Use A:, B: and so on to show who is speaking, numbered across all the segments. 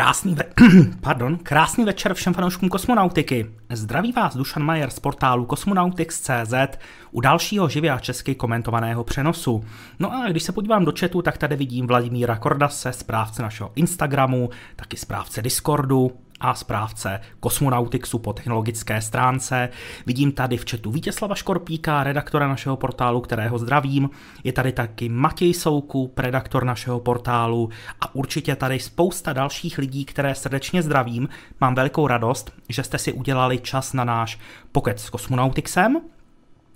A: Krásný, ve- Pardon. Krásný večer všem fanouškům kosmonautiky. Zdraví vás Dušan Majer z portálu Cosmonautics.cz u dalšího živě a česky komentovaného přenosu. No a když se podívám do chatu, tak tady vidím Vladimíra Kordase, správce našeho Instagramu, taky správce Discordu, a správce Kosmonautixu po technologické stránce. Vidím tady v chatu Vítězslava Škorpíka, redaktora našeho portálu, kterého zdravím. Je tady taky Matěj Soukup, redaktor našeho portálu a určitě tady spousta dalších lidí, které srdečně zdravím. Mám velikou radost, že jste si udělali čas na náš pokec s Kosmonautixem.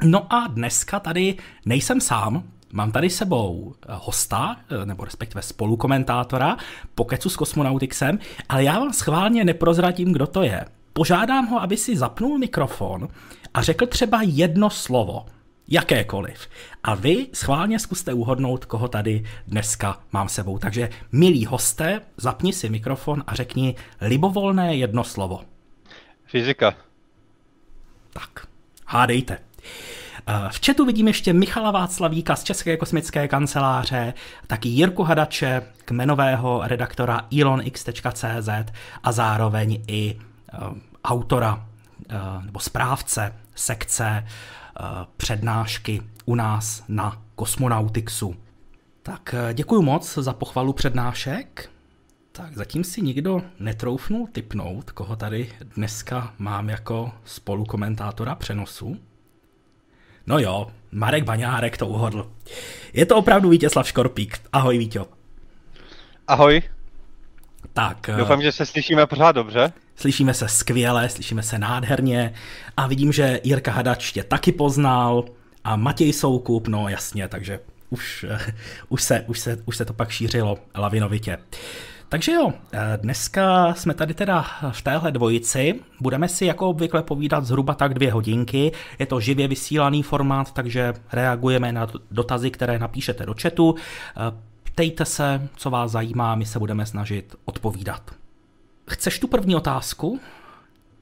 A: No a dneska tady nejsem sám, Mám tady sebou eh, hosta, eh, nebo respektive spolukomentátora Pokecu s Kosmonautixem, ale já vám schválně neprozradím, kdo to je. Požádám ho, aby si zapnul mikrofon a řekl třeba jedno slovo, jakékoliv. A vy schválně zkuste uhodnout, koho tady dneska mám sebou. Takže, milí hosté, zapni si mikrofon a řekni libovolné jedno slovo.
B: Fyzika.
A: Tak, hádejte. Eh, v chatu vidím ještě Michala Václavíka z České kosmické kanceláře, taky Jirku Hadače, kmenového redaktora elonx.cz a zároveň i uh, autora uh, nebo správce sekce přednášky u nás na Kosmonautixu. Tak děkuji moc za pochvalu přednášek. Tak zatím si nikdo netroufnul typnout, koho tady dneska mám jako spolukomentátora přenosu. No jo, Marek Baňárek to uhodl. Je to opravdu Vítězslav Škorpík. Ahoj Víťo.
B: Ahoj.
A: Tak.
B: Eh, Doufám, že se slyšíme pořád dobře.
A: Slyšíme se skvěle, slyšíme se nádherně a vidím, že Jirka Hadač tě taky poznal a Matěj Soukup, no jasně, takže už, už, se, už, se, už se to pak šířilo lavinovitě. Takže jo, eh, dneska jsme tady teda v téhle dvojici. Budeme si jako obvykle povídat zhruba tak dvě hodinky. Je to živě vysílaný formát, takže reagujeme na dotazy, které napíšete do chatu. Eh, ptejte se, co vás zajímá, my se budeme snažit odpovídat. Chceš tu první otázku?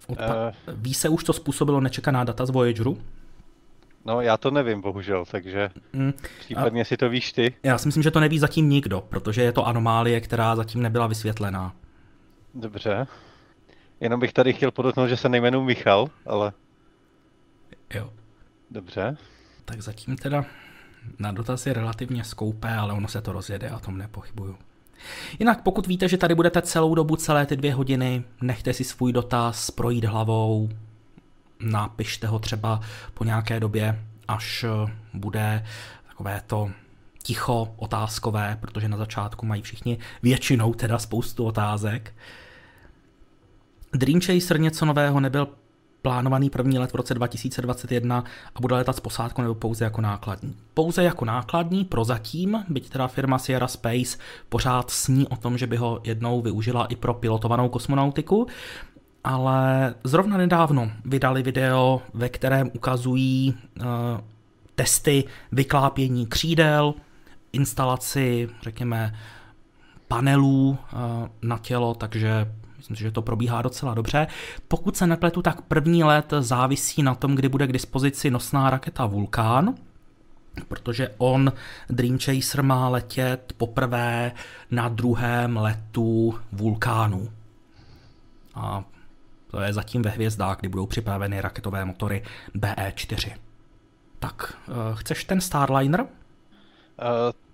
A: Odpa- uh... Ví se už, co způsobilo nečekaná data z Voyageru?
B: No, já to nevím, bohužel, takže mm. případně a si to víš ty.
A: Já si myslím, že to neví zatím nikdo, protože je to anomálie, která zatím nebyla vysvětlená.
B: Dobře. Jenom bych tady chtěl podotknout, že se nejmenuji Michal, ale...
A: Jo.
B: Dobře.
A: Tak zatím teda na dotaz je relativně skoupé, ale ono se to rozjede, a tom nepochybuju. Jinak pokud víte, že tady budete celou dobu, celé ty dvě hodiny, nechte si svůj dotaz projít hlavou, napište ho třeba po nějaké době, až eh, bude takové to ticho otázkové, protože na začátku mají všichni většinou teda spoustu otázek. Dream Chaser něco nového nebyl plánovaný první let v roce 2021 a bude letat s posádkou nebo pouze jako nákladní. Pouze jako nákladní prozatím, byť teda firma Sierra Space pořád sní o tom, že by ho jednou využila i pro pilotovanou kosmonautiku, ale zrovna nedávno vydali video, ve kterém ukazují uh, testy vyklápění křídel, instalaci, řekněme, panelů uh, na tělo, takže myslím si, že to probíhá docela dobře. Pokud se nepletu, tak první let závisí na tom, kdy bude k dispozici nosná raketa Vulkán, protože on, Dream Chaser, má letět poprvé na druhém letu Vulkánu. A to je zatím ve hvězdách, kdy budou připraveny raketové motory BE-4. Tak, uh, chceš ten Starliner? Uh,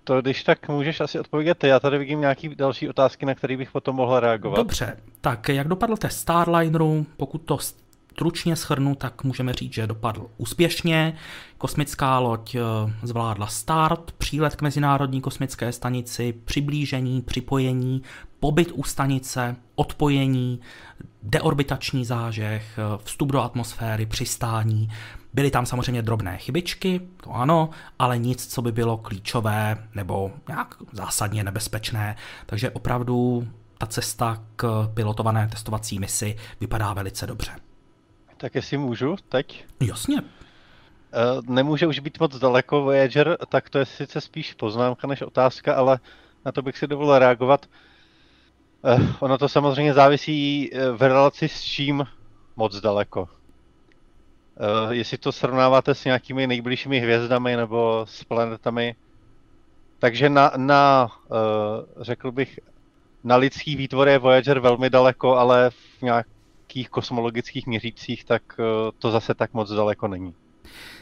B: to když tak můžeš asi odpovědět ty. Já tady vidím nějaké další otázky, na které bych potom mohl reagovat.
A: Dobře, tak jak dopadl test Starlineru, pokud to stručně schrnu, tak můžeme říct, že dopadl úspěšně. Kosmická loď eh, zvládla start, přílet k Mezinárodní kosmické stanici, přiblížení, připojení, pobyt u stanice, odpojení, deorbitační zážeh, eh, vstup do atmosféry, přistání. Byly tam samozřejmě drobné chybičky, to ano, ale nic, co by bylo klíčové nebo nějak zásadně nebezpečné. Takže opravdu ta cesta k pilotované testovací misi vypadá velice dobře.
B: Tak jestli můžu teď?
A: Jasně.
B: Uh, nemůže už být moc daleko Voyager, tak to je sice spíš poznámka než otázka, ale na to bych si dovolil reagovat. Uh, ono to samozřejmě závisí uh, v relaci s čím moc daleko. Uh, jestli to srovnáváte s nějakými nejbližšími hvězdami nebo s planetami. Takže na, na uh, řekl bych, na lidský výtvor je Voyager velmi daleko, ale v nějakých kosmologických měřících, tak uh, to zase tak moc daleko není.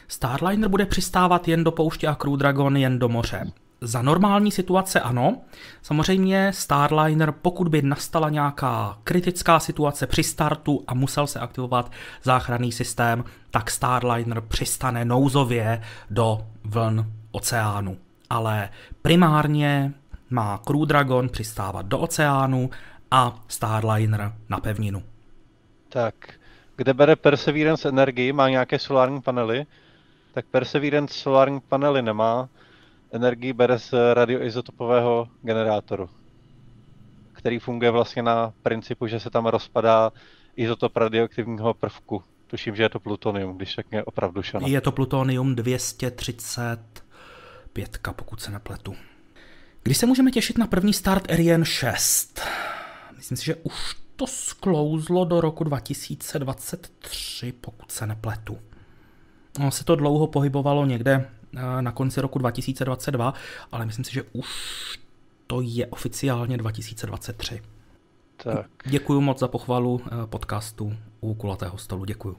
A: Starliner bude přistávat jen do pouště a Crew Dragon jen do moře. Za normální situace ano. Samozřejmě Starliner, pokud by nastala nějaká kritická situace při startu a musel se aktivovat záchranný systém, tak Starliner přistane nouzově do vln oceánu. Ale primárně má Crew Dragon přistávat do oceánu a Starliner na pevninu.
B: Tak, kde bere Perseverance energii? Má nějaké solární panely? Tak Perseverance solární panely nemá, energii bere z radioizotopového generátoru, který funguje vlastně na principu, že se tam rozpadá izotop radioaktivního prvku. Tuším, že je to plutonium, když řekne opravdu šana.
A: Je to plutonium 235, pokud se nepletu. Kdy se můžeme těšit na první start Ariane 6? Myslím si, že už to sklouzlo do roku 2023, pokud se nepletu. No, se to dlouho pohybovalo někde na konci roku 2022, ale myslím si, že už to je oficiálně 2023.
B: Tak.
A: Děkuji moc za pochvalu eh, podcastu u kulatého stolu, děkuji.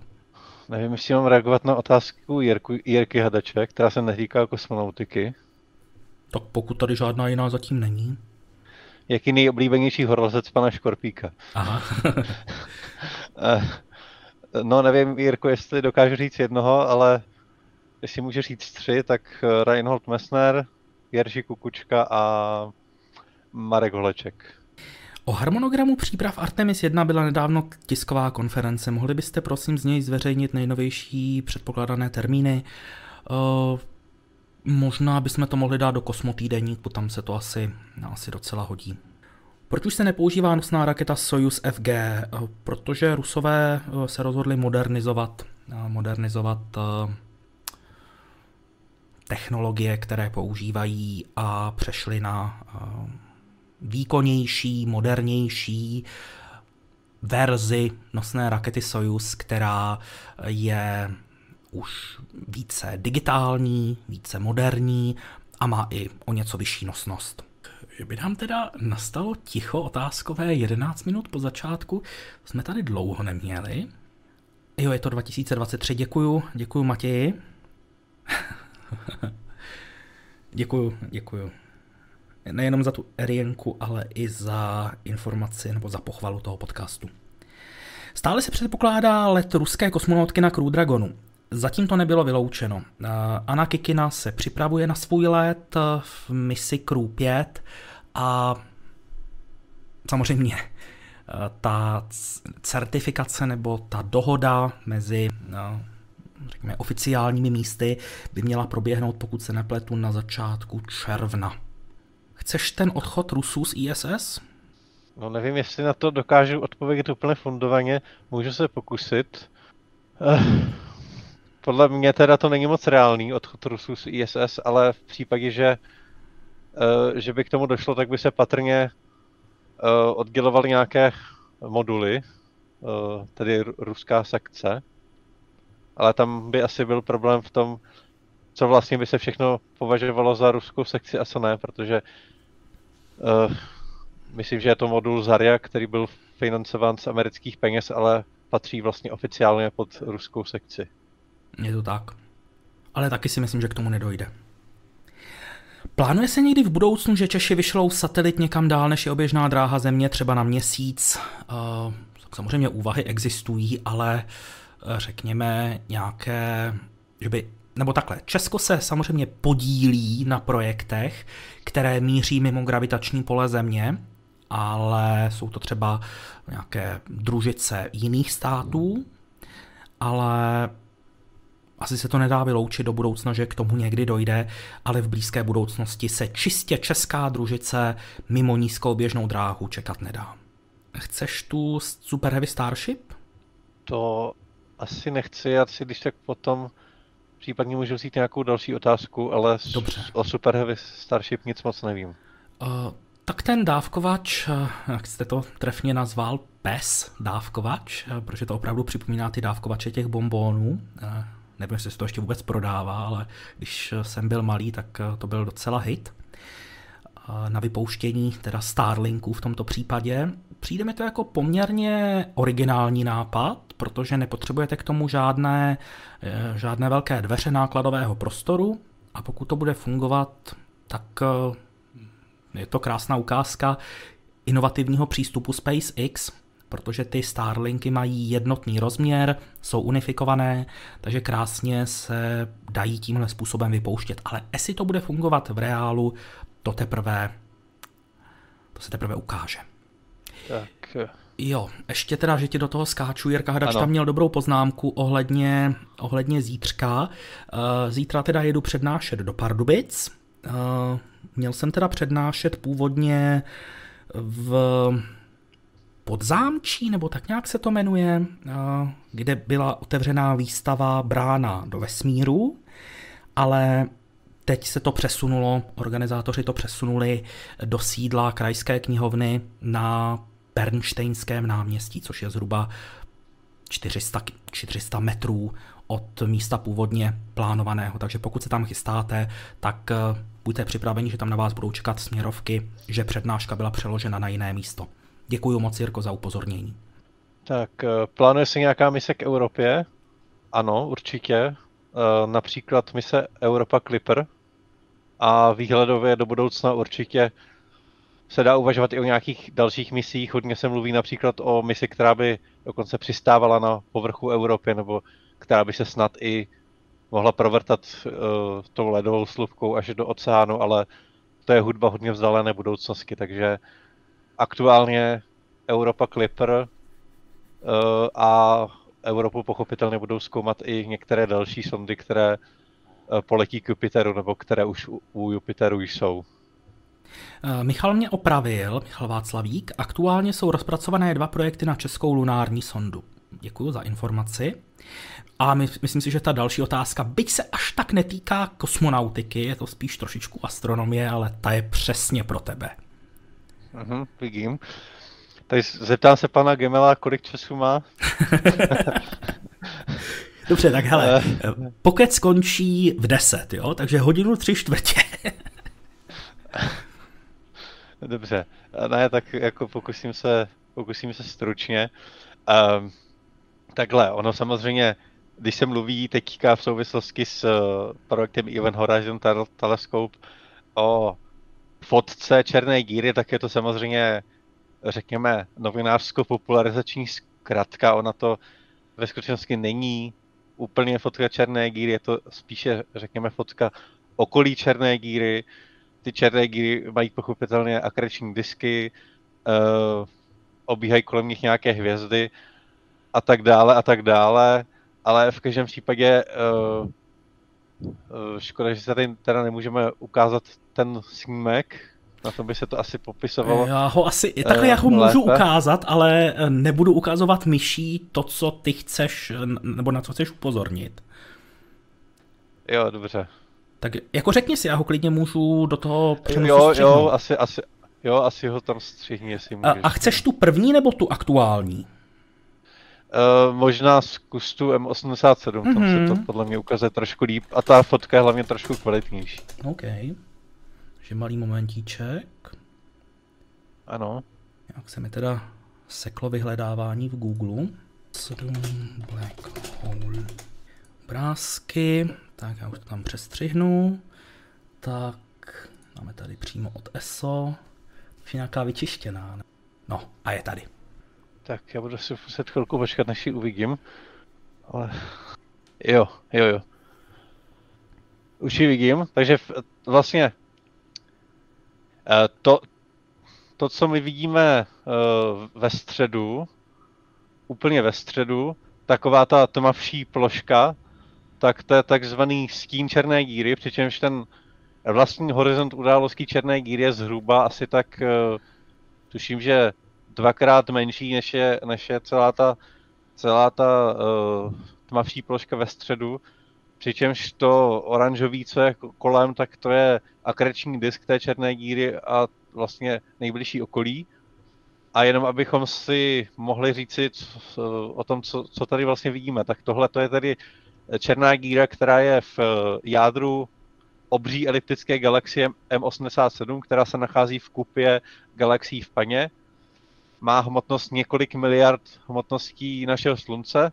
B: Nevím, jestli mám reagovat na otázku Jirku, Jirky Hadače, která se netýká kosmonautiky.
A: Tak pokud tady žádná jiná zatím není.
B: Jaký nejoblíbenější horolezec pana Škorpíka?
A: Aha.
B: Eh, no nevím, Jirko, jestli dokážu říct jednoho, ale jestli může říct tři, tak eh, Reinhold Messner, Jerzy Kukučka a Marek Holeček.
A: O harmonogramu příprav Artemis 1 byla nedávno tisková konference. Mohli byste prosím z něj zveřejnit nejnovější předpokládané termíny? Uh, možná bychom to mohli dát do kosmotýdeníku, tam se to asi, asi docela hodí. Proč už se nepoužívá nosná raketa Soyuz FG? Uh, protože Rusové se rozhodli modernizovat, modernizovat technologie, které používají a přešli na eh, výkonnější, modernější verzi nosné rakety Soyuz, která je už více digitální, více moderní a má i o něco vyšší nosnost. Že by nám teda nastalo ticho otázkové 11 minut po začátku, jsme tady dlouho neměli. Jo, je to 2023, děkuju, děkuju Matěji. děkuju, děkuju. Nejenom za tu Erienku, ale i za informaci nebo za pochvalu toho podcastu. Stále se předpokládá let ruské kosmonautky na Crew Dragonu. Zatím to nebylo vyloučeno. Anna Kikina se připravuje na svůj let v misi Crew 5 a samozřejmě ta certifikace nebo ta dohoda mezi řekněme, oficiálními místy by měla proběhnout, pokud se nepletu, na začátku června. Chceš ten odchod Rusů z ISS?
B: No nevím, jestli na to dokážu odpovědět úplně fundovaně, můžu se pokusit. Eh, podle mě teda to není moc reálný odchod Rusů z ISS, ale v případě, že, eh, že by k tomu došlo, tak by se patrně eh, oddělovaly nějaké moduly, tedy ruská sekce, ale tam by asi byl problém v tom, co vlastně by se všechno považovalo za ruskou sekci a co ne, protože uh, myslím, že je to modul Zarya, který byl financován z amerických peněz, ale patří vlastně oficiálně pod ruskou sekci.
A: Je to tak. Ale taky si myslím, že k tomu nedojde. Plánuje se někdy v budoucnu, že Češi vyšlou satelit někam dál, než je oběžná dráha Země, třeba na měsíc? Uh, samozřejmě úvahy existují, ale uh, řekněme, nějaké, že by nebo takhle, Česko se samozřejmě podílí na projektech, které míří mimo gravitační pole Země, ale jsou to třeba nějaké družice jiných států, ale asi se to nedá vyloučit do budoucna, že k tomu někdy dojde, ale v blízké budoucnosti se čistě česká družice mimo nízkou běžnou dráhu čekat nedá. Chceš tu Super Heavy Starship?
B: To asi nechci, já si když tak potom případně můžu vzít nějakou další otázku, ale Dobře. o Super Heavy Starship nic moc nevím. Uh,
A: tak ten dávkovač, eh, jak jste to trefně nazval, PES dávkovač, eh, protože to opravdu připomíná ty dávkovače těch bombónů. Nevím, jestli se to ještě vůbec prodává, ale když jsem byl malý, tak to byl docela hit. na vypouštění teda Starlinku v tomto případě. Přijde mi to jako poměrně originální nápad, protože nepotřebujete k tomu žádné, eh, žádné velké dveře nákladového prostoru a pokud to bude fungovat, tak eh, je to krásná ukázka inovativního přístupu SpaceX, protože ty Starlinky mají jednotný rozměr, jsou unifikované, takže krásně se dají tímhle způsobem vypouštět. Ale jestli to bude fungovat v reálu, to teprve, to se teprve ukáže.
B: Tak.
A: Jo, ještě teda, že ti do toho skáču, Jirka Hadač tam měl dobrou poznámku ohledně, ohledně zítřka. Eh, zítra teda jedu přednášet do Pardubic. Eh, měl jsem teda přednášet původně v Podzámčí, nebo tak nějak se to jmenuje, eh, kde byla otevřená výstava Brána do vesmíru, ale teď se to přesunulo, organizátoři to přesunuli do sídla krajské knihovny na Bernštejnském náměstí, což je zhruba 400, 400 metrů od místa původně plánovaného. Takže pokud se tam chystáte, tak eh, buďte připraveni, že tam na vás budou čekat směrovky, že přednáška byla přeložena na jiné místo. Děkuji moc, Jirko, za upozornění.
B: Tak, eh, plánuje se nějaká mise k Evropě? Ano, určitě. Eh, například mise Europa Clipper. A výhledově do budoucna určitě se dá uvažovat i o nějakých dalších misích. Hodně se mluví například o misi, která by dokonce přistávala na povrchu Evropy, nebo která by se snad i mohla provrtat uh, tou ledovou slupkou až do oceánu, ale to je hudba hodně vzdálené budoucnosti, takže aktuálně Europa Clipper uh, a Evropu pochopitelně budou zkoumat i některé další sondy, které uh, poletí k Jupiteru nebo které už u, u Jupiteru jsou.
A: Michal mě opravil, Michal Václavík. Aktuálně jsou rozpracované dva projekty na českou lunární sondu. Děkuji za informaci. A my, myslím si, že ta další otázka, byť se až tak netýká kosmonautiky, je to spíš trošičku astronomie, ale ta je přesně pro tebe.
B: Mhm, vidím. Takže zeptám se pana Gemela, kolik času má.
A: Dobře, tak hele, eh. pokud skončí v 10, jo, takže hodinu tři čtvrtě.
B: Dobře, ne, tak jako pokusím se, pokusím se stručně. Um, takhle, ono samozřejmě, když se mluví teďka v souvislosti s uh, projektem Event Horizon Telescope o fotce černé díry, tak je to samozřejmě, řekněme, novinářsko-popularizační zkratka. Ona to ve skutečnosti není úplně fotka černé díry, je to spíše, řekněme, fotka okolí černé díry. Ty černé díry mají pochopitelně akreční disky, uh, obíhají kolem nich nějaké hvězdy a tak dále a tak dále, ale v každém případě uh, uh, škoda, že se tady teda nemůžeme ukázat ten snímek, na tom by se to asi popisovalo.
A: Já ho asi, takhle já ho můžu lépe. ukázat, ale nebudu ukazovat myší to, co ty chceš, nebo na co chceš upozornit.
B: Jo, dobře.
A: Tak jako řekni si, já ho klidně můžu do toho
B: přenosu Jo, střihnout. jo, asi, asi, jo, asi ho tam střihni, jestli můžeš.
A: A, a chceš tu první nebo tu aktuální?
B: Uh, možná z kustu M87, mm-hmm. tam se to mhm. podle mě ukazuje trošku líp a ta fotka je hlavně trošku kvalitnější.
A: OK. Takže malý momentíček.
B: Ano.
A: Jak se mi teda seklo vyhledávání v Google. 7 black hole obrázky. Tak já už to tam přestřihnu. Tak máme tady přímo od ESO. Je nějaká vyčištěná. Ne? No a je tady.
B: Tak já budu si muset chvilku počkat, než ji uvidím. Ale jo, jo, jo. Už ji vidím, takže vlastně eh, to, to, co my vidíme eh, ve středu, úplně ve středu, taková ta tmavší ploška, tak to je takzvaný stín černé díry, přičemž ten vlastní horizont událostí černé díry je zhruba asi tak, eh, tuším, že dvakrát menší, než je, než je celá ta, celá ta uh, tmavší ploška ve středu. Přičemž to oranžový, co je kolem, tak to je akreční disk té černé díry a vlastně nejbližší okolí. A jenom abychom si mohli říci co, o tom, co, co tady vlastně vidíme, tak tohle to je tedy černá díra, která je v eh, jádru obří eliptické galaxie M87, která se nachází v kupě galaxií v Paně. Má hmotnost několik miliard hmotností našeho slunce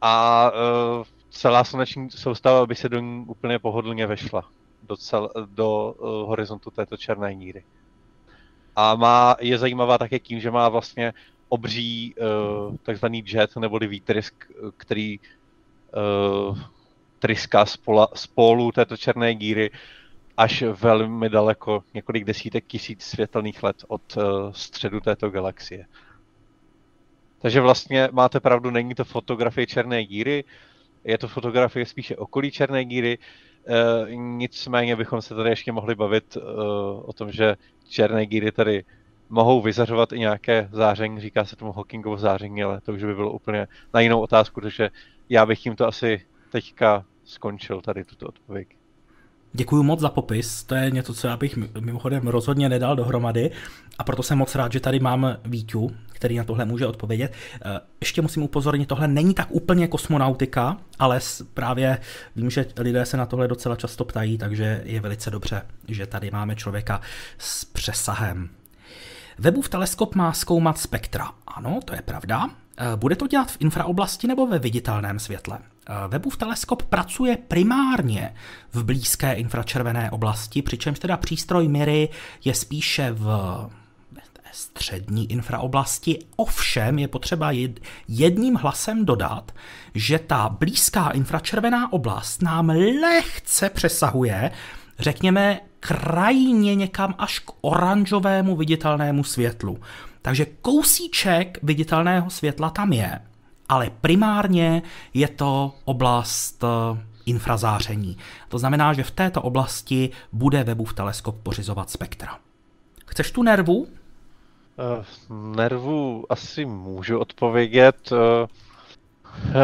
B: a uh, celá sluneční soustava by se do ní úplně pohodlně vešla do, cel, do uh, horizontu této černé níry. A má, je zajímavá také tím, že má vlastně obří takzvaný jet neboli výtrysk, který uh, tryská z, z pólu této černé díry až velmi daleko, několik desítek tisíc světelných let od uh, středu této galaxie. Takže vlastně máte pravdu, není to fotografie černé díry, je to fotografie spíše okolí černé díry, e, nicméně bychom se tady ještě mohli bavit e, o tom, že černé díry tady mohou vyzařovat i nějaké záření, říká se tomu Hawkingovo záření, ale to už by bylo úplně na jinou otázku, takže já bych tím to asi teďka skončil tady tuto odpověď.
A: Děkuji moc za popis, to je něco, co já bych mimochodem rozhodně nedal dohromady a proto jsem moc rád, že tady mám Víťu, který na tohle může odpovědět. Eh, ještě musím upozornit, tohle není tak úplně kosmonautika, ale právě vím, že lidé se na tohle docela často ptají, takže je velice dobře, že tady máme člověka s přesahem. Webův teleskop má zkoumat spektra. Ano, to je pravda. Eh, bude to dělat v infraoblasti nebo ve viditelném světle? Eh, Webův teleskop pracuje primárně v blízké infračervené oblasti, přičemž teda přístroj Miry je spíše v střední infraoblasti. Ovšem je potřeba jedním hlasem dodat, že ta blízká infračervená oblast nám lehce přesahuje, řekněme, krajně někam až k oranžovému viditelnému světlu. Takže kousíček viditelného světla tam je, ale primárně je to oblast eh, infrazáření. To znamená, že v této oblasti bude Webův teleskop pořizovat spektra. Chceš tu nervu?
B: Uh, nervu asi můžu odpovědět. Uh,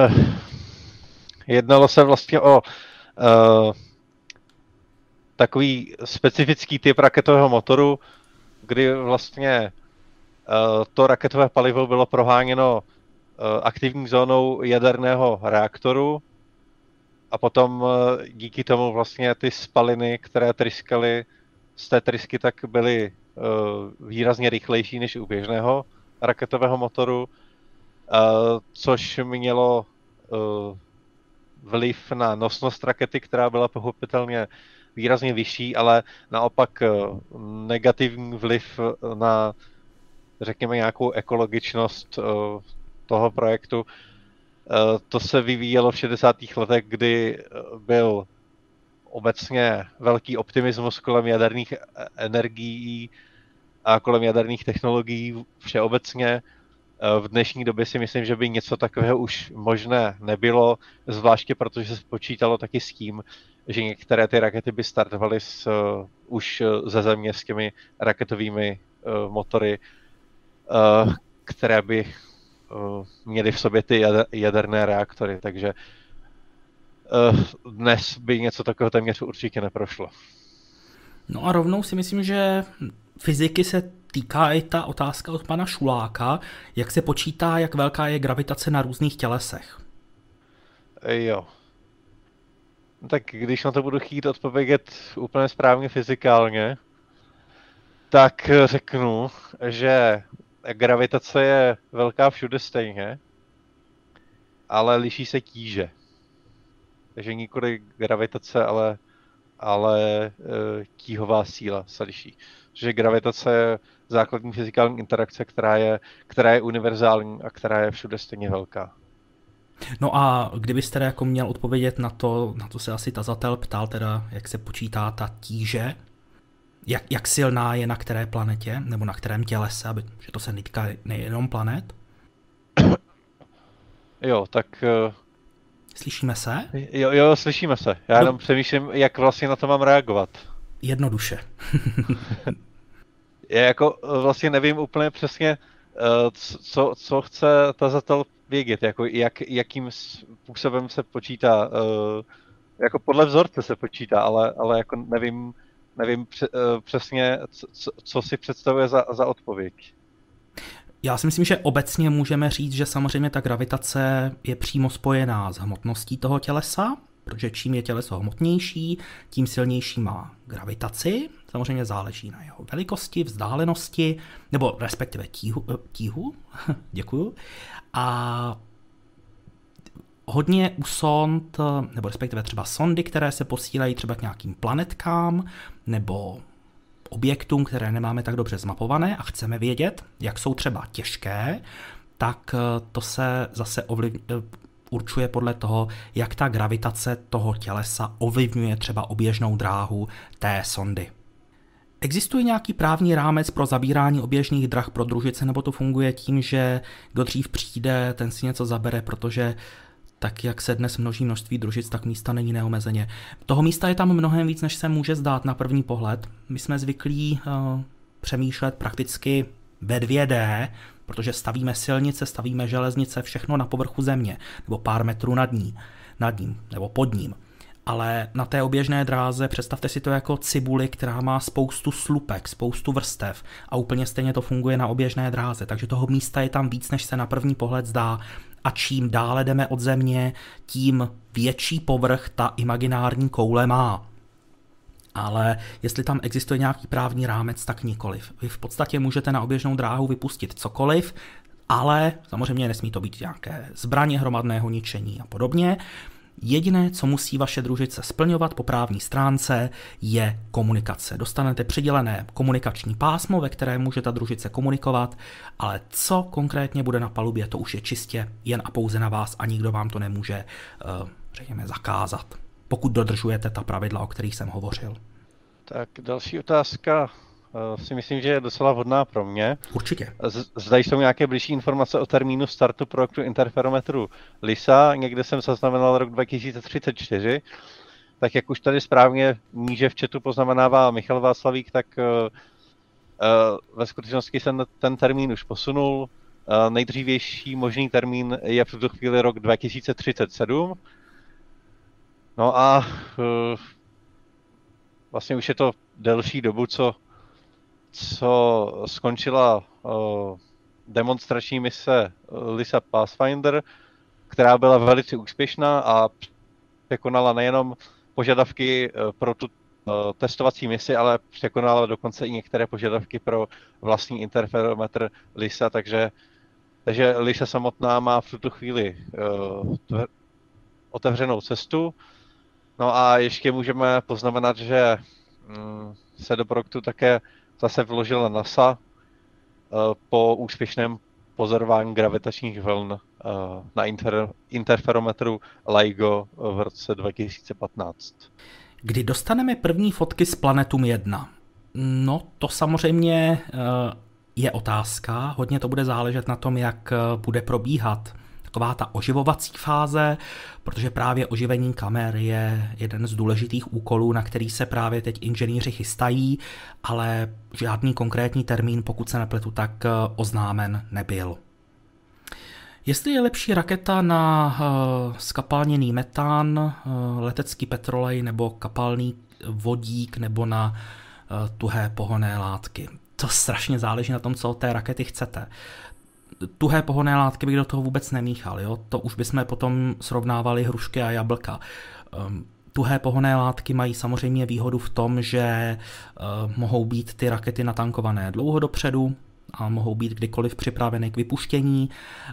B: uh, jednalo se vlastně o uh, takový specifický typ raketového motoru, kdy vlastně to raketové palivo bylo proháněno uh, aktivní zónou jaderného reaktoru a potom uh, díky tomu vlastně ty spaliny, které tryskaly z té trysky, tak byly výrazně rychlejší než u běžného raketového motoru, což mělo vliv na nosnost rakety, která byla pochopitelně výrazně vyšší, ale naopak eh, negativní vliv eh, na, řekněme, nějakou ekologičnost eh, toho projektu. To se vyvíjelo v 60. letech, kdy byl obecně velký optimismus kolem jaderných energií a kolem jaderných technologií všeobecně. V dnešní době si myslím, že by něco takového už možné nebylo, zvláště protože se počítalo taky s tím, že některé ty rakety by startovaly s, už eh, ze země s těmi raketovými motory, které by uh, měly v sobě ty jader, jaderné reaktory, takže uh, dnes by něco takového téměř určitě neprošlo.
A: No a rovnou si myslím, že fyziky se týká i ta otázka od pana Šuláka, jak se počítá, jak velká je gravitace na různých tělesech.
B: Jo, tak když na to budu chtít odpovědět úplně správně fyzikálně, tak řeknu, že gravitace je velká všude stejně, ale liší se tíže. Takže nikoli gravitace, ale, ale e, tíhová síla se liší. Že gravitace je základní fyzikální interakce, která je, která je univerzální a která je všude stejně velká.
A: No a kdybyste teda jako měl odpovědět na to, na to se asi tazatel ptal, teda jak se počítá ta tíže, jak, jak silná je na které planetě, nebo na kterém tělese, aby, že to se netýká nejenom planet?
B: Jo, tak... Uh...
A: Slyšíme se?
B: Jo, jo, slyšíme se. Já jenom no. přemýšlím, jak vlastně na to mám reagovat.
A: Jednoduše.
B: Já jako eh, vlastně nevím úplně přesně, uh, co, co chce tazatel vědět, jako jak, jakým způsobem se počítá, jako podle vzorce se počítá, ale, ale jako nevím, nevím uh, přesně, co, co si představuje za, za odpověď.
A: Já si myslím, že obecně můžeme říct, že samozřejmě ta gravitace je přímo spojená s hmotností toho tělesa, protože čím je těleso hmotnější, tím silnější má gravitaci. Samozřejmě záleží na jeho velikosti, vzdálenosti, nebo respektive tíhu, eh, tíhu děkuju. A hodně u sond, nebo respektive třeba sondy, které se posílají třeba k nějakým planetkám, nebo objektům, které nemáme tak dobře zmapované a chceme vědět, jak jsou třeba těžké, tak to se zase ovliv, určuje podle toho, jak ta gravitace toho tělesa ovlivňuje třeba oběžnou dráhu té sondy. Existuje nějaký právní rámec pro zabírání oběžných drah pro družice, nebo to funguje tím, že kdo dřív přijde, ten si něco zabere, protože tak jak se dnes množí množství družic, tak místa není neomezeně. Toho místa je tam mnohem víc, než se může zdát na první pohled. My jsme zvyklí uh, přemýšlet prakticky ve 2D, protože stavíme silnice, stavíme železnice, všechno na povrchu země, nebo pár metrů nad ní, nad ním, nebo pod ním. Ale na té oběžné dráze představte si to jako cibuli, která má spoustu slupek, spoustu vrstev a úplně stejně to funguje na oběžné dráze, takže toho místa je tam víc, než se na první pohled zdá a čím dále jdeme od země, tím větší povrch ta imaginární koule má ale jestli tam existuje nějaký právní rámec, tak nikoliv. Vy v podstatě můžete na oběžnou dráhu vypustit cokoliv, ale samozřejmě nesmí to být nějaké zbraně hromadného ničení a podobně. Jediné, co musí vaše družice splňovat po právní stránce, je komunikace. Dostanete přidělené komunikační pásmo, ve které může ta družice komunikovat, ale co konkrétně bude na palubě, to už je čistě jen a pouze na vás a nikdo vám to nemůže, eh, řekněme, zakázat pokud dodržujete ta pravidla, o kterých jsem hovořil.
B: Tak další otázka si myslím, že je docela vhodná pro mě.
A: Určitě.
B: Zda jsou nějaké blížší informace o termínu startu projektu interferometru LISA. Někde jsem zaznamenal rok 2034. Tak jak už tady správně níže v četu poznamenává Michal Václavík, tak uh, uh, ve skutečnosti se ten termín už posunul. Nejdřívější možný termín je v tuto chvíli rok 2037 No a vlastně už je to delší dobu, co, co skončila uh, demonstrační mise Lisa Pathfinder, která byla velice úspěšná a překonala nejenom požadavky pro tu testovací misi, ale překonala dokonce i některé požadavky pro vlastní interferometr LISA, takže, takže LISA samotná má v tuto chvíli uh, otevřenou cestu. No a ještě můžeme poznamenat, že mm, se do projektu také zase vložila NASA eh, po úspěšném pozorování gravitačních vln eh, na inter, interferometru LIGO v roce 2015.
A: Kdy dostaneme první fotky z Planetum 1? No, to samozřejmě eh, je otázka. Hodně to bude záležet na tom, jak bude probíhat taková ta oživovací fáze, protože právě oživení kamer je jeden z důležitých úkolů, na který se právě teď inženýři chystají, ale žádný konkrétní termín, pokud se nepletu, tak eh, oznámen nebyl. Jestli je lepší raketa na uh, skapalněný metán, uh, letecký petrolej nebo kapalný vodík nebo na uh, tuhé pohonné látky. To strašně záleží na tom, co od té rakety chcete tuhé pohonné látky bych do toho vůbec nemíchal. Jo? To už bychom potom srovnávali hrušky a jablka. Um, tuhé pohonné látky mají samozřejmě výhodu v tom, že uh, mohou být ty rakety natankované dlouho dopředu, a mohou být kdykoliv připraveny k vypuštění.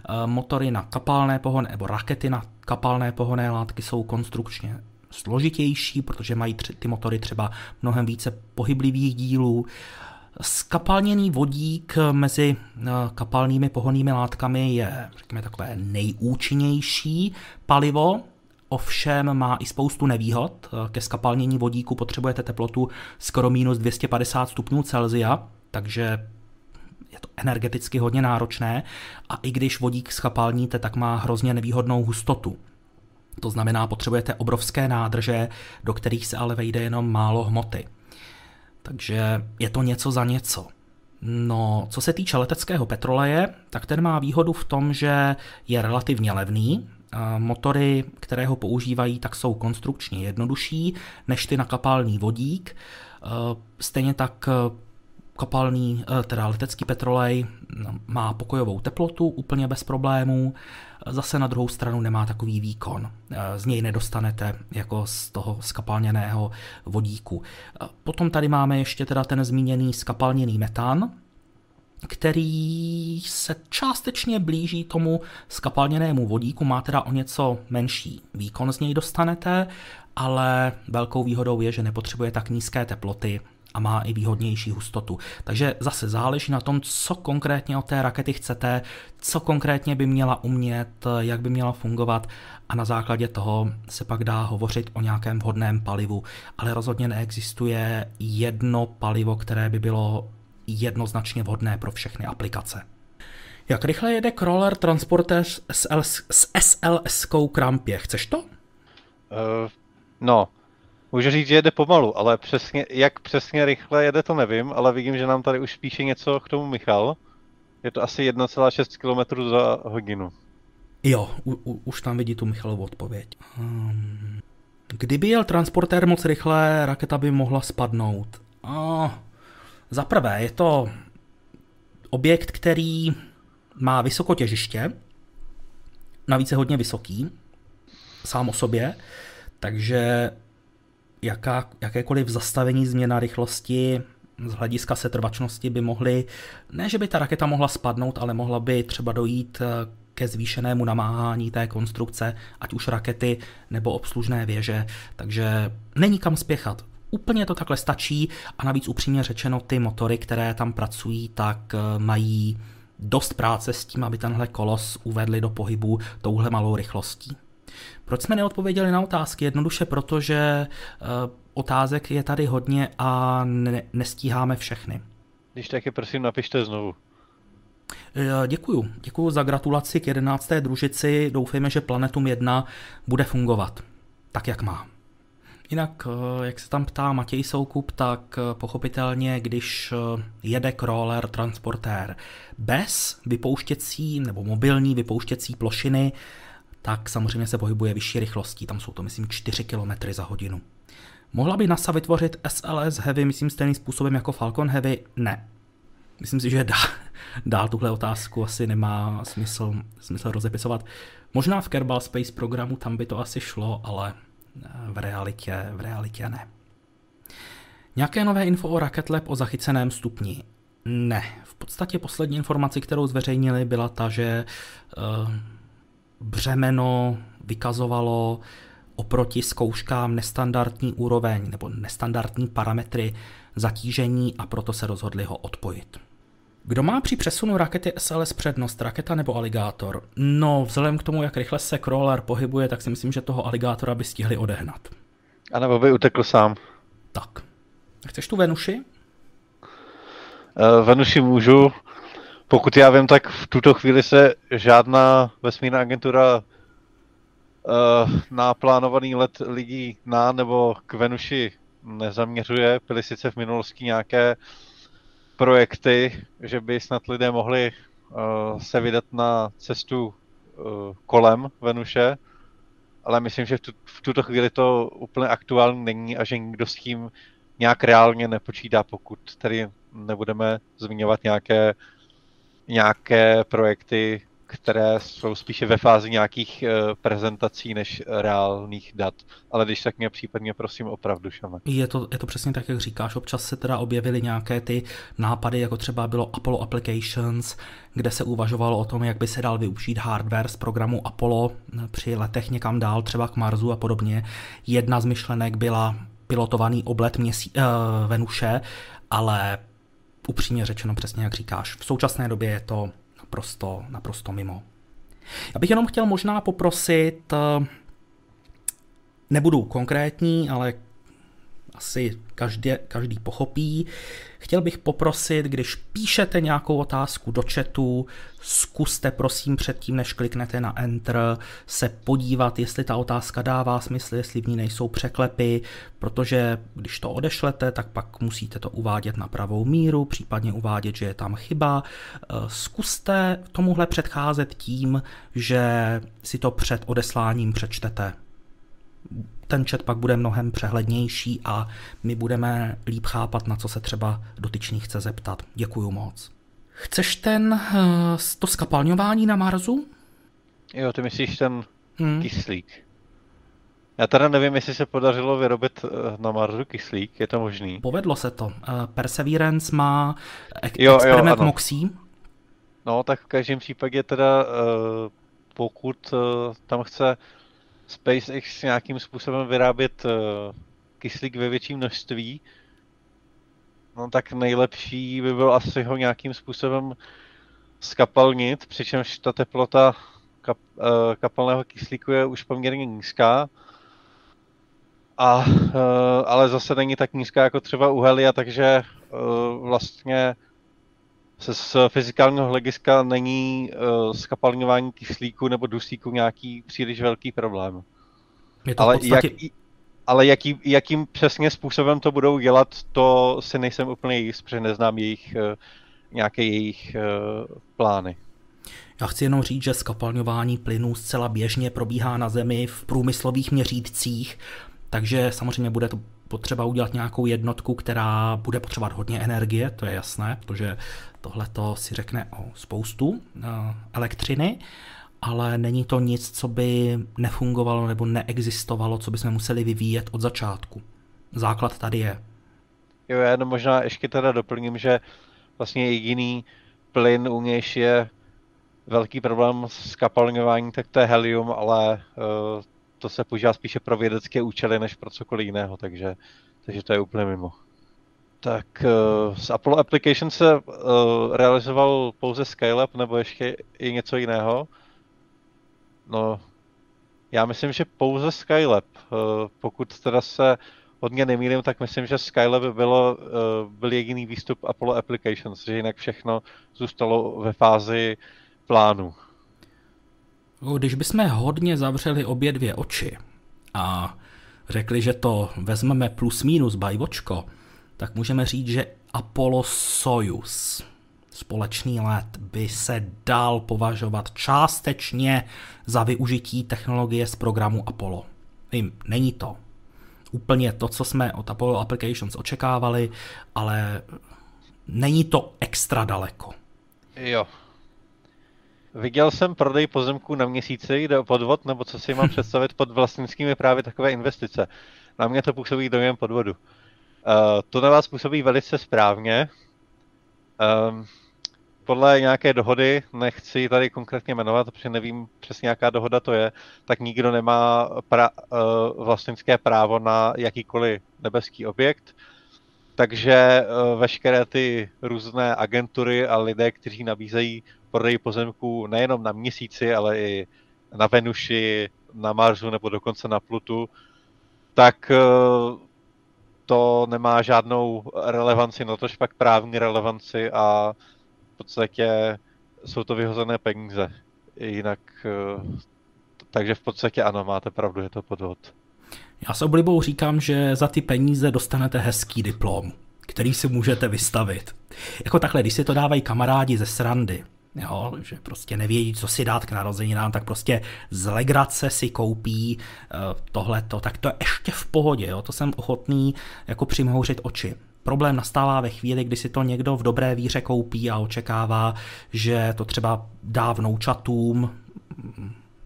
A: Uh, motory na kapalné pohonné, nebo rakety na kapalné pohonné látky jsou konstrukčně složitější, protože mají tři, ty motory třeba mnohem více pohyblivých dílů. Skapalněný vodík mezi eh, kapalnými pohonnými látkami je, řekněme, takové nejúčinnější palivo, ovšem má i spoustu nevýhod. Eh, ke skapalnění vodíku potřebujete teplotu skoro minus 250 stupňů Celsia, takže je to energeticky hodně náročné a i když vodík schapalníte, tak má hrozně nevýhodnou hustotu. To znamená, potřebujete obrovské nádrže, do kterých se ale vejde jenom málo hmoty. Takže je to něco za něco. No, co se týče leteckého petroleje, tak ten má výhodu v tom, že je relativně levný. Motory, které ho používají, tak jsou konstrukčně jednodušší než ty na kapalný vodík. Stejně tak kapalný, eh, teda letecký petrolej má pokojovou teplotu úplně bez problémů, zase na druhou stranu nemá takový výkon. Eh, z něj nedostanete jako z toho skapalněného vodíku. Potom tady máme ještě teda ten zmíněný skapalněný metan, který se částečně blíží tomu skapalněnému vodíku, má teda o něco menší výkon z něj dostanete, ale velkou výhodou je, že nepotřebuje tak nízké teploty a má i výhodnější hustotu. Takže zase záleží na tom, co konkrétně od té rakety chcete, co konkrétně by měla umět, jak by měla fungovat a na základě toho se pak dá hovořit o nějakém vhodném palivu. Ale rozhodně neexistuje jedno palivo, které by bylo jednoznačně vhodné pro všechny aplikace. Jak rychle jede crawler transporter s, s SLS-kou krampě? Chceš to? Uh,
B: no, můžu říct, že jede pomalu, ale přesně, jak přesně rychle jede, to nevím, ale vidím, že nám tady už píše něco k tomu Michal. Je to asi 1,6 km za hodinu.
A: Jo, u, u, už tam vidí tu Michalovu odpověď. Um, kdyby jel transportér moc rychle, raketa by mohla spadnout. Oh, za prvé, je to objekt, který má vysokotěžiště, navíc je hodně vysoký, sám o sobě, takže jaká, jakékoliv zastavení změna rychlosti z hlediska setrvačnosti by mohly, ne že by ta raketa mohla spadnout, ale mohla by třeba dojít eh, ke zvýšenému namáhání té konstrukce, ať už rakety nebo obslužné věže, takže není kam spěchat. Úplně to takhle stačí a navíc upřímně řečeno ty motory, které tam pracují, tak eh, mají dost práce s tím, aby tenhle kolos uvedli do pohybu touhle malou rychlostí. Proč jsme neodpověděli na otázky? Jednoduše proto, že uh, otázek je tady hodně a ne- nestíháme všechny.
B: Když tak je prosím napište znovu.
A: Eh, děkuju. Děkuju za gratulaci k 11. družici. Doufejme, že Planetum 1 bude fungovat tak, jak má. Jinak, eh, jak se tam ptá Matěj Soukup, tak pochopitelně, když jede crawler transportér bez vypouštěcí nebo mobilní vypouštěcí plošiny, tak samozřejmě se pohybuje vyšší rychlostí, tam jsou to myslím 4 km za hodinu. Mohla by NASA vytvořit SLS Heavy, myslím stejným způsobem jako Falcon Heavy? Ne. Myslím si, že dá, dál tuhle otázku asi nemá smysl, smysl rozepisovat. Možná v Kerbal Space programu tam by to asi šlo, ale eh, v realitě, v realitě ne. Nějaké nové info o Rocket Lab o zachyceném stupni? Ne. V podstatě poslední informaci, kterou zveřejnili, byla ta, že uh, břemeno vykazovalo oproti zkouškám nestandardní úroveň nebo nestandardní parametry zatížení a proto se rozhodli ho odpojit. Kdo má při přesunu rakety SLS přednost, raketa nebo aligátor? No, vzhledem k tomu, jak rychle se crawler pohybuje, tak si myslím, že toho aligátora by stihli odehnat.
B: A nebo by utekl sám.
A: Tak. Chceš tu Venuši?
B: Uh, Venuši můžu. Pokud já vím, tak v tuto chvíli se žádná vesmírná agentura uh, na plánovaný let lidí na nebo k Venuši nezaměřuje. Byly sice v minulosti nějaké projekty, že by snad lidé mohli uh, se vydat na cestu uh, kolem Venuše, ale myslím, že v, tu, v tuto chvíli to úplně aktuální není a že nikdo s tím nějak reálně nepočítá, pokud tady nebudeme zmiňovat nějaké nějaké projekty, které jsou spíše ve fázi nějakých eh, prezentací než reálných dat. Ale když tak mě případně prosím opravdu, Šame.
A: Je to, je to přesně tak, jak říkáš. Občas se teda objevily nějaké ty nápady, jako třeba bylo Apollo Applications, kde se uvažovalo o tom, jak by se dal využít hardware z programu Apollo při letech někam dál, třeba k Marsu a podobně. Jedna z myšlenek byla pilotovaný oblet měsí, uh, Venuše, ale upřímně řečeno přesně jak říkáš. V současné době je to naprosto, naprosto mimo. Já bych jenom chtěl možná poprosit, eh, nebudu konkrétní, ale asi každý, každý pochopí. Chtěl bych poprosit, když píšete nějakou otázku do chatu, zkuste prosím předtím, než kliknete na Enter, se podívat, jestli ta otázka dává smysl, jestli v ní nejsou překlepy, protože když to odešlete, tak pak musíte to uvádět na pravou míru, případně uvádět, že je tam chyba. Eh, zkuste tomuhle předcházet tím, že si to před odesláním přečtete ten chat pak bude mnohem přehlednější a my budeme líp chápat, na co se třeba dotyčný chce zeptat. Děkuju moc. Chceš ten, eh, to skapalňování na Marsu?
B: Jo, ty myslíš ten hmm. kyslík. Já teda nevím, jestli se podařilo vyrobit eh, na Marsu kyslík, je to možný?
A: Povedlo se to. Eh, Perseverance má jo, experiment jo, MOXIE.
B: No, tak v každém případě teda, pokud tam chce SpaceX nějakým způsobem vyrábět kyslík ve větším množství, No tak nejlepší by bylo asi ho nějakým způsobem skapalnit, přičemž ta teplota kap, uh, kapalného kyslíku je už poměrně nízká. A, uh, ale zase není tak nízká jako třeba u helia, takže uh, vlastně se z fyzikálního hlediska není uh, skapalňování kyslíku nebo dusíku nějaký příliš velký problém.
A: Je to ale podstatě... jak,
B: ale jaký, jakým přesně způsobem to budou dělat, to si nejsem úplně jist, protože neznám jejich, eh, nějaké jejich eh, plány.
A: Já chci jenom říct, že skapalňování plynů zcela běžně probíhá na Zemi v průmyslových měřítcích, takže samozřejmě bude to potřeba udělat nějakou jednotku, která bude potřebovat hodně energie, to je jasné, protože tohle to si řekne o spoustu eh, elektřiny ale není to nic, co by nefungovalo nebo neexistovalo, co bychom museli vyvíjet od začátku. Základ tady je.
B: Jo, já jenom možná ještě teda doplním, že vlastně jediný plyn, u nějž je velký problém s kapalňováním, tak to je helium, ale uh, to se používá spíše pro vědecké účely, než pro cokoliv jiného, takže, takže to je úplně mimo. Tak uh, z Apollo Application se uh, realizoval pouze Skylab, nebo ještě i něco jiného? No, já myslím, že pouze Skylab. Eh, pokud teda se hodně nemýlím, tak myslím, že Skylab bylo, eh, byl jediný výstup Apollo Applications, že jinak všechno zůstalo ve fázi plánu.
A: Když bychom hodně zavřeli obě dvě oči a řekli, že to vezmeme plus minus bajvočko, tak můžeme říct, že Apollo Soyuz společný let by se dal považovat částečně za využití technologie z programu Apollo. Vím, není to úplně to, co jsme od Apollo Applications očekávali, ale není to extra daleko.
B: Jo. Viděl jsem prodej pozemků na měsíci, jde o podvod, nebo co si mám představit pod vlastnickými právě takové investice. Na mě to působí dojem podvodu. Uh, to na vás působí velice správně. Um, podle nějaké dohody, nechci tady konkrétně jmenovat, protože nevím přesně, jaká dohoda to je, tak nikdo nemá pra, uh, vlastnické právo na jakýkoliv nebeský objekt. Takže uh, veškeré ty různé agentury a lidé, kteří nabízejí prodej pozemků nejenom na měsíci, ale i na Venuši, na Marsu nebo dokonce na Plutu, tak uh, to nemá žádnou relevanci, no tož pak právní relevanci a v podstatě jsou to vyhozené peníze. Jinak, eh, takže v podstatě ano, máte pravdu, je to podvod.
A: Já s oblibou říkám, že za ty peníze dostanete hezký diplom, který si můžete vystavit. Jako takhle, když si to dávají kamarádi ze srandy, jo, že prostě nevědí, co si dát k narozeninám, tak prostě z legrace si koupí uh, tohleto, tak to je ještě v pohodě, jo, to jsem ochotný jako přimhouřit oči. Problém nastává ve chvíli, kdy si to někdo v dobré víře koupí a očekává, že to třeba dá vnoučatům,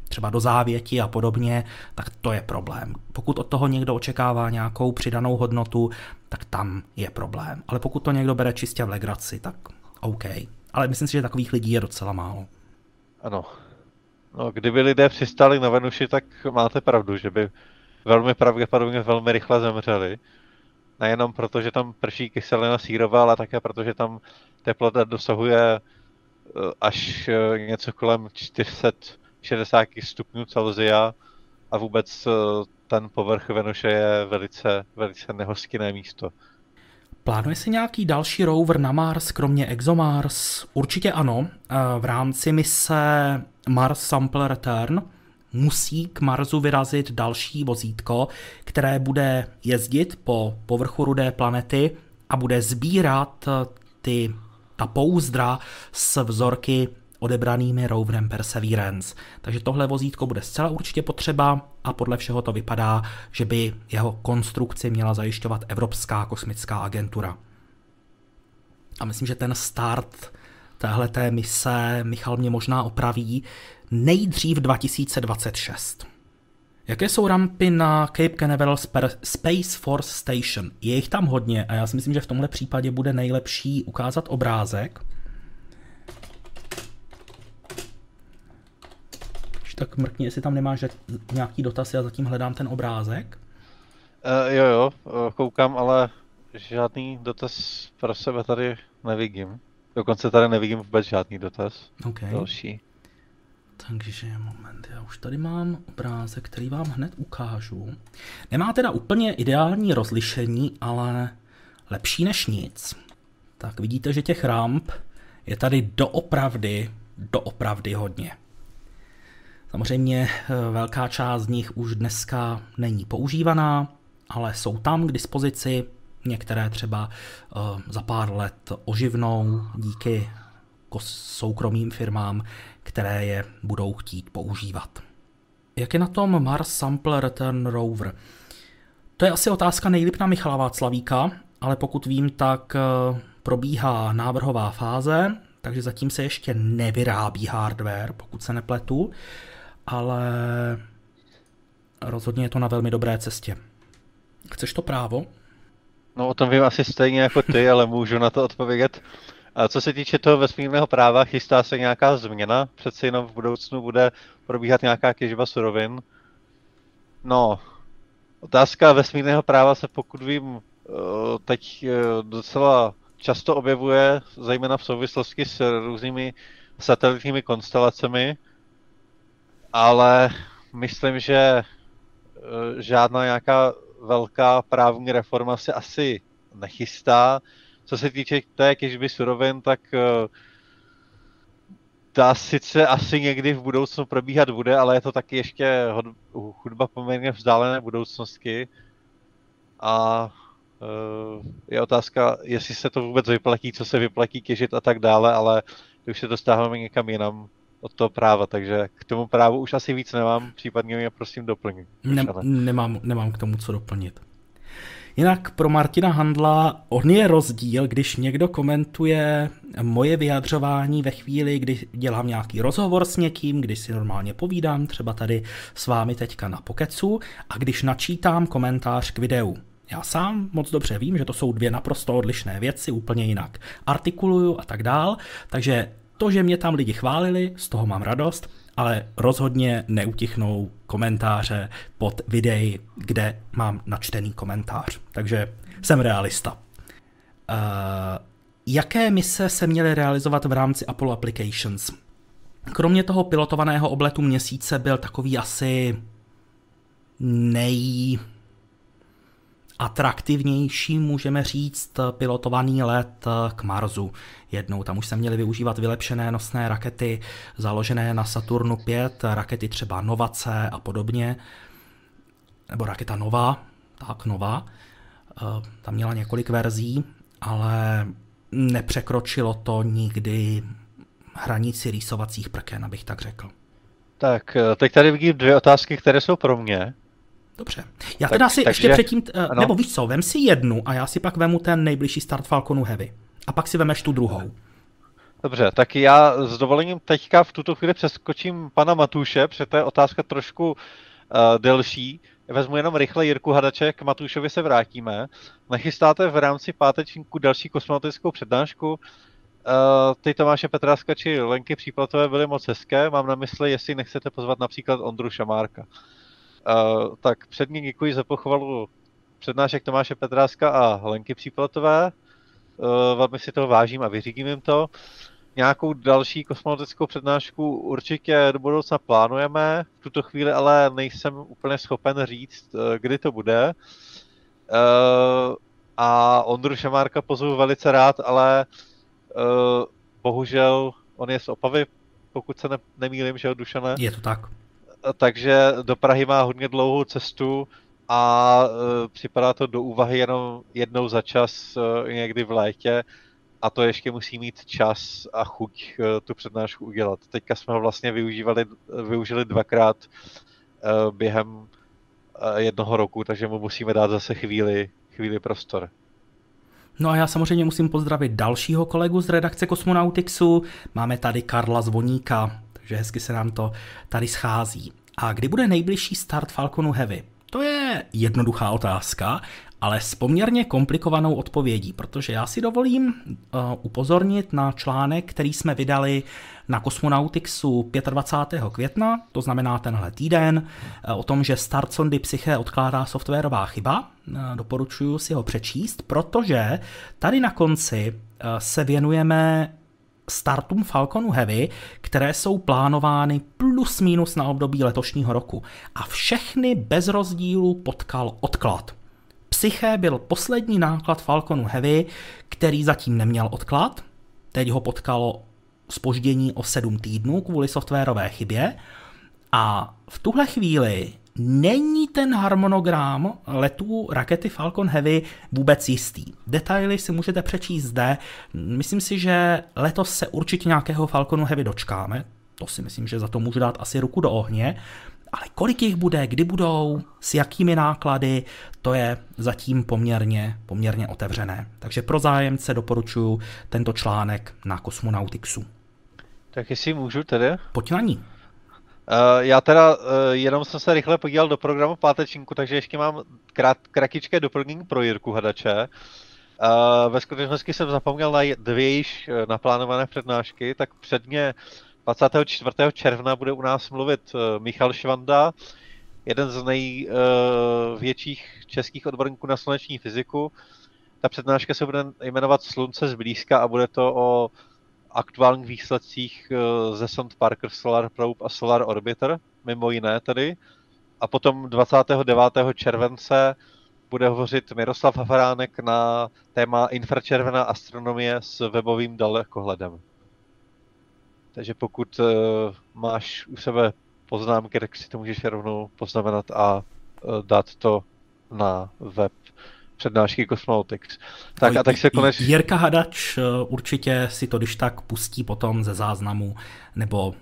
A: třeba do závěti a podobně, tak to je problém. Pokud od toho někdo očekává nějakou přidanou hodnotu, tak tam je problém. Ale pokud to někdo bere čistě v legraci, tak OK. Ale myslím si, že takových lidí je docela málo.
B: Ano. No, kdyby lidé přistali na Venuši, tak máte pravdu, že by velmi pravděpodobně velmi rychle zemřeli nejenom proto, že tam prší kyselina sírová, ale také proto, že tam teplota dosahuje eh, až eh, něco kolem 460 stupňů Celsia a vůbec eh, ten povrch Venuše je velice, velice nehostinné místo.
A: Plánuje se nějaký další rover na Mars, kromě ExoMars? Určitě ano. V rámci mise Mars Sample Return musí k Marsu vyrazit další vozítko, které bude jezdit po povrchu rudé planety a bude sbírat eh, ty, ta pouzdra z vzorky odebranými roverem Perseverance. Takže tohle vozítko bude zcela určitě potřeba a podle všeho to vypadá, že by jeho konstrukci měla zajišťovat Evropská kosmická agentura. A myslím, že ten start téhle mise Michal mě možná opraví nejdřív 2026. Jaké jsou rampy na Cape Canaveral Space Force Station? Je jich tam hodně a já si myslím, že v tomhle případě bude nejlepší ukázat obrázek. Tak mrkni, jestli tam nemáš nějaký dotaz, já zatím hledám ten obrázek.
B: Uh, jo, jo, eh, koukám, ale žádný dotaz pro sebe tady nevidím. Dokonce tady nevidím vůbec žádný dotaz.
A: Okay.
B: Další.
A: Takže moment, já už tady mám obrázek, který vám hned ukážu. Nemá teda úplně ideální rozlišení, ale lepší než nic. Tak vidíte, že těch ramp je tady doopravdy, doopravdy hodně. Samozřejmě eh, velká část z nich už dneska není používaná, ale jsou tam k dispozici. Některé třeba uh, za pár let oživnou díky soukromým firmám, které je budou chtít používat. Jak je na tom Mars Sample Return Rover? To je asi otázka nejlíp na Michala Václavíka, ale pokud vím, tak uh, probíhá návrhová fáze, takže zatím se ještě nevyrábí hardware, pokud se nepletu ale rozhodně je to na velmi dobré cestě. Chceš to právo?
B: No o tom vím asi stejně jako ty, ale můžu na to odpovědět. A co se týče toho vesmírného práva, chystá se nějaká změna, přeci jenom v budoucnu bude probíhat nějaká těžba surovin. No, otázka vesmírného práva se pokud vím eh, teď eh, docela často objevuje, zejména v souvislosti s různými satelitními konstelacemi, ale myslím, že eh, žádná nějaká velká právní reforma se asi nechystá. Co se týče té těžby surovin, tak eh, ta sice asi někdy v budoucnu probíhat bude, ale je to taky ještě hudba poměrně vzdálené budoucnosti. A eh, je otázka, jestli se to vůbec vyplatí, co se vyplatí těžit a tak dále, ale už se dostáváme někam jinam od toho práva, takže k tomu právu už asi víc nemám, případně mě prosím doplň.
A: Ne, nemám, nemám k tomu co doplnit. Jinak pro Martina Handla on je rozdíl, když někdo komentuje moje vyjadřování ve chvíli, kdy dělám nějaký rozhovor s někým, když si normálně povídám, třeba tady s vámi teďka na Pokecu, a když načítám komentář k videu. Já sám moc dobře vím, že to jsou dvě naprosto odlišné věci, úplně jinak artikuluju a tak dál, takže to, že mě tam lidi chválili, z toho mám radost, ale rozhodně neutichnou komentáře pod videí, kde mám načtený komentář. Takže jsem realista. Uh, jaké mise se měly realizovat v rámci Apollo Applications? Kromě toho pilotovaného obletu měsíce byl takový asi nej atraktivnější, můžeme říct, pilotovaný let k Marsu. Jednou tam už se měly využívat vylepšené nosné rakety založené na Saturnu 5, rakety třeba Novace a podobně, nebo raketa Nova, tak Nova. Eh, tam měla několik verzí, ale nepřekročilo to nikdy hranici rýsovacích prken, abych tak řekl.
B: Tak, eh, teď tady vidím dvě otázky, které jsou pro mě.
A: Dobře. Já tak, teda si takže, ještě předtím, ano. nebo víš co, vem si jednu a já si pak vemu ten nejbližší start Falconu Heavy. A pak si vemeš tu druhou.
B: Dobře, tak já s dovolením teďka v tuto chvíli přeskočím pana Matuše, protože to je otázka trošku uh, delší. Vezmu jenom rychle Jirku Hadače, k Matušovi se vrátíme. Nechystáte v rámci pátečníku další kosmonautickou přednášku? Uh, ty Tomáše Petráska či Lenky Příplatové byly moc hezké. Mám na mysli, jestli nechcete pozvat například Ondru Šamárka. Uh, tak předně děkuji za pochvalu přednášek Tomáše Petráska a Lenky Příplatové. Uh, velmi si toho vážím a vyřídím jim to. Nějakou další kosmonautickou přednášku určitě do budoucna plánujeme. V tuto chvíli ale nejsem úplně schopen říct, uh, kdy to bude. Uh, a Ondru Šamárka pozvu velice rád, ale uh, bohužel on je z Opavy, pokud se ne, nemýlím, že Dušané.
A: Je to tak
B: takže do Prahy má hodně dlouhou cestu a uh, připadá to do úvahy jenom jednou za čas uh, někdy v létě. a to ještě musí mít čas a chuť uh, tu přednášku udělat. Teďka jsme ho vlastně využívali, využili dvakrát během jednoho roku, takže mu musíme dát zase chvíli, chvíli prostor.
A: No a já samozřejmě musím pozdravit dalšího kolegu z redakce Kosmonautixu. Máme tady Karla Zvoníka, takže hezky se nám to tady schází. A kdy bude nejbližší start Falconu Heavy? To je jednoduchá otázka, ale s poměrně komplikovanou odpovědí, protože já si dovolím uh, upozornit na článek, který jsme vydali na Cosmonautixu 25. května, to znamená tenhle týden, uh, o tom, že start sondy Psyche odkládá softwarová chyba. Uh, doporučuji si ho přečíst, protože tady na konci se věnujeme startům Falconu Heavy, které jsou plánovány plus minus na období letošního roku. A všechny bez rozdílu potkal odklad. Psyche byl poslední náklad Falconu Heavy, který zatím neměl odklad. Teď ho potkalo spoždění o 7 týdnů kvůli softwarové chybě. A v tuhle chvíli není ten harmonogram letů rakety Falcon Heavy vůbec jistý. Detaily si můžete přečíst zde. Myslím si, že letos se určitě nějakého Falconu Heavy dočkáme. To si myslím, že za to můžu dát asi ruku do ohně. Ale kolik jich bude, kdy budou, s jakými náklady, to je zatím poměrně, poměrně otevřené. Takže pro zájemce doporučuji tento článek na Kosmonautixu.
B: Tak jestli můžu tedy?
A: Pojď na ní.
B: Uh, já teda uh, jenom jsem se rychle podíval do programu pátečníku, takže ještě mám krát, kratičké doplnění pro Jirku Hadače. Uh, ve skutečnosti jsem zapomněl na dvě již naplánované přednášky, tak předně 24. června bude u nás mluvit Michal Švanda, jeden z největších českých odborníků na sluneční fyziku. Ta přednáška se bude jmenovat Slunce zblízka a bude to o aktuálních výsledcích eh, ze sond Parker Solar Probe a Solar Orbiter, mimo jiné tedy. A potom 29. července bude hovořit Miroslav Hafaránek na téma infračervená astronomie s webovým dalekohledem. Takže pokud uh, máš u sebe poznámky, tak si to můžeš rovnou poznamenat a uh, dát to na web přednášky Cosmonautics. Tak
A: no,
B: a tak se konečně...
A: Jirka Hadač eh, určitě si to když tak pustí potom ze záznamu, nebo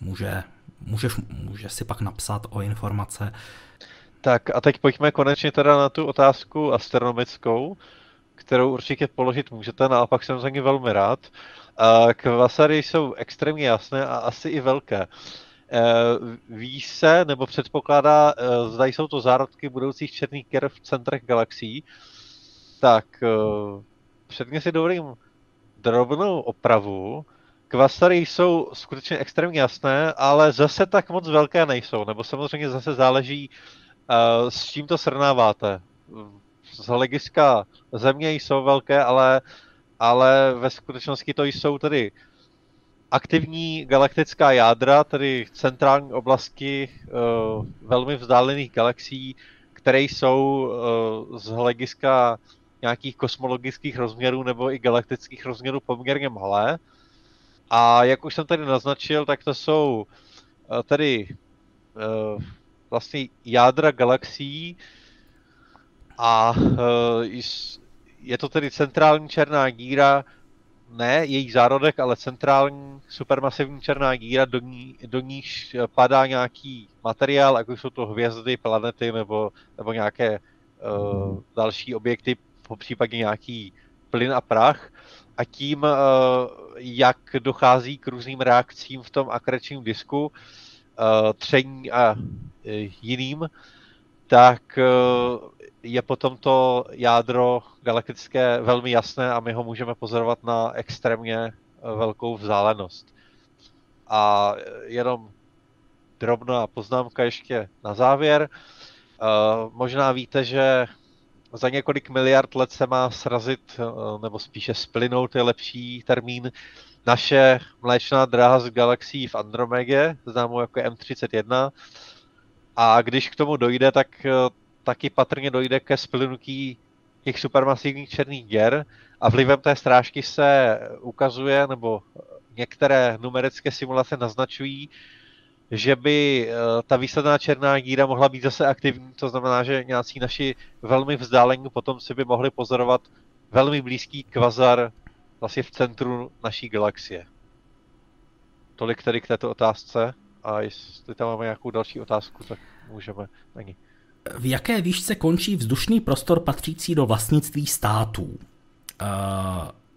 A: může, může, může si pak napsat o informace.
B: Tak a teď pojďme konečně teda na tu otázku astronomickou, kterou určitě položit můžete, naopak jsem za ní velmi rád. Kvasary jsou extrémně jasné a asi i velké. Eh, ví se, nebo předpokládá, eh, zda jsou to zárodky budoucích černých ker v centrech galaxií, tak eh, předně si dovolím drobnou opravu. Kvasary jsou skutečně extrémně jasné, ale zase tak moc velké nejsou, nebo samozřejmě zase záleží, s čím to srovnáváte. Z hlediska země jsou velké, ale, ale ve skutečnosti to jsou tedy aktivní galaktická jádra, tedy centrální oblasti uh, velmi vzdálených galaxií, které jsou uh, z hlediska nějakých kosmologických rozměrů nebo i galaktických rozměrů poměrně malé. A jak už jsem tady naznačil, tak to jsou uh, tedy vlastně jádra galaxií a je to tedy centrální černá díra, ne její zárodek, ale centrální supermasivní černá díra, do, ní, do níž padá nějaký materiál, jako jsou to hvězdy, planety nebo, nebo nějaké uh, další objekty, po případě nějaký plyn a prach. A tím, uh, jak dochází k různým reakcím v tom akrečním disku, uh, tření a uh, jiným, tak uh, je potom to jádro galaktické velmi jasné a my ho můžeme pozorovat na extrémně eh, velkou vzdálenost. A eh, jenom drobná poznámka ještě na závěr. Uh, možná víte, že za několik miliard let se má srazit, nebo spíše splynout je lepší termín, naše mléčná dráha z galaxií v Andromedě, známou jako M31. A když k tomu dojde, tak taky patrně dojde ke splynutí těch supermasivních černých děr a vlivem té strážky se ukazuje, nebo některé numerické simulace naznačují, že by eh, ta výsledná černá díra mohla být zase aktivní, to znamená, že nějací naši velmi vzdálení potomci by mohli pozorovat velmi blízký kvazar vlastně v centru naší galaxie. Tolik tedy k této otázce a jestli tam máme nějakou další otázku, tak můžeme na ní.
A: V jaké výšce končí vzdušný prostor patřící do vlastnictví států? Uh,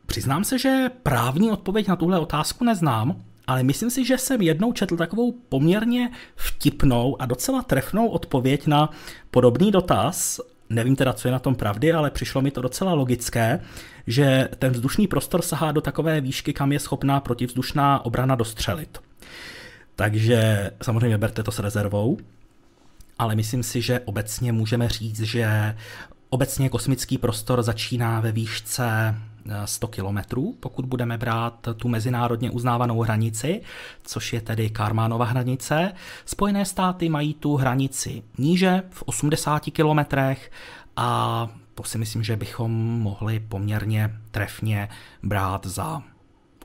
A: přiznám se, že právní odpověď na tuhle otázku neznám, ale myslím si, že jsem jednou četl takovou poměrně vtipnou a docela trefnou odpověď na podobný dotaz. Nevím teda, co je na tom pravdy, ale přišlo mi to docela logické, že ten vzdušný prostor sahá do takové výšky, kam je schopná protivzdušná obrana dostřelit. Takže samozřejmě berte to s rezervou, ale myslím si, že obecně můžeme říct, že obecně kosmický prostor začíná ve výšce 100 kilometrů, pokud budeme brát tu mezinárodně uznávanou hranici, což je tedy Karmánova hranice. Spojené státy mají tu hranici níže, v 80 kilometrech a to si myslím, že bychom mohli poměrně trefně brát za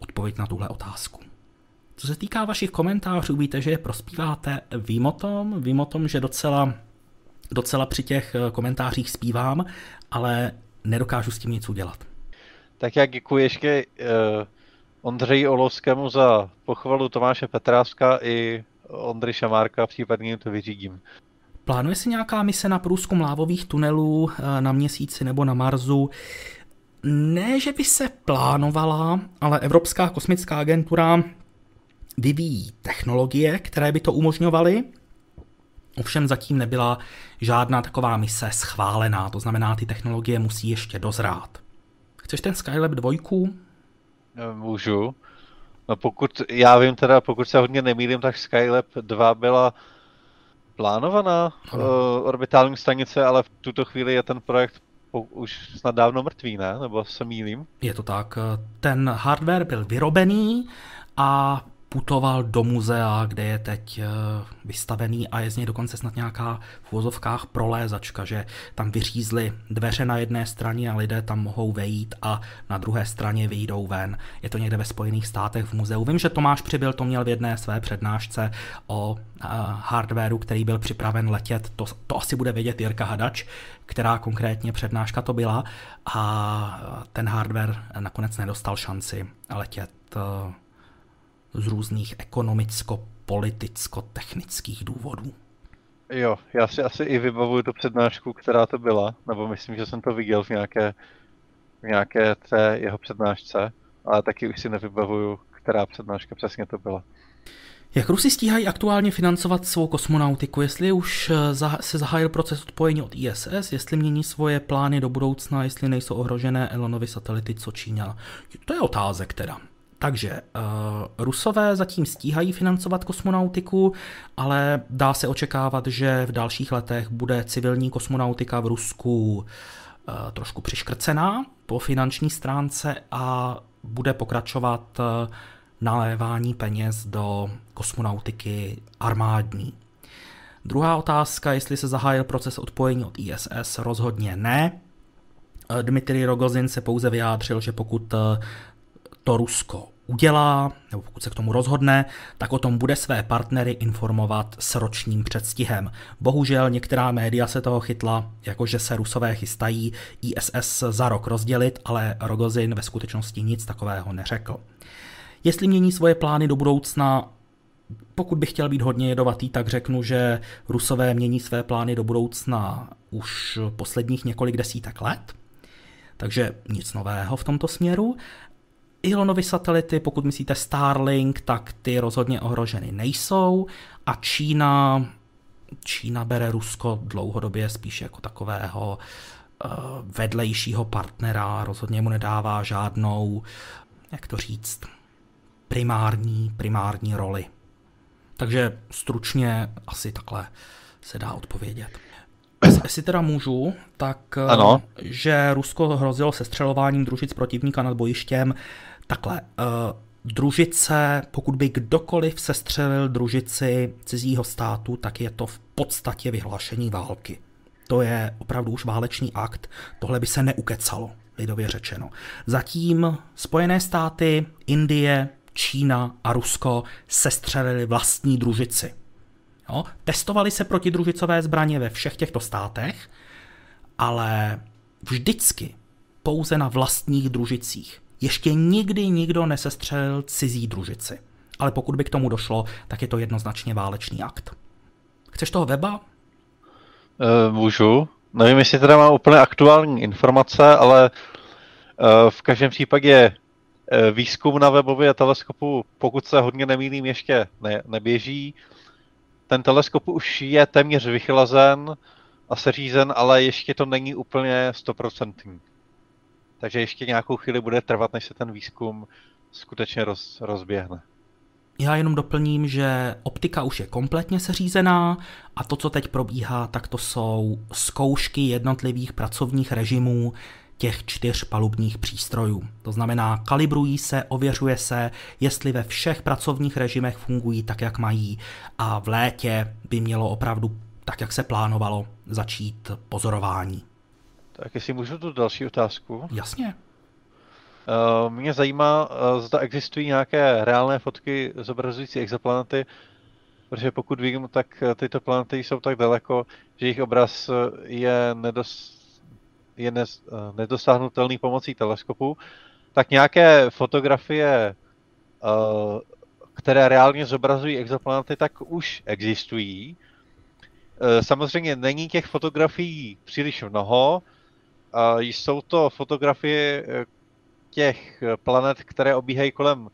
A: odpověď na tuhle otázku. Co se týká vašich komentářů, víte, že je prospíváte. Vím o tom, vím o tom, že docela, docela při těch komentářích zpívám, ale nedokážu s tím nic udělat.
B: Tak já děkuji ještě uh, Ondřeji Olovskému za pochvalu Tomáše Petráska i Ondry Šamárka, případně to vyřídím.
A: Plánuje si nějaká mise na průzkum lávových tunelů eh, na měsíci nebo na Marsu? Ne, že by se plánovala, ale Evropská kosmická agentura vyvíjí technologie, které by to umožňovaly. Ovšem zatím nebyla žádná taková mise schválená, to znamená, ty technologie musí ještě dozrát. Chceš ten Skylab dvojku?
B: Můžu. No pokud, já vím teda, pokud se hodně nemýlím, tak Skylab 2 byla plánovaná uh, orbitální stanice, ale v tuto chvíli je ten projekt už snad dávno mrtvý, ne? Nebo se mýlím?
A: Je to tak. Ten hardware byl vyrobený a putoval do muzea, kde je teď eh, vystavený a je z něj dokonce snad nějaká v vozovkách prolézačka, že tam vyřízly dveře na jedné straně a lidé tam mohou vejít a na druhé straně vyjdou ven. Je to někde ve Spojených státech v muzeu. Vím, že Tomáš Přibyl to měl v jedné své přednášce o uh, hardwareu, který byl připraven letět. To, to asi bude vědět Jirka Hadač, která konkrétně přednáška to byla a ten hardware nakonec nedostal šanci letět uh, z různých ekonomicko-politicko-technických důvodů.
B: Jo, já si asi i vybavuju tu přednášku, která to byla, nebo myslím, že jsem to viděl v nějaké, v nějaké té jeho přednášce, ale taky už si nevybavuju, která přednáška přesně to byla.
A: Jak Rusy stíhají aktuálně financovat svou kosmonautiku? Jestli už eh, se zahájil proces odpojení od ISS, jestli mění svoje plány do budoucna, jestli nejsou ohrožené Elonovy satelity, co Čína? To je otázek teda. Takže uh, Rusové zatím stíhají financovat kosmonautiku, ale dá se očekávat, že v dalších letech bude civilní kosmonautika v Rusku uh, trošku přiškrcená po finanční stránce a bude pokračovat uh, nalévání peněz do kosmonautiky armádní. Druhá otázka, jestli se zahájil proces odpojení od ISS, rozhodně ne. Dmitry Rogozin se pouze vyjádřil, že pokud to Rusko udělá, nebo pokud se k tomu rozhodne, tak o tom bude své partnery informovat s ročním předstihem. Bohužel některá média se toho chytla, jakože se Rusové chystají ISS za rok rozdělit, ale Rogozin ve skutečnosti nic takového neřekl. Jestli mění svoje plány do budoucna, pokud bych chtěl být hodně jedovatý, tak řeknu, že Rusové mění své plány do budoucna už posledních několik desítek let, takže nic nového v tomto směru. Elonovy satelity, pokud myslíte Starlink, tak ty rozhodně ohroženy nejsou a Čína, Čína bere Rusko dlouhodobě spíš jako takového uh, vedlejšího partnera, rozhodně mu nedává žádnou, jak to říct, primární, primární roli. Takže stručně asi takhle se dá odpovědět. Jestli teda můžu, tak eh, ano. že Rusko hrozilo sestřelováním družic protivníka nad bojištěm, takhle, uh, družice, pokud by kdokoliv sestřelil družici cizího státu, tak je to v podstatě vyhlášení války. To je opravdu už válečný akt, tohle by se neukecalo, lidově řečeno. Zatím Spojené státy, Indie, Čína a Rusko sestřelili vlastní družici. Jo? Testovali se protidružicové zbraně ve všech těchto státech, ale vždycky pouze na vlastních družicích. Ještě nikdy nikdo nesestřelil cizí družici. Ale pokud by k tomu došlo, tak je to jednoznačně válečný akt. Chceš toho weba?
B: Uh, můžu. Nevím, jestli teda mám úplně aktuální informace, ale uh, v každém případě uh, výzkum na webově teleskopu, pokud se hodně nemýlím, ještě ne, neběží. Ten teleskop už je téměř vychlazen a seřízen, ale ještě to není úplně stoprocentní. Takže ještě nějakou chvíli bude trvat, než se ten výzkum skutečně roz, rozběhne.
A: Já jenom doplním, že optika už je kompletně seřízená a to, co teď probíhá, tak to jsou zkoušky jednotlivých pracovních režimů těch čtyř palubních přístrojů. To znamená, kalibrují se, ověřuje se, jestli ve všech pracovních režimech fungují tak, jak mají a v létě by mělo opravdu, tak jak se plánovalo, začít pozorování.
B: Tak jestli můžu tu další otázku?
A: Jasně.
B: Uh, mě zajímá, uh, zda existují nějaké reálné fotky zobrazující exoplanety, protože pokud vím, tak eh, tyto planety jsou tak daleko, že jejich obraz je, nedos, je ne, uh, nedosáhnutelný pomocí teleskopu, tak nějaké fotografie, které reálně zobrazují exoplanety, tak už existují. Samozřejmě není těch fotografií příliš mnoho, jsou to fotografie, těch eh, planet, které obíhají kolem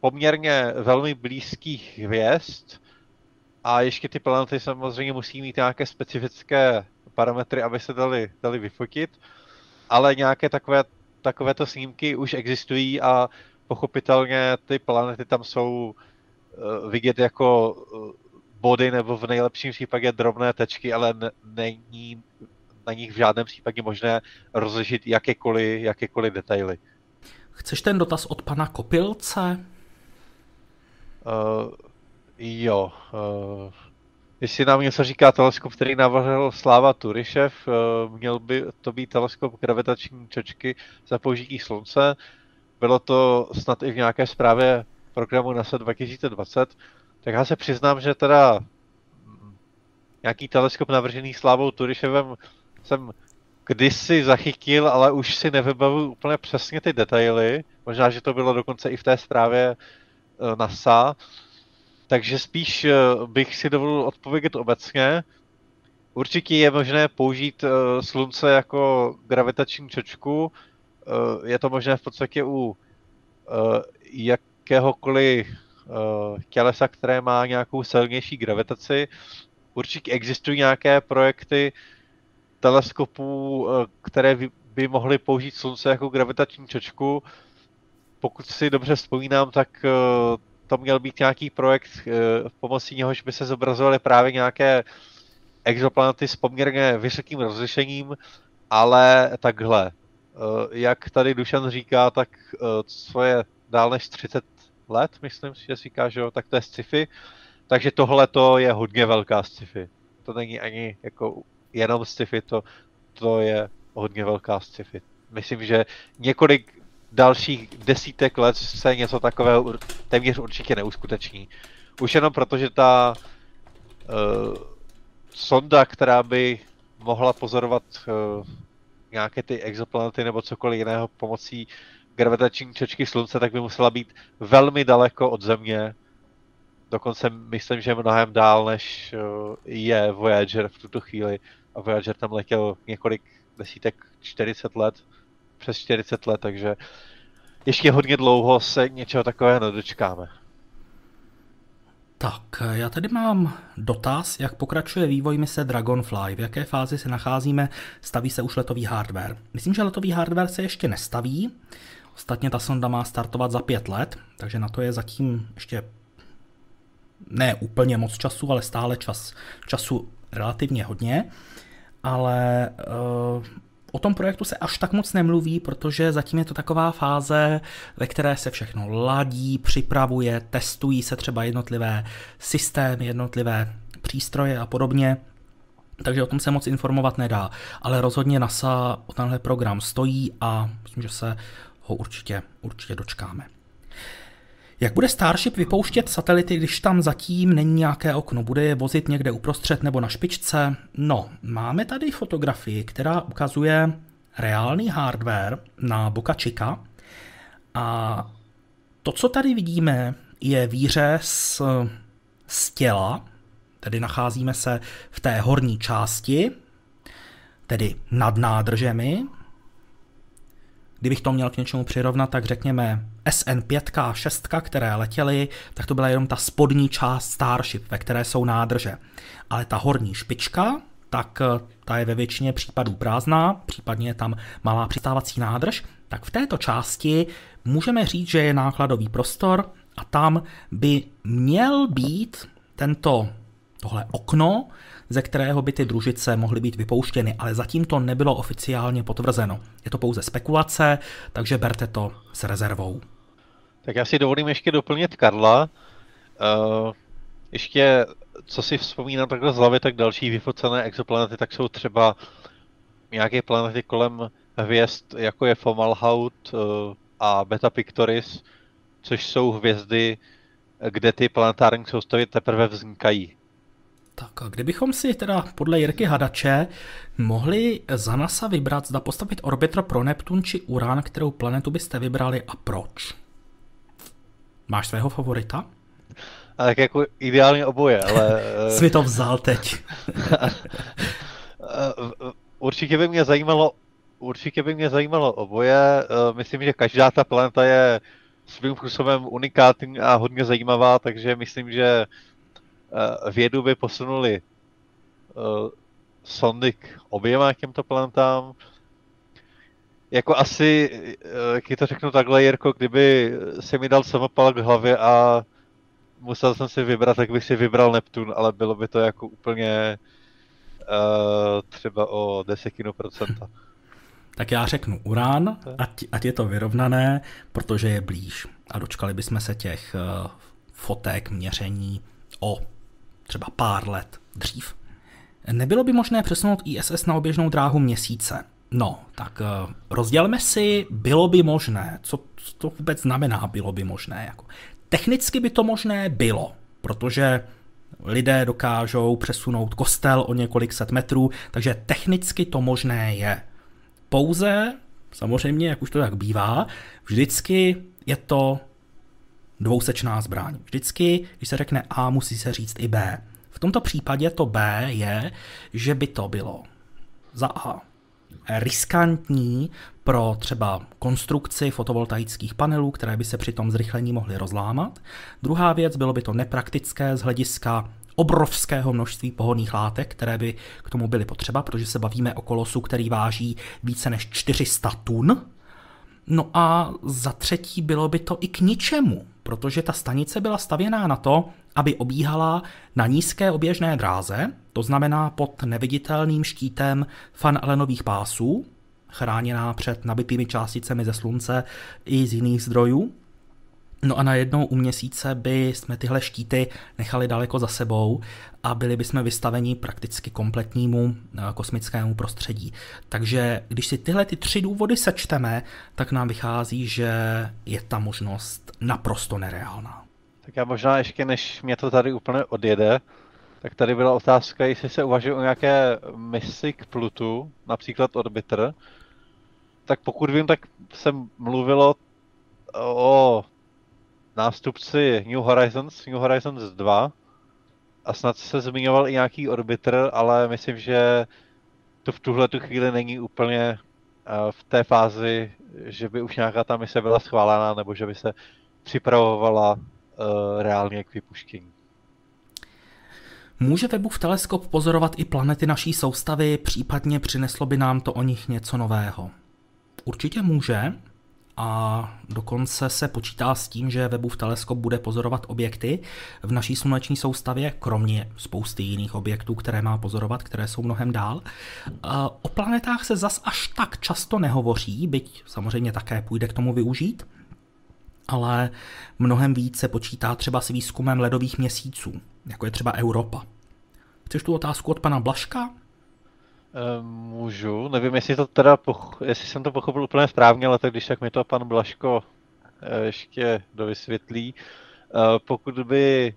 B: poměrně velmi blízkých hvězd. A ještě ty planety samozřejmě musí mít nějaké specifické parametry, aby se dali, dali vyfotit, ale nějaké takové, takovéto snímky už existují a pochopitelně ty planety tam jsou uh, vidět jako body nebo v nejlepším případě drobné tečky, ale není na nich v žádném případě možné rozlišit jakékoliv, jakékoliv detaily.
A: Chceš ten dotaz od pana Kopilce?
B: Uh, jo. Uh, jestli nám něco říká teleskop, který navrhl Sláva Turišev, uh, měl by to být teleskop gravitační čočky za použití slunce. Bylo to snad i v nějaké zprávě programu NASA 2020. Tak já se přiznám, že teda mm, nějaký teleskop navržený Slávou Turiševem jsem kdysi zachytil, ale už si nevybavuju úplně přesně ty detaily. Možná, že to bylo dokonce i v té zprávě eh, NASA. Takže spíš eh, bych si dovolil odpovědět obecně. Určitě je možné použít eh, slunce jako gravitační čočku. Je to možné v podstatě u jakéhokoliv tělesa, které má nějakou silnější gravitaci. Určitě existují nějaké projekty, teleskopů, eh, které by mohly použít Slunce jako gravitační čočku. Pokud si dobře vzpomínám, tak eh, to měl být nějaký projekt, eh, pomocí něhož by se zobrazovaly právě nějaké exoplanety s poměrně vysokým rozlišením, ale takhle. Jak tady Dušan říká, tak co je dál než 30 let, myslím si, že říká, že jo, tak to je sci-fi. Takže tohle to je hodně velká sci-fi. To není ani jako jenom sci-fi, to, to je hodně velká sci-fi. Myslím, že několik dalších desítek let se něco takového téměř určitě neuskuteční. Už jenom proto, že ta uh, sonda, která by mohla pozorovat uh, nějaké ty exoplanety nebo cokoliv jiného pomocí gravitační čočky slunce, tak by musela být velmi daleko od Země. Dokonce myslím, že mnohem dál, než uh, je Voyager v tuto chvíli a Voyager tam letěl několik desítek, 40 let, přes 40 let, takže ještě hodně dlouho se něčeho takového nedočkáme.
A: Tak, já tady mám dotaz, jak pokračuje vývoj mise Dragonfly, v jaké fázi se nacházíme, staví se už letový hardware. Myslím, že letový hardware se ještě nestaví, ostatně ta sonda má startovat za pět let, takže na to je zatím ještě ne úplně moc času, ale stále čas, času relativně hodně ale uh, o tom projektu se až tak moc nemluví, protože zatím je to taková fáze, ve které se všechno ladí, připravuje, testují se třeba jednotlivé systémy, jednotlivé přístroje a podobně. Takže o tom se moc informovat nedá, ale rozhodně NASA o tenhle program stojí a myslím, že se ho určitě, určitě dočkáme. Jak bude Starship vypouštět satelity, když tam zatím není nějaké okno? Bude je vozit někde uprostřed nebo na špičce? No, máme tady fotografii, která ukazuje reálný hardware na Boca Chica A to, co tady vidíme, je výřez z těla, tedy nacházíme se v té horní části, tedy nad nádržemi. Kdybych to měl k něčemu přirovnat, tak řekněme SN5 a 6, které letěly, tak to byla jenom ta spodní část Starship, ve které jsou nádrže. Ale ta horní špička, tak eh, ta je ve většině případů prázdná, případně je tam malá přistávací nádrž, tak v této části můžeme říct, že je nákladový prostor a tam by měl být tento tohle okno, ze kterého by ty družice mohly být vypouštěny, ale zatím to nebylo oficiálně potvrzeno. Je to pouze spekulace, takže berte to s rezervou.
B: Tak já si dovolím ještě doplnit Karla. Uh, ještě, co si vzpomínám takhle z hlavy, tak další vyfocené exoplanety, tak jsou třeba nějaké planety kolem hvězd, jako je Fomalhaut uh, a Beta Pictoris, což jsou hvězdy, kde ty planetární soustavy teprve vznikají.
A: Tak a kdybychom si teda podle Jirky Hadače mohli za NASA vybrat, zda postavit orbiter pro Neptun či Uran, kterou planetu byste vybrali a proč? Máš svého favorita?
B: A tak jako ideálně oboje, ale...
A: Jsi mi to vzal teď.
B: určitě by mě zajímalo určitě by mě zajímalo oboje. Myslím, že každá ta planeta je svým způsobem unikátní a hodně zajímavá, takže myslím, že Eh, vědu by posunuli uh, sondy k oběma těmto planetám. Jako asi, uh, jak to řeknu takhle, Jirko, kdyby se mi dal samopal k hlavě a musel jsem si vybrat, tak bych si vybral Neptun, ale bylo by to jako úplně uh, třeba o desetinu procenta.
A: Tak já řeknu Urán, ať, ať je to vyrovnané, protože je blíž. A dočkali bychom se těch uh, fotek, měření o třeba pár let dřív. Nebylo by možné přesunout ISS na oběžnou dráhu měsíce? No, tak eh, rozdělme si, bylo by možné. Co, to vůbec znamená, bylo by možné? Jako, technicky by to možné bylo, protože lidé dokážou přesunout kostel o několik set metrů, takže technicky to možné je. Pouze, samozřejmě, jak už to tak bývá, vždycky je to dvousečná zbraň. Vždycky, když se řekne A, musí se říct i B. V tomto případě to B je, že by to bylo za A riskantní pro třeba konstrukci fotovoltaických panelů, které by se při tom zrychlení mohly rozlámat. Druhá věc, bylo by to nepraktické z hlediska obrovského množství pohodných látek, které by k tomu byly potřeba, protože se bavíme o kolosu, který váží více než 400 tun. No a za třetí bylo by to i k ničemu, protože ta stanice byla stavěná na to, aby obíhala na nízké oběžné dráze, to znamená pod neviditelným štítem Van Allenových pásů, chráněná před nabitými částicemi ze slunce i z jiných zdrojů. No a najednou u měsíce by jsme tyhle štíty nechali daleko za sebou a byli bychom vystaveni prakticky kompletnímu eh, kosmickému prostředí. Takže když si tyhle ty tři důvody sečteme, tak nám vychází, že je ta možnost naprosto nereálná.
B: Tak já možná ještě, než mě to tady úplně odjede, tak tady byla otázka, jestli se uvažuje o nějaké misi k Plutu, například Orbiter. Tak pokud vím, tak se mluvilo o nástupci New Horizons, New Horizons 2 a snad se zmiňoval i nějaký Orbiter, ale myslím, že to v tuhle tu chvíli není úplně eh, v té fázi, že by už nějaká ta mise byla schválená nebo že by se připravovala uh, reálně k vypuštění.
A: Může Webův teleskop pozorovat i planety naší soustavy, případně přineslo by nám to o nich něco nového? Určitě může, a dokonce se počítá s tím, že Webův teleskop bude pozorovat objekty v naší sluneční soustavě, kromě spousty jiných objektů, které má pozorovat, které jsou mnohem dál. O planetách se zas až tak často nehovoří, byť samozřejmě také půjde k tomu využít, ale mnohem víc se počítá třeba s výzkumem ledových měsíců, jako je třeba Europa. Chceš tu otázku od pana Blaška?
B: Eh, můžu, nevím, jestli to teda, poch- jestli jsem to pochopil úplně správně, ale tak když tak mi to pan Blaško eh, ještě dovysvětlí. Eh, pokud by,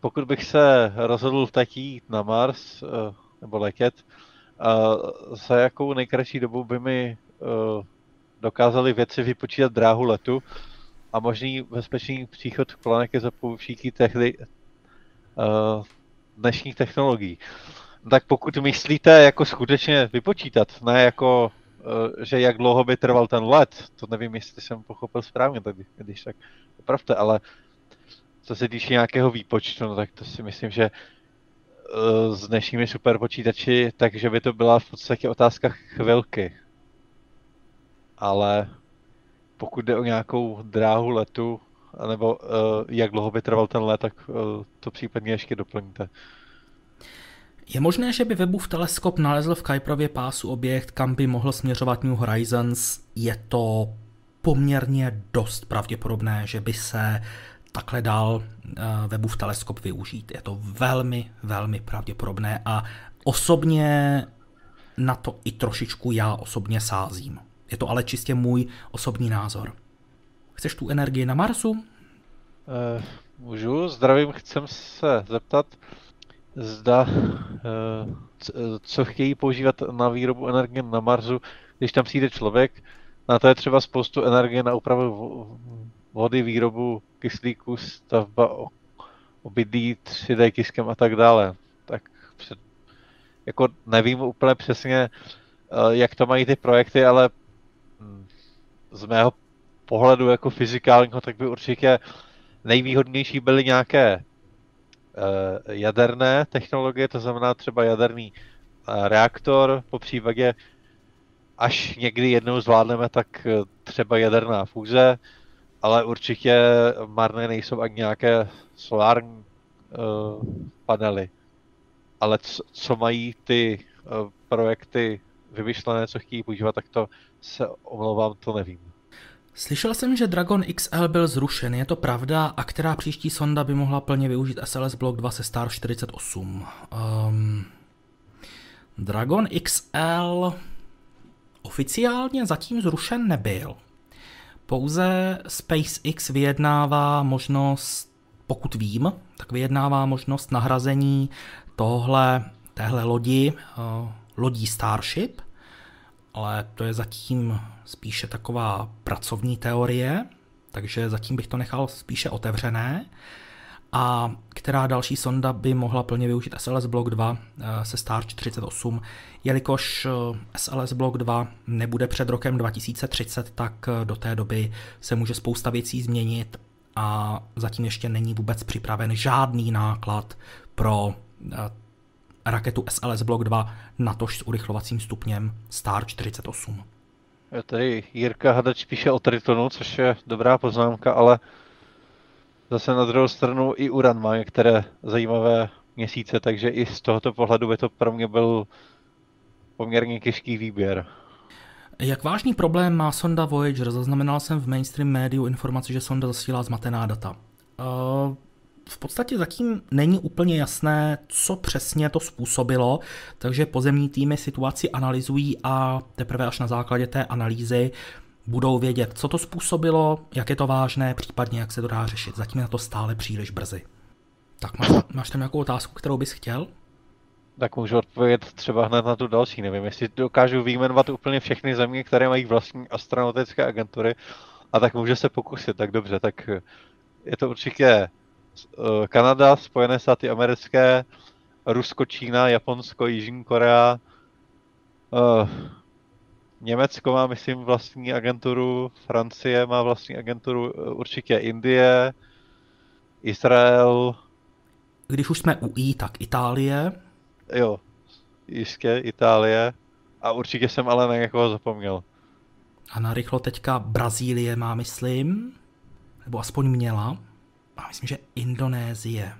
B: pokud bych se rozhodl vtať jít na Mars, nebo letět, za jakou nejkratší dobu by mi dokázali věci vypočítat dráhu letu a možný bezpečný příchod planety za použití tehdy uh, dnešních technologií. Tak pokud myslíte jako skutečně vypočítat, ne jako, uh, že jak dlouho by trval ten let, to nevím, jestli jsem pochopil správně, tak když tak opravte, ale co se týče nějakého výpočtu, no tak to si myslím, že uh, s dnešními superpočítači, takže by to byla v podstatě otázka chvilky. Ale pokud jde o nějakou dráhu letu, nebo uh, jak dlouho by trval ten let, tak uh, to případně ještě doplňte.
A: Je možné, že by Webův teleskop nalezl v Kuiperově pásu objekt, kam by mohl směřovat New Horizons. Je to poměrně dost pravděpodobné, že by se takhle dal uh, Webův teleskop využít. Je to velmi, velmi pravděpodobné a osobně na to i trošičku já osobně sázím. Je to ale čistě můj osobní názor. Chceš tu energii na Marsu? Uh,
B: můžu, zdravím, chcem se zeptat, zda, uh, co chtějí používat na výrobu energie na Marsu, když tam přijde člověk, na to je třeba spoustu energie na úpravu vody, výrobu kyslíku, stavba obydlí 3D kiskem a tak dále. Tak před, jako nevím úplně přesně, jak to mají ty projekty, ale z mého pohledu jako fyzikálního, tak by určitě nejvýhodnější byly nějaké jaderné technologie, to znamená třeba jaderný uh, reaktor, po případě až někdy jednou zvládneme, tak uh, třeba jaderná fúze, ale určitě marné nejsou ani nějaké solární uh, panely. Ale co, co mají ty uh, projekty vymyšlené, co chtějí používat, tak to se omlouvám, to nevím.
A: Slyšel jsem, že Dragon XL byl zrušen, je to pravda? A která příští sonda by mohla plně využít SLS Block 2 se Star 48? Um, ehm, Dragon XL oficiálně zatím zrušen nebyl. Pouze SpaceX vyjednává možnost, pokud vím, tak vyjednává možnost nahrazení tohle, téhle lodi, uh, lodí Starship, ale to je zatím spíše taková pracovní teorie, takže zatím bych to nechal spíše otevřené. A která další sonda by mohla plně využít SLS Block 2 eh, se Star 48, jelikož eh, SLS Block 2 nebude před rokem 2030, tak eh, do té doby se může spousta věcí změnit a zatím ještě není vůbec připraven žádný náklad pro raketu SLS Block 2, natož s urychlovacím stupněm Star 48.
B: Tady Jirka Hadač píše o Tritonu, což je dobrá poznámka, ale zase na druhou stranu i Uran má některé zajímavé měsíce, takže i z tohoto pohledu by to pro mě byl poměrně těžký výběr.
A: Jak vážný problém má sonda Voyager? Zaznamenal jsem v mainstream médiu informaci, že sonda zasílá zmatená data. Uh, v podstatě zatím není úplně jasné, co přesně to způsobilo, takže pozemní týmy situaci analyzují a teprve až na základě té analýzy budou vědět, co to způsobilo, jak je to vážné, případně jak se to dá řešit. Zatím je na to stále příliš brzy. Tak máš, máš tam nějakou otázku, kterou bys chtěl?
B: Tak můžu odpovědět třeba hned na tu další. Nevím, jestli dokážu vyjmenovat úplně všechny země, které mají vlastní astronautické agentury, a tak může se pokusit. Tak dobře, tak je to určitě Kanada, Spojené státy americké, Rusko, Čína, Japonsko, Jižní Korea, uh, Německo má, myslím, vlastní agenturu, Francie má vlastní agenturu, eh, určitě Indie, Izrael.
A: Když už jsme u I, tak Itálie.
B: Jo, jistě, Itálie. A určitě jsem ale na někoho zapomněl.
A: A na rychlo teďka Brazílie má, myslím, nebo aspoň měla a myslím, že Indonésie.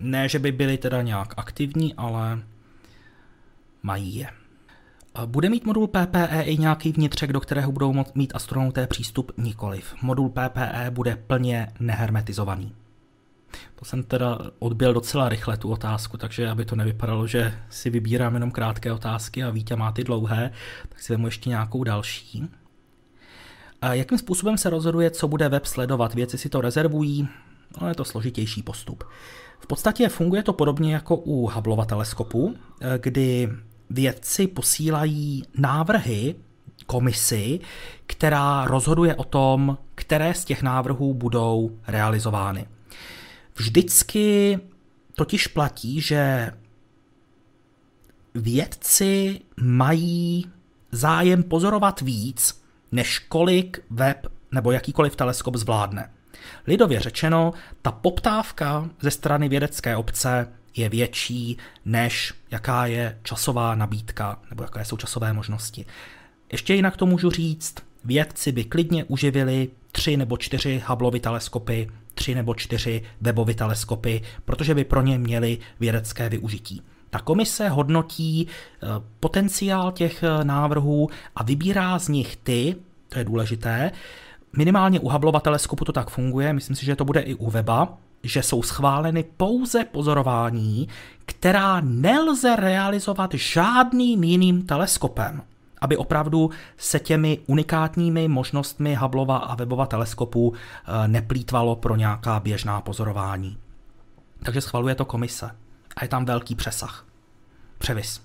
A: Ne, že by byli teda nějak aktivní, ale mají je. Bude mít modul PPE i nějaký vnitřek, do kterého budou mít astronauté přístup? Nikoliv. Modul PPE bude plně nehermetizovaný. To jsem teda odbil docela rychle tu otázku, takže aby to nevypadalo, že si vybírám jenom krátké otázky a Vítě má ty dlouhé, tak si vemu ještě nějakou další. A jakým způsobem se rozhoduje, co bude web sledovat? Věci si to rezervují, No, je to složitější postup. V podstatě funguje to podobně jako u Hubbleova teleskopu, eh, kdy vědci posílají návrhy komisi, která rozhoduje o tom, které z těch návrhů budou realizovány. Vždycky totiž platí, že vědci mají zájem pozorovat víc, než kolik web nebo jakýkoliv teleskop zvládne. Lidově řečeno, ta poptávka ze strany vědecké obce je větší, než jaká je časová nabídka nebo jaké jsou časové možnosti. Ještě jinak to můžu říct, vědci by klidně uživili tři nebo čtyři Hubbleovy teleskopy, tři nebo čtyři webovy teleskopy, protože by pro ně měli vědecké využití. Ta komise hodnotí eh, potenciál těch eh, návrhů a vybírá z nich ty, to je důležité, minimálně u Hubbleova teleskopu to tak funguje, myslím si, že to bude i u weba, že jsou schváleny pouze pozorování, která nelze realizovat žádným jiným teleskopem, aby opravdu se těmi unikátními možnostmi Hubbleova a Webova teleskopu eh, neplýtvalo pro nějaká běžná pozorování. Takže schvaluje to komise a je tam velký přesah. Převis.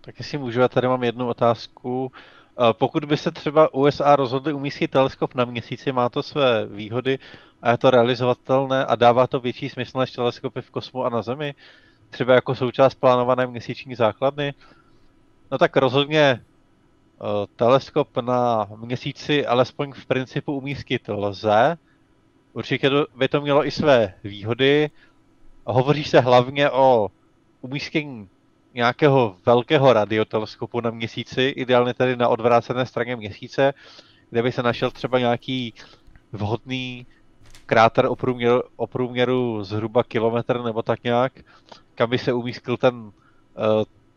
B: Tak jestli můžu, já tady mám jednu otázku. Eh, pokud by se třeba USA rozhodli umístit teleskop na měsíci, má to své výhody a je to realizovatelné a dává to větší smysl než teleskopy v kosmu a na Zemi? Třeba jako součást plánované měsíční základny? No tak rozhodně eh, teleskop na měsíci alespoň v principu umístit lze. Určitě by to mělo i své výhody. Hovoří se hlavně o umístění nějakého velkého radioteleskopu na měsíci, ideálně tedy na odvrácené straně měsíce, kde by se našel třeba nějaký vhodný kráter o průměru, o průměru zhruba kilometr nebo tak nějak, kam by se umístil ten uh,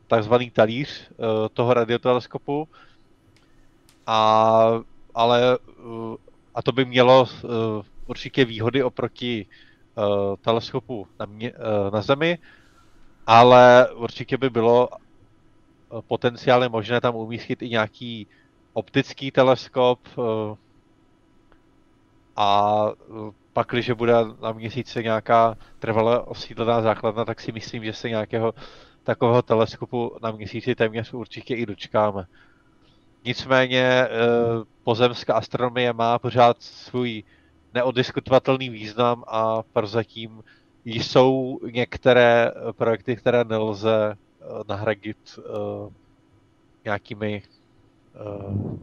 B: takzvaný talíř uh, toho radioteleskopu. A, ale, uh, a to by mělo určitě výhody oproti teleskopu na, mě, na Zemi, ale určitě by bylo eh, potenciálně možné tam umístit i nějaký optický teleskop eh, a eh, pak, když bude na měsíci nějaká trvalé osídlená základna, tak si myslím, že se nějakého takového teleskopu na měsíci téměř určitě i dočkáme. Nicméně pozemská astronomie má pořád svůj neodiskutovatelný význam a prozatím jsou některé eh, projekty, které nelze eh, nahradit uh, nějakými uh,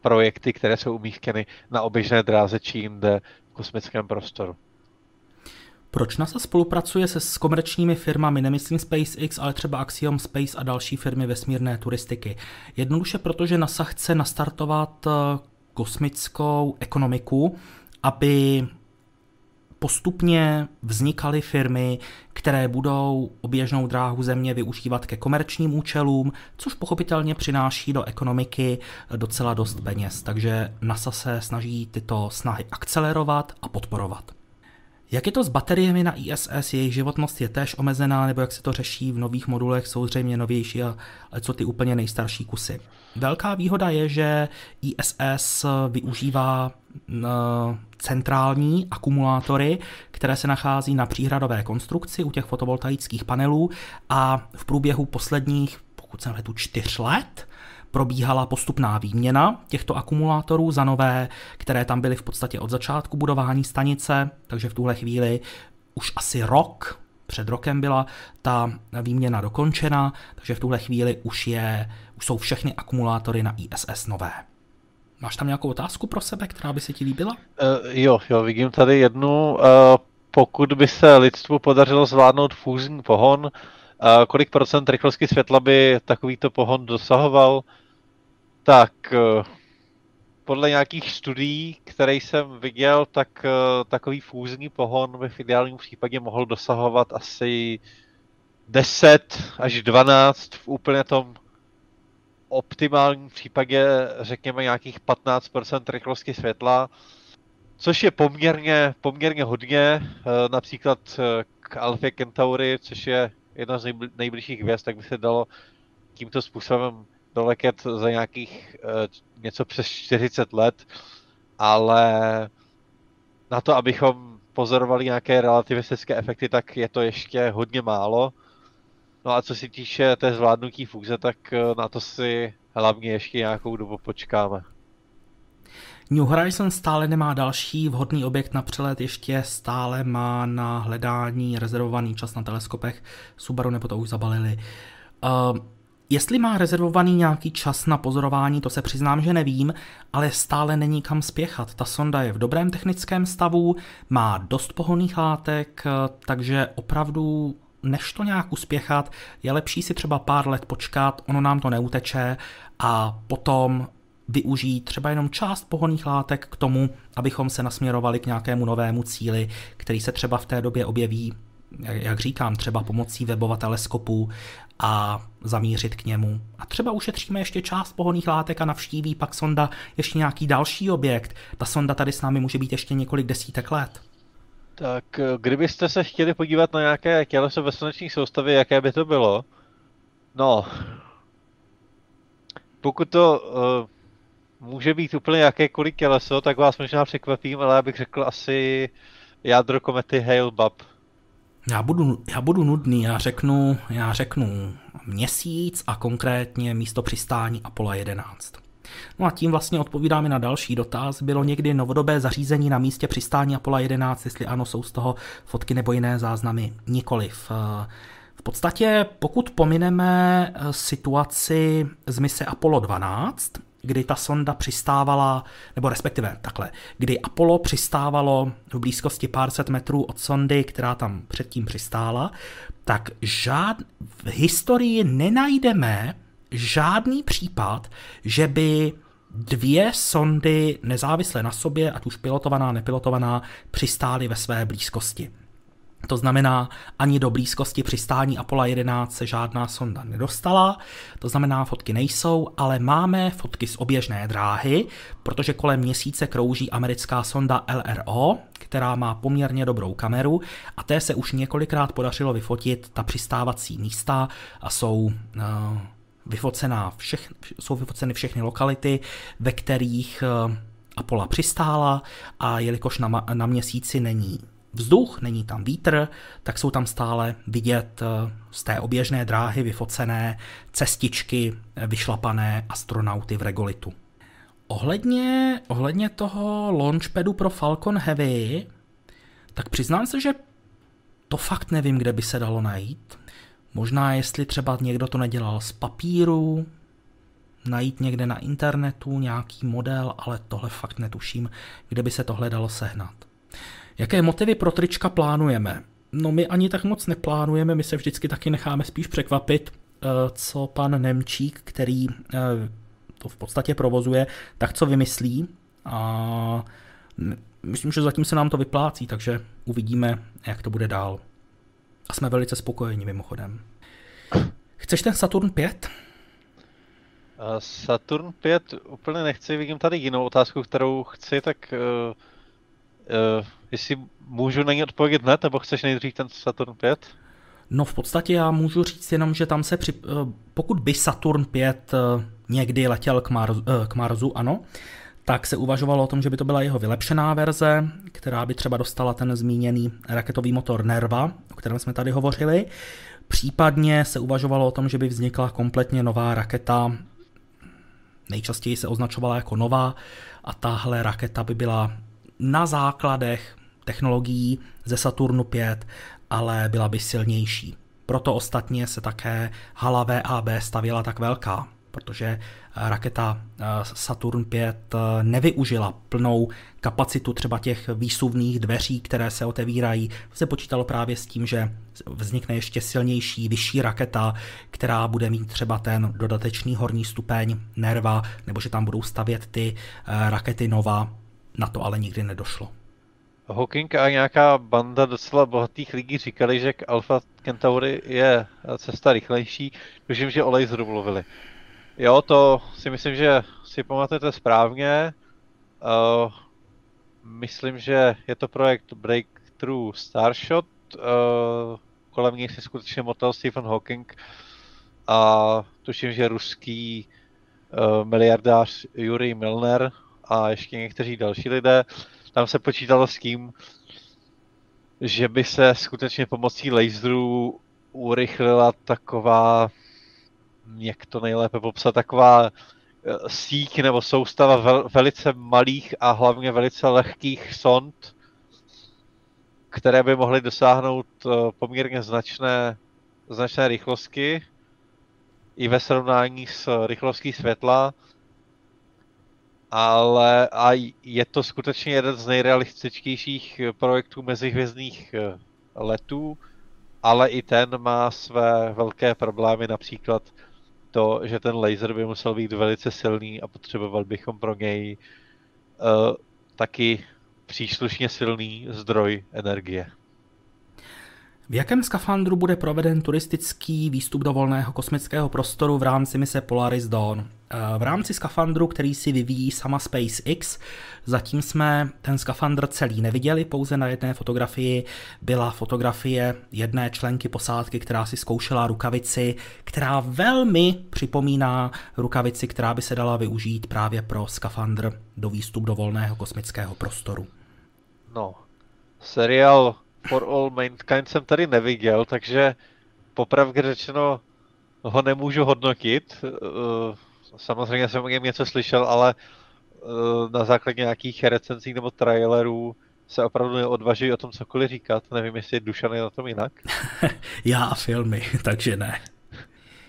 B: projekty, které jsou umístěny na oběžné dráze či jinde v kosmickém prostoru.
A: Proč NASA spolupracuje se s komerčními firmami, nemyslím SpaceX, ale třeba Axiom Space a další firmy vesmírné turistiky? Jednoduše proto, že NASA chce nastartovat kosmickou ekonomiku, aby postupně vznikaly firmy, které budou oběžnou dráhu země využívat ke komerčním účelům, což pochopitelně přináší do ekonomiky docela dost peněz. Takže NASA se snaží tyto snahy akcelerovat a podporovat. Jak je to s bateriemi na ISS? Jejich životnost je též omezená, nebo jak se to řeší v nových modulech, jsou zřejmě novější, ale co ty úplně nejstarší kusy? Velká výhoda je, že ISS využívá centrální akumulátory, které se nachází na příhradové konstrukci u těch fotovoltaických panelů a v průběhu posledních, pokud se letu čtyř let, probíhala postupná výměna těchto akumulátorů za nové, které tam byly v podstatě od začátku budování stanice, takže v tuhle chvíli už asi rok, před rokem byla ta výměna dokončena, takže v tuhle chvíli už, je, už jsou všechny akumulátory na ISS nové. Máš tam nějakou otázku pro sebe, která by se ti líbila?
B: Uh, jo, jo, vidím tady jednu. Uh, pokud by se lidstvu podařilo zvládnout fúzní pohon, uh, kolik procent rychlosti světla by takovýto pohon dosahoval? Tak uh, podle nějakých studií, které jsem viděl, tak uh, takový fúzní pohon by v ideálním případě mohl dosahovat asi 10 až 12 v úplně tom optimálním případě řekněme nějakých 15% rychlosti světla, což je poměrně, poměrně hodně, eh, například eh, k Alpha Centauri, což je jedna z nejbližších hvězd, tak by se dalo tímto způsobem doletět za nějakých eh, něco přes 40 let, ale na to, abychom pozorovali nějaké relativistické efekty, tak je to ještě hodně málo. No a co se týče té zvládnutí fúze, tak eh, na to si hlavně ještě nějakou dobu počkáme.
A: New Horizon stále nemá další vhodný objekt na přelet, ještě stále má na hledání rezervovaný čas na teleskopech. Subaru nebo to už zabalili. Uh, Jestli má rezervovaný nějaký čas na pozorování, to se přiznám, že nevím, ale stále není kam spěchat. Ta sonda je v dobrém technickém stavu, má dost pohonných látek, takže opravdu než to nějak uspěchat, je lepší si třeba pár let počkat, ono nám to neuteče a potom využít třeba jenom část pohonných látek k tomu, abychom se nasměrovali k nějakému novému cíli, který se třeba v té době objeví, jak říkám, třeba pomocí webova teleskopu a zamířit k němu. A třeba ušetříme ještě část pohonných látek a navštíví pak sonda ještě nějaký další objekt. Ta sonda tady s námi může být ještě několik desítek let.
B: Tak kdybyste se chtěli podívat na nějaké těleso ve sluneční soustavě, jaké by to bylo? No, pokud to uh, může být úplně jakékoliv těleso, tak vás možná překvapím, ale já bych řekl asi jádro komety Hale-Bopp.
A: Já budu, já budu nudný, já řeknu, já řeknu měsíc a konkrétně místo přistání Apollo 11. No a tím vlastně odpovídáme na další dotaz. Bylo někdy novodobé zařízení na místě přistání Apollo 11, jestli ano, jsou z toho fotky nebo jiné záznamy? Nikoliv. V podstatě, pokud pomineme situaci z mise Apollo 12, kdy ta sonda přistávala, nebo respektive takhle, kdy Apollo přistávalo v blízkosti pár set metrů od sondy, která tam předtím přistála, tak žád, v historii nenajdeme žádný případ, že by dvě sondy nezávisle na sobě, ať už pilotovaná, nepilotovaná, přistály ve své blízkosti. To znamená, ani do blízkosti přistání Apollo 11 se žádná sonda nedostala, to znamená, fotky nejsou, ale máme fotky z oběžné dráhy, protože kolem měsíce krouží americká sonda LRO, která má poměrně dobrou kameru a té se už několikrát podařilo vyfotit ta přistávací místa a jsou uh, vyfocená všech, jsou vyfoceny všechny lokality, ve kterých uh, Apollo přistála a jelikož na, na měsíci není vzduch, není tam vítr, tak jsou tam stále vidět eh, z té oběžné dráhy vyfocené cestičky eh, vyšlapané astronauty v regolitu. Ohledně, ohledně toho launchpadu pro Falcon Heavy, tak přiznám se, že to fakt nevím, kde by se dalo najít. Možná jestli třeba někdo to nedělal z papíru, najít někde na internetu nějaký model, ale tohle fakt netuším, kde by se tohle dalo sehnat. Jaké motivy pro trička plánujeme? No my ani tak moc neplánujeme, my se vždycky taky necháme spíš překvapit, eh, co pan Nemčík, který eh, to v podstatě provozuje, tak co vymyslí. A myslím, že zatím se nám to vyplácí, takže uvidíme, jak to bude dál. A jsme velice spokojeni mimochodem. Chceš ten Saturn 5?
B: Saturn 5 úplně nechci, vidím tady jinou otázku, kterou chci, tak uh, uh, jestli můžu na ní odpovědět hned, nebo chceš nejdřív ten Saturn 5?
A: No v podstatě já můžu říct jenom, že tam se při... Eh, pokud by Saturn 5 eh, někdy letěl k, Marzu, k Marsu, ano, tak se uvažovalo o tom, že by to byla jeho vylepšená verze, která by třeba dostala ten zmíněný raketový motor Nerva, o kterém jsme tady hovořili. Případně se uvažovalo o tom, že by vznikla kompletně nová raketa, nejčastěji se označovala jako nová, a tahle raketa by byla na základech technologií ze Saturnu 5, ale byla by silnější. Proto ostatně se také hala VAB stavěla tak velká, protože raketa eh, Saturn 5 eh, nevyužila plnou kapacitu třeba těch výsuvných dveří, které se otevírají. Se počítalo právě s tím, že vznikne ještě silnější, vyšší raketa, která bude mít třeba ten dodatečný horní stupeň nerva, nebo že tam budou stavět ty eh, rakety Nova, na to ale nikdy nedošlo.
B: Hawking a nějaká banda docela bohatých lidí říkali, že k Alpha Centauri je cesta rychlejší, protože že o laseru mluvili. Jo, to si myslím, že si pamatujete správně. Uh, myslím, že je to projekt Breakthrough Starshot. Uh, kolem něj si skutečně motal Stephen Hawking a tuším, že ruský uh, miliardář Yuri Milner a ještě někteří další lidé. Tam se počítalo s tím, že by se skutečně pomocí laserů urychlila taková, jak to nejlépe popsat, taková eh, síť nebo soustava vel, velice malých a hlavně velice lehkých sond, které by mohly dosáhnout eh, poměrně značné, značné rychlosti i ve srovnání s rychlostí světla, ale a je to skutečně jeden z nejrealističtějších projektů mezihvězdných eh, letů, ale i ten má své velké problémy, například to, že ten laser by musel být velice silný a potřeboval bychom pro něj uh, taky příslušně silný zdroj energie.
A: V jakém skafandru bude proveden turistický výstup do volného kosmického prostoru v rámci mise Polaris Dawn? Eh, v rámci skafandru, který si vyvíjí sama SpaceX, zatím jsme ten skafandr celý neviděli, pouze na jedné fotografii byla fotografie jedné členky posádky, která si zkoušela rukavici, která velmi připomíná rukavici, která by se dala využít právě pro skafandr do výstup do volného kosmického prostoru.
B: No, seriál For All Mankind jsem tady neviděl, takže popravdě řečeno ho nemůžu hodnotit. Eh, samozřejmě jsem o něm něco slyšel, ale eh, na základě nějakých recenzí nebo trailerů se opravdu neodvažuji o tom cokoliv říkat. Nevím, jestli Dušan je na tom jinak.
A: Já a filmy, takže ne.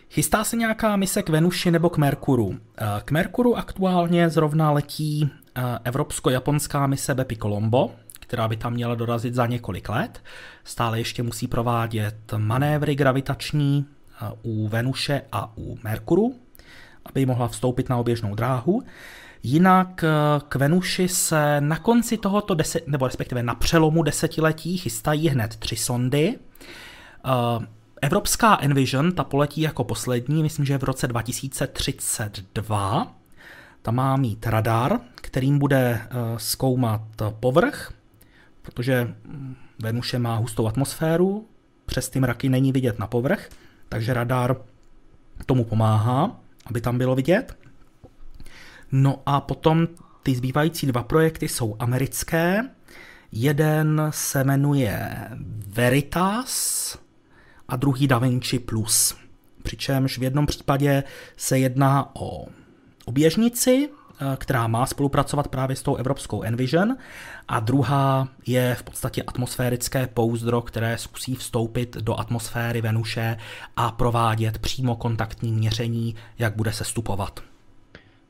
A: Chystá se nějaká mise k Venuši nebo k Merkuru? Eh, k Merkuru aktuálně zrovna letí evropsko-japonská mise Bepi Colombo, která by tam měla dorazit za několik let. Stále ještě musí provádět manévry gravitační eh, u Venuše a u Merkuru, aby mohla vstoupit na oběžnou dráhu. Jinak eh, k Venuši se na konci tohoto deset, nebo respektive na přelomu desetiletí chystají hned tři sondy. Eh, Evropská Envision, ta poletí jako poslední, myslím, že v roce 2032. Ta má mít radar, kterým bude zkoumat povrch, protože Venuše má hustou atmosféru, přes ty mraky není vidět na povrch, takže radar tomu pomáhá, aby tam bylo vidět. No a potom ty zbývající dva projekty jsou americké. Jeden se jmenuje Veritas a druhý Da Vinci Plus. Přičemž v jednom případě se jedná o oběžnici, která má spolupracovat právě s tou evropskou Envision a druhá je v podstatě atmosférické pouzdro, které zkusí vstoupit do atmosféry Venuše a provádět přímo kontaktní měření, jak bude sestupovat.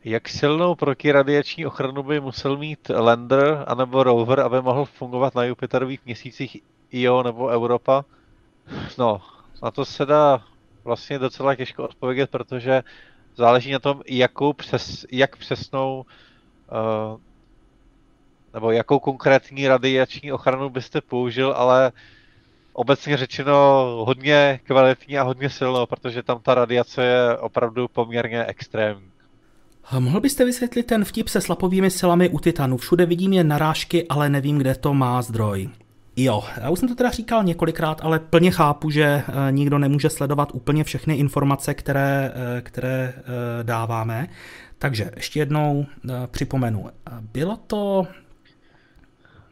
B: Jak silnou protiradiační ochranu by musel mít lander anebo rover, aby mohl fungovat na Jupiterových měsících Io nebo Europa? No, na to se dá vlastně docela těžko odpovědět, protože záleží na tom, jakou přes, jak přesnou uh, nebo jakou konkrétní radiační ochranu byste použil, ale obecně řečeno hodně kvalitní a hodně silnou, protože tam ta radiace je opravdu poměrně extrémní.
A: Mohl byste vysvětlit ten vtip se slapovými silami u Titanu? Všude vidím jen narážky, ale nevím, kde to má zdroj. Jo, já už jsem to teda říkal několikrát, ale plně chápu, že eh, nikdo nemůže sledovat úplně všechny informace, které, eh, které eh, dáváme. Takže ještě jednou připomenu. Bylo to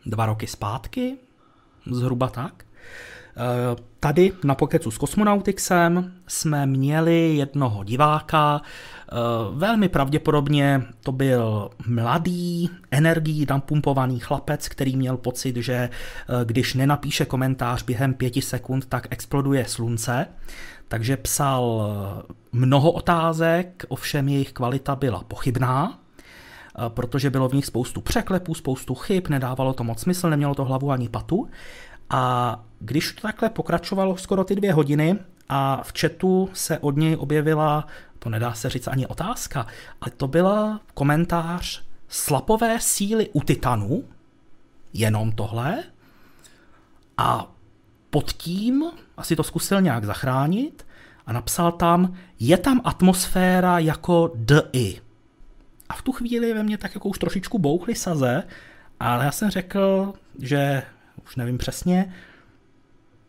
A: dva roky zpátky, zhruba tak. Tady na Pokecu s Cosmonautixem jsme měli jednoho diváka, velmi pravděpodobně to byl mladý, energií napumpovaný chlapec, který měl pocit, že eh, když nenapíše komentář během pěti sekund, tak exploduje slunce. Takže psal eh, mnoho otázek, ovšem jejich kvalita byla pochybná, protože bylo v nich spoustu překlepů, spoustu chyb, nedávalo to moc smysl, nemělo to hlavu ani patu. A když to takhle pokračovalo skoro ty dvě hodiny a v chatu se od něj objevila to nedá se říct ani otázka, ale to byla komentář slapové síly u Titanu, jenom tohle, a pod tím asi to zkusil nějak zachránit a napsal tam, je tam atmosféra jako DI. A v tu chvíli ve mně tak jako už trošičku bouchly saze, ale já jsem řekl, že už nevím přesně,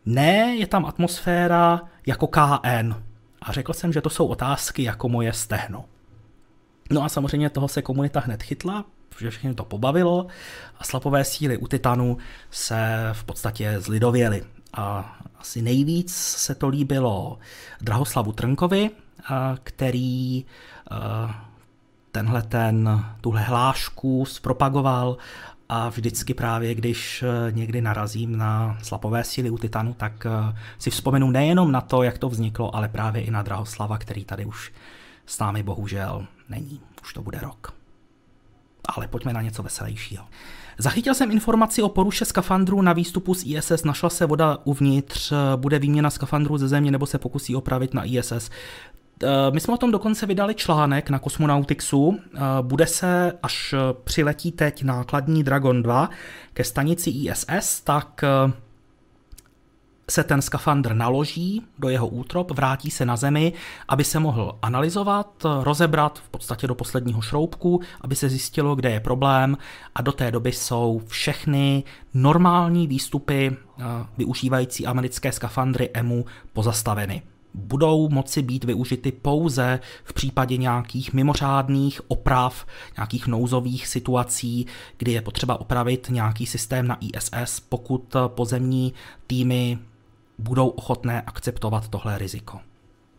A: ne, je tam atmosféra jako KN a řekl jsem, že to jsou otázky jako moje stehno. No a samozřejmě toho se komunita hned chytla, že všechny to pobavilo a slapové síly u Titanu se v podstatě zlidověly. A asi nejvíc se to líbilo Drahoslavu Trnkovi, který tenhle ten, tuhle hlášku zpropagoval a vždycky právě, když někdy narazím na slapové síly u Titanu, tak si vzpomenu nejenom na to, jak to vzniklo, ale právě i na Drahoslava, který tady už s námi bohužel není. Už to bude rok. Ale pojďme na něco veselějšího. Zachytil jsem informaci o poruše skafandru na výstupu z ISS, našla se voda uvnitř, bude výměna skafandru ze země nebo se pokusí opravit na ISS. Eh, my jsme o tom dokonce vydali článek na Cosmonautixu. Eh, bude se, až přiletí teď nákladní Dragon 2 ke stanici ISS, tak eh, se ten skafandr naloží do jeho útrop, vrátí se na zemi, aby se mohl analyzovat, rozebrat v podstatě do posledního šroubku, aby se zjistilo, kde je problém a do té doby jsou všechny normální výstupy eh, využívající americké skafandry EMU pozastaveny budou moci být využity pouze v případě nějakých mimořádných oprav, nějakých nouzových situací, kdy je potřeba opravit nějaký systém na ISS, pokud pozemní týmy budou ochotné akceptovat tohle riziko.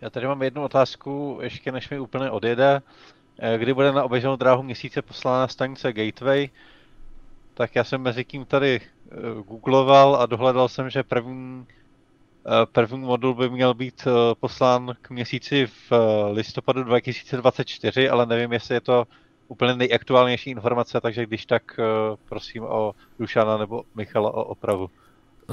B: Já tady mám jednu otázku, ještě než mi úplně odjede. Eh, kdy bude na oběžnou dráhu měsíce poslána stanice Gateway, tak já jsem mezi tím tady eh, googloval a dohledal jsem, že první, první modul by měl být poslán k měsíci v listopadu 2024, ale nevím, jestli je to úplně nejaktuálnější informace, takže když tak prosím o Dušana nebo Michala o opravu.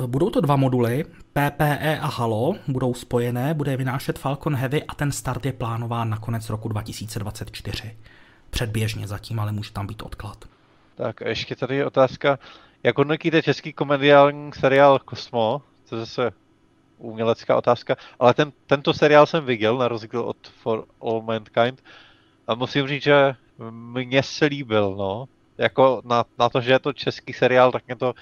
A: Budou to dva moduly, PPE a Halo, budou spojené, bude vynášet Falcon Heavy a ten start je plánován na konec roku 2024. Předběžně zatím, ale může tam být odklad.
B: Tak a ještě tady je otázka, jak hodnotíte český komediální seriál Kosmo? Je zase umělecká otázka, ale ten, tento seriál jsem viděl, na rozdíl od For All Mankind, a musím říct, že mně se líbil, no. Jako na, na to, že je to český seriál, tak mě to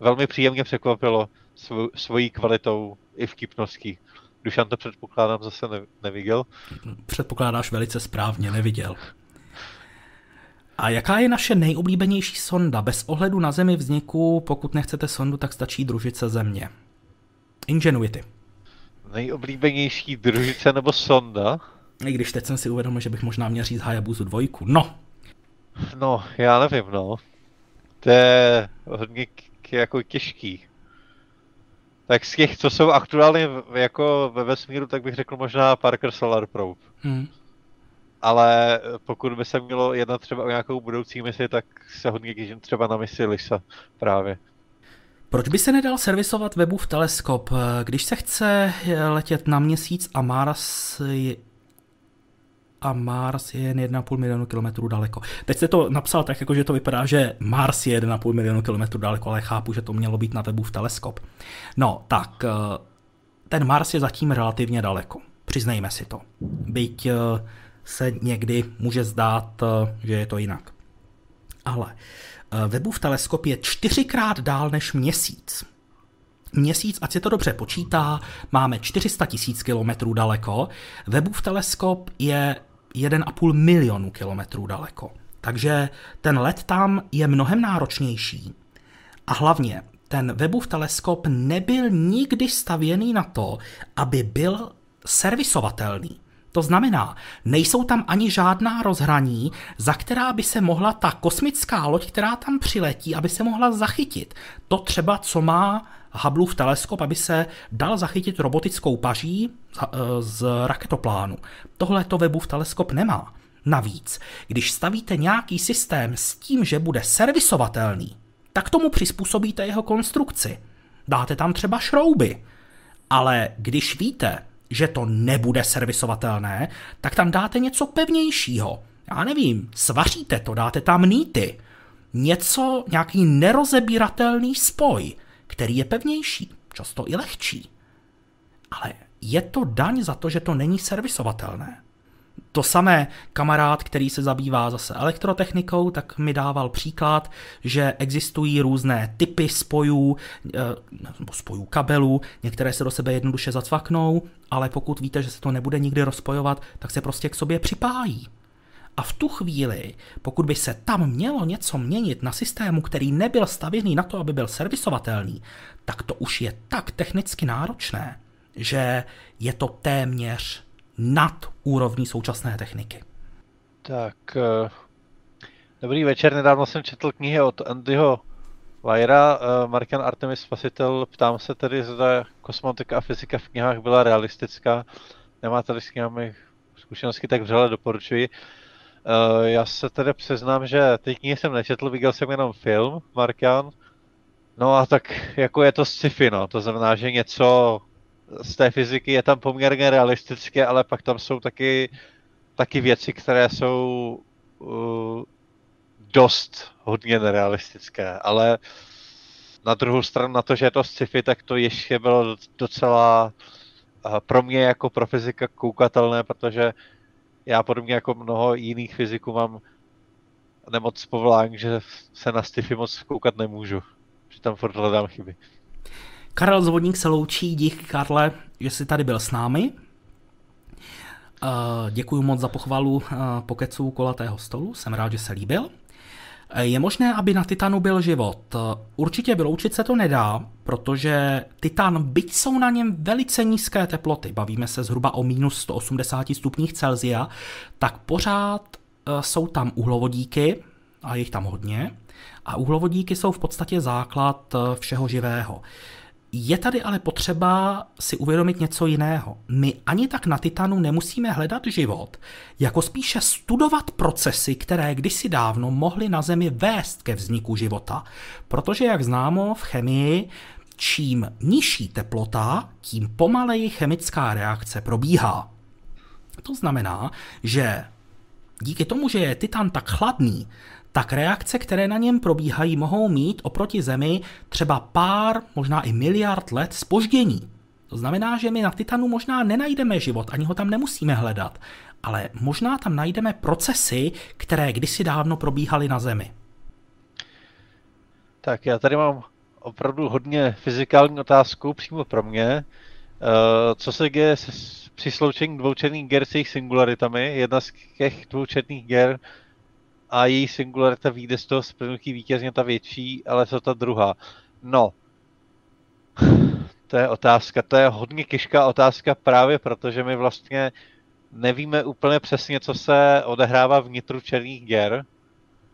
B: velmi příjemně překvapilo svou, svojí kvalitou i vtipností. Dušan to předpokládám zase ne, neviděl.
A: Předpokládáš velice správně, neviděl. A jaká je naše nejoblíbenější sonda? Bez ohledu na Zemi vzniku, pokud nechcete sondu, tak stačí družice Země. Ingenuity.
B: Nejoblíbenější družice nebo sonda?
A: I když teď jsem si uvědomil, že bych možná měl říct Hayabusa dvojku. No.
B: No, já nevím, no. To je hodně jako těžký. Tak z těch, co jsou aktuálně jako ve vesmíru, tak bych řekl možná Parker Solar Probe. Hmm. Ale pokud by se mělo jednat třeba o nějakou budoucí misi, tak se hodně těším třeba na misi Lisa právě.
A: Proč by se nedal servisovat webův teleskop? Když se chce letět na měsíc a Mars a Mars je jen 1,5 milionu kilometrů daleko. Teď jste to napsal tak, jako že to vypadá, že Mars je 1,5 milionu kilometrů daleko, ale chápu, že to mělo být na webu v teleskop. No, tak eh, ten Mars je zatím relativně daleko. Přiznejme si to. Byť eh, se někdy může zdát, eh, že je to jinak. Ale webův teleskop je čtyřikrát dál než měsíc. Měsíc, ať se to dobře počítá, máme 400 tisíc kilometrů daleko. Webův teleskop je 1,5 milionu kilometrů daleko. Takže ten let tam je mnohem náročnější. A hlavně, ten Webův teleskop nebyl nikdy stavěný na to, aby byl servisovatelný. To znamená, nejsou tam ani žádná rozhraní, za která by se mohla ta kosmická loď, která tam přiletí, aby se mohla zachytit. To třeba, co má Hubbleův teleskop, aby se dal zachytit robotickou paží eh, z raketoplánu. Tohle to Webův teleskop nemá. Navíc, když stavíte nějaký systém s tím, že bude servisovatelný, tak tomu přizpůsobíte jeho konstrukci. Dáte tam třeba šrouby. Ale když víte, že to nebude servisovatelné, tak tam dáte něco pevnějšího. Já nevím, svaříte to, dáte tam nýty. Něco, nějaký nerozebíratelný spoj který je pevnější, často i lehčí. Ale je to daň za to, že to není servisovatelné. To samé kamarád, který se zabývá zase elektrotechnikou, tak mi dával příklad, že existují různé typy spojů, eh, nebo spojů kabelů, některé se do sebe jednoduše zacvaknou, ale pokud víte, že se to nebude nikdy rozpojovat, tak se prostě k sobě připájí. A v tu chvíli, pokud by se tam mělo něco měnit na systému, který nebyl stavěný na to, aby byl servisovatelný, tak to už je tak technicky náročné, že je to téměř nad úrovní současné techniky.
B: Tak, eh, dobrý večer, nedávno jsem četl knihy od Andyho Vajra, uh, Markan Artemis Spasitel, ptám se tedy, zda kosmotika a fyzika v knihách byla realistická. Nemáte-li s knihami zkušenosti, tak vřele doporučuji. Uh, já se tedy přiznám, že ty knihy jsem nečetl, viděl jsem jenom film, Markan. No a tak jako je to sci-fi, no. To znamená, že něco z té fyziky je tam poměrně realistické, ale pak tam jsou taky, taky věci, které jsou uh, dost hodně nerealistické, ale na druhou stranu na to, že je to sci-fi, tak to ještě bylo docela uh, pro mě jako pro fyzika koukatelné, protože já podobně jako mnoho jiných fyziků mám nemoc povolání, že se na sci-fi moc koukat nemůžu. Že tam furt hledám chyby.
A: Karel Zvodník se loučí, díky Karle, že jsi tady byl s námi. Děkuji moc za pochvalu pokecu kolatého stolu, jsem rád, že se líbil. Je možné, aby na Titanu byl život? Určitě vyloučit se to nedá, protože Titan, byť jsou na něm velice nízké teploty, bavíme se zhruba o minus 180 stupních Celsia, tak pořád jsou tam uhlovodíky, a jich tam hodně, a uhlovodíky jsou v podstatě základ všeho živého. Je tady ale potřeba si uvědomit něco jiného. My ani tak na Titanu nemusíme hledat život, jako spíše studovat procesy, které kdysi dávno mohly na Zemi vést ke vzniku života. Protože, jak známo, v chemii čím nižší teplota, tím pomaleji chemická reakce probíhá. To znamená, že díky tomu, že je Titan tak chladný, tak reakce, které na něm probíhají, mohou mít oproti Zemi třeba pár, možná i miliard let spoždění. To znamená, že my na Titanu možná nenajdeme život, ani ho tam nemusíme hledat, ale možná tam najdeme procesy, které kdysi dávno probíhaly na Zemi.
B: Tak já tady mám opravdu hodně fyzikální otázku přímo pro mě. Eh, co se děje při sloučení dvoučetných ger s jejich singularitami? Jedna z těch dvoučetných ger a její singularita vyjde z toho splnutí vítězně ta větší, ale co ta druhá? No, to je otázka, to je hodně těžká otázka právě protože my vlastně nevíme úplně přesně, co se odehrává vnitru černých děr.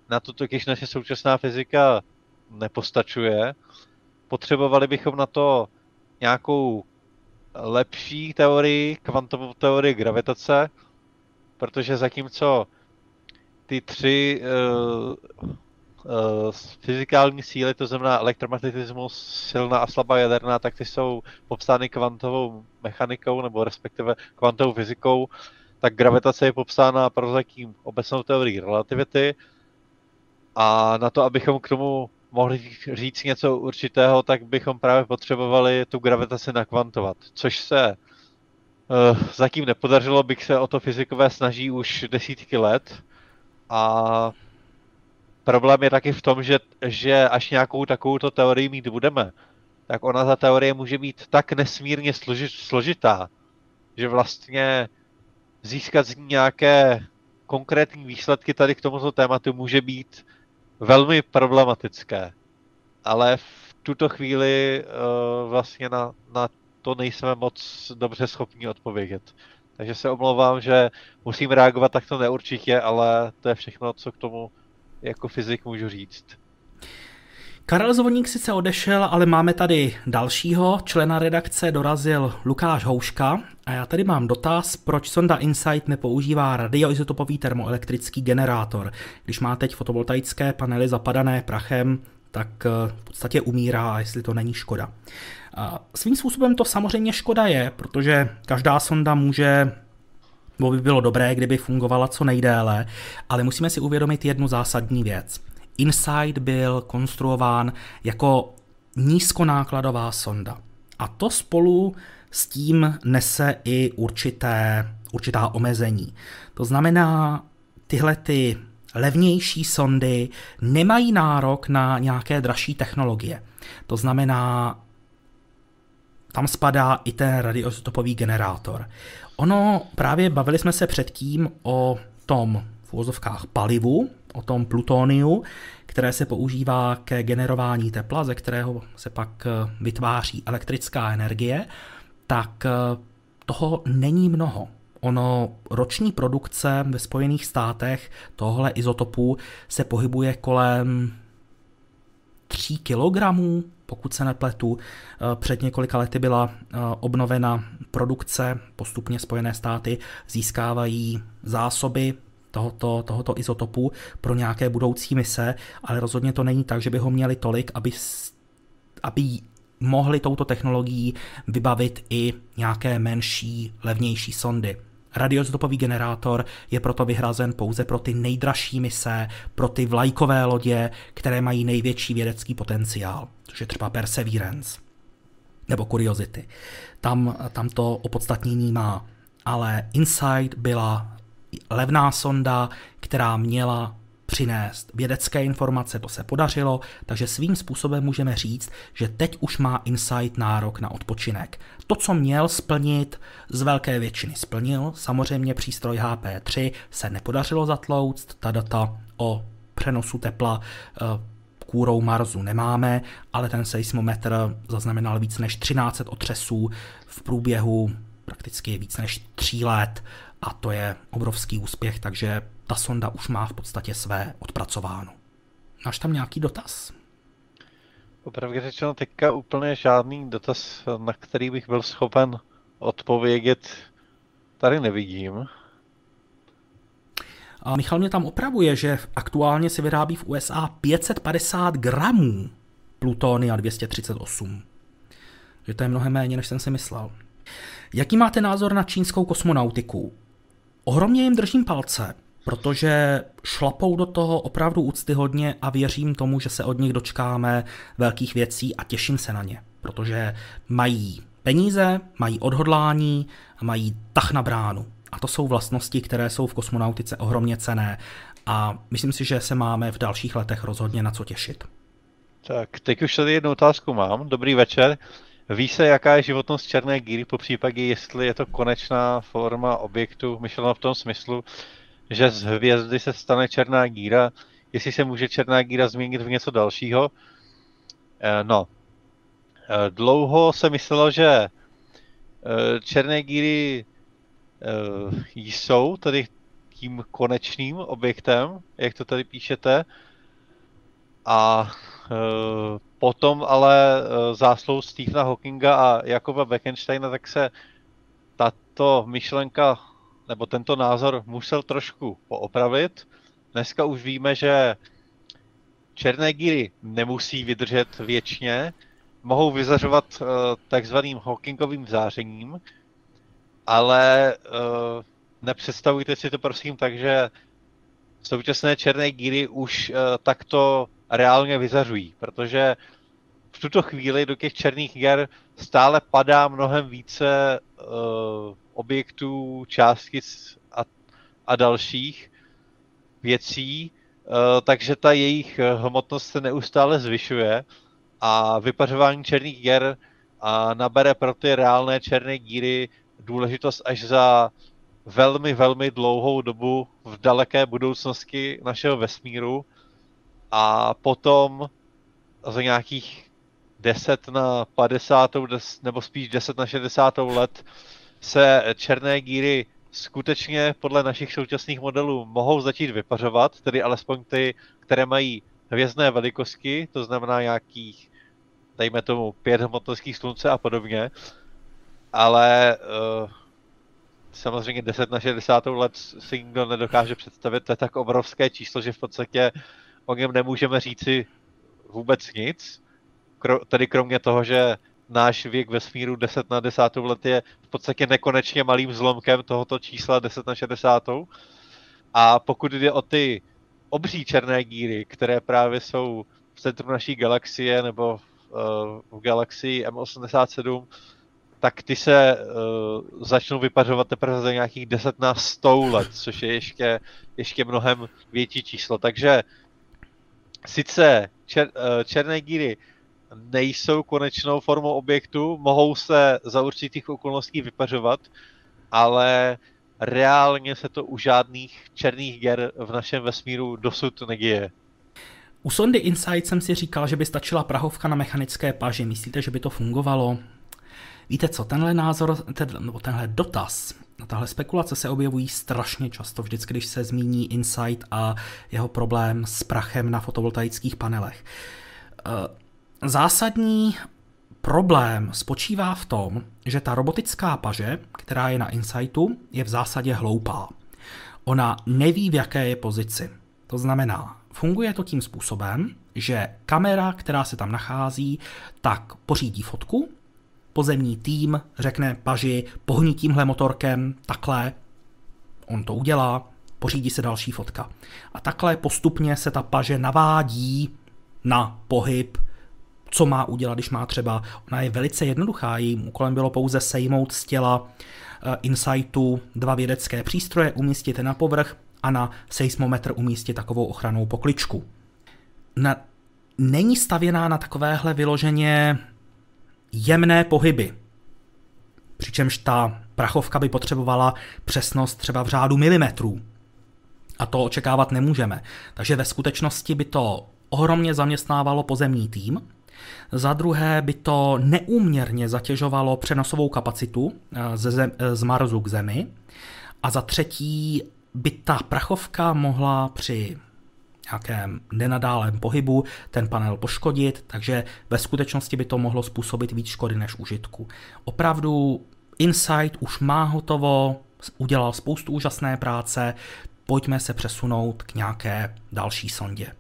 B: Na to totiž naše současná fyzika nepostačuje. Potřebovali bychom na to nějakou lepší teorii, kvantovou teorii gravitace, protože zatímco ty tři uh, uh, fyzikální síly, to znamená elektromagnetismus, silná a slabá jaderná, tak ty jsou popsány kvantovou mechanikou, nebo respektive kvantovou fyzikou, tak gravitace je popsána prozatím obecnou teorií relativity. A na to, abychom k tomu mohli říct něco určitého, tak bychom právě potřebovali tu gravitaci nakvantovat, což se uh, zatím nepodařilo, bych se o to fyzikové snaží už desítky let. A problém je taky v tom, že, že až nějakou takovouto teorii mít budeme, tak ona ta teorie může být tak nesmírně složit, složitá, že vlastně získat z ní nějaké konkrétní výsledky tady k tomuto tématu může být velmi problematické. Ale v tuto chvíli uh, vlastně na, na to nejsme moc dobře schopni odpovědět. Takže se omlouvám, že musím reagovat takto neurčitě, ale to je všechno, co k tomu jako fyzik můžu říct.
A: Karel Zvoník sice odešel, ale máme tady dalšího člena redakce, dorazil Lukáš Houška a já tady mám dotaz, proč sonda Insight nepoužívá radioizotopový termoelektrický generátor. Když má teď fotovoltaické panely zapadané prachem, tak eh, v podstatě umírá, jestli to není škoda. Svým způsobem to samozřejmě škoda je, protože každá sonda může bo by bylo dobré, kdyby fungovala co nejdéle, ale musíme si uvědomit jednu zásadní věc. Insight byl konstruován jako nízkonákladová sonda. A to spolu s tím nese i určité, určitá omezení. To znamená, tyhle ty levnější sondy nemají nárok na nějaké dražší technologie. To znamená, tam spadá i ten radioizotopový generátor. Ono, právě bavili jsme se předtím o tom v uvozovkách palivu, o tom plutoniu, které se používá ke generování tepla, ze kterého se pak eh, vytváří elektrická energie, tak eh, toho není mnoho. Ono roční produkce ve Spojených státech tohle izotopu se pohybuje kolem 3 kilogramů, pokud se nepletu. Eh, před několika lety byla obnovena produkce, postupně Spojené státy získávají zásoby tohoto, tohoto izotopu pro nějaké budoucí mise, ale rozhodně to není tak, že by ho měli tolik, aby, aby mohli touto technologií vybavit i nějaké menší, levnější sondy. Radioizotopový generátor je proto vyhrazen pouze pro ty nejdražší mise, pro ty vlajkové lodě, které mají největší vědecký potenciál, což je třeba Perseverance nebo Curiosity. Tam, tam to opodstatnění má. Ale Insight byla levná sonda, která měla přinést vědecké informace, to se podařilo, takže svým způsobem můžeme říct, že teď už má Insight nárok na odpočinek. To, co měl splnit, z velké většiny splnil, samozřejmě přístroj HP3 se nepodařilo zatlouct, ta data o přenosu tepla eh, kůrou Marsu nemáme, ale ten seismometr zaznamenal víc než 13 otřesů v průběhu prakticky víc než 3 let a to je obrovský úspěch, takže ta sonda už má v podstatě své odpracováno. Máš tam nějaký dotaz?
B: Opravdu řečeno, teďka úplně žádný dotaz, na který bych byl schopen odpovědět, tady nevidím.
A: A Michal mě tam opravuje, že aktuálně se vyrábí v USA 550 gramů plutonia 238. Že to je mnohem méně, než jsem si myslel. Jaký máte názor na čínskou kosmonautiku? Ohromně jim držím palce, protože šlapou do toho opravdu úctyhodně a věřím tomu, že se od nich dočkáme velkých věcí a těším se na ně, protože mají peníze, mají odhodlání a mají tah na bránu. A to jsou vlastnosti, které jsou v kosmonautice ohromně cené a myslím si, že se máme v dalších letech rozhodně na co těšit.
B: Tak, teď už tady jednu otázku mám. Dobrý večer. Ví se, jaká je životnost černé díry, po případě, jestli je to konečná forma objektu, myšleno v tom smyslu, že z hvězdy se stane černá díra, jestli se může černá díra změnit v něco dalšího. Eh, no, eh, dlouho se myslelo, že eh, černé díry jsou tady tím konečným objektem, jak to tady píšete. A Potom ale záslou Stephena Hawkinga a Jakoba Bekensteina, tak se tato myšlenka nebo tento názor musel trošku poopravit. Dneska už víme, že černé díry nemusí vydržet věčně, mohou vyzařovat uh, takzvaným Hawkingovým zářením, ale uh, nepředstavujte si to prosím tak, že současné černé díry už uh, takto reálně vyzařují, protože v tuto chvíli do těch černých ger stále padá mnohem více uh, objektů, částic a, a dalších věcí, uh, takže ta jejich hmotnost se neustále zvyšuje a vypařování černých ger a nabere pro ty reálné černé díry důležitost až za velmi, velmi dlouhou dobu v daleké budoucnosti našeho vesmíru a potom za nějakých 10 na 50 nebo spíš 10 na 60 let se černé díry skutečně podle našich současných modelů mohou začít vypařovat, tedy alespoň ty, které mají hvězdné velikosti, to znamená nějakých, dejme tomu, pět hmotnostních slunce a podobně, ale uh, samozřejmě 10 na 60 let si nikdo nedokáže představit, to je tak obrovské číslo, že v podstatě o něm nemůžeme říci vůbec nic, kro, tedy kromě toho, že náš věk vesmíru 10 na 10 let je v podstatě nekonečně malým zlomkem tohoto čísla 10 na 60. A pokud jde o ty obří černé díry, které právě jsou v centru naší galaxie nebo uh, v galaxii M87, tak ty se uh, začnou vypařovat teprve za nějakých 10 na 100 let, což je ještě, ještě mnohem větší číslo. Takže sice čer, uh, černé díry nejsou konečnou formou objektu, mohou se za určitých okolností vypařovat, ale reálně se to u žádných černých ger v našem vesmíru dosud neděje.
A: U sondy Insight jsem si říkal, že by stačila prahovka na mechanické paži. Myslíte, že by to fungovalo? Víte co, tenhle názor, ten, nebo tenhle dotaz, tahle spekulace se objevují strašně často, vždycky, když se zmíní Insight a jeho problém s prachem na fotovoltaických panelech. Zásadní problém spočívá v tom, že ta robotická paže, která je na Insightu, je v zásadě hloupá. Ona neví, v jaké je pozici. To znamená, funguje to tím způsobem, že kamera, která se tam nachází, tak pořídí fotku, pozemní tým řekne paži, pohni tímhle motorkem, takhle, on to udělá, pořídí se další fotka. A takhle postupně se ta paže navádí na pohyb, co má udělat, když má třeba, ona je velice jednoduchá, jejím úkolem bylo pouze sejmout z těla eh, Insightu dva vědecké přístroje, umístit je na povrch a na seismometr umístit takovou ochranou pokličku. Na, není stavěná na takovéhle vyloženě jemné pohyby. Přičemž ta prachovka by potřebovala přesnost třeba v řádu milimetrů. A to očekávat nemůžeme. Takže ve skutečnosti by to ohromně zaměstnávalo pozemní tým. Za druhé by to neúměrně zatěžovalo přenosovou kapacitu eh, ze zem, eh, z Marsu k Zemi. A za třetí by ta prachovka mohla při nějakém nenadálém pohybu ten panel poškodit, takže ve skutečnosti by to mohlo způsobit víc škody než užitku. Opravdu Insight už má hotovo, udělal spoustu úžasné práce, pojďme se přesunout k nějaké další sondě.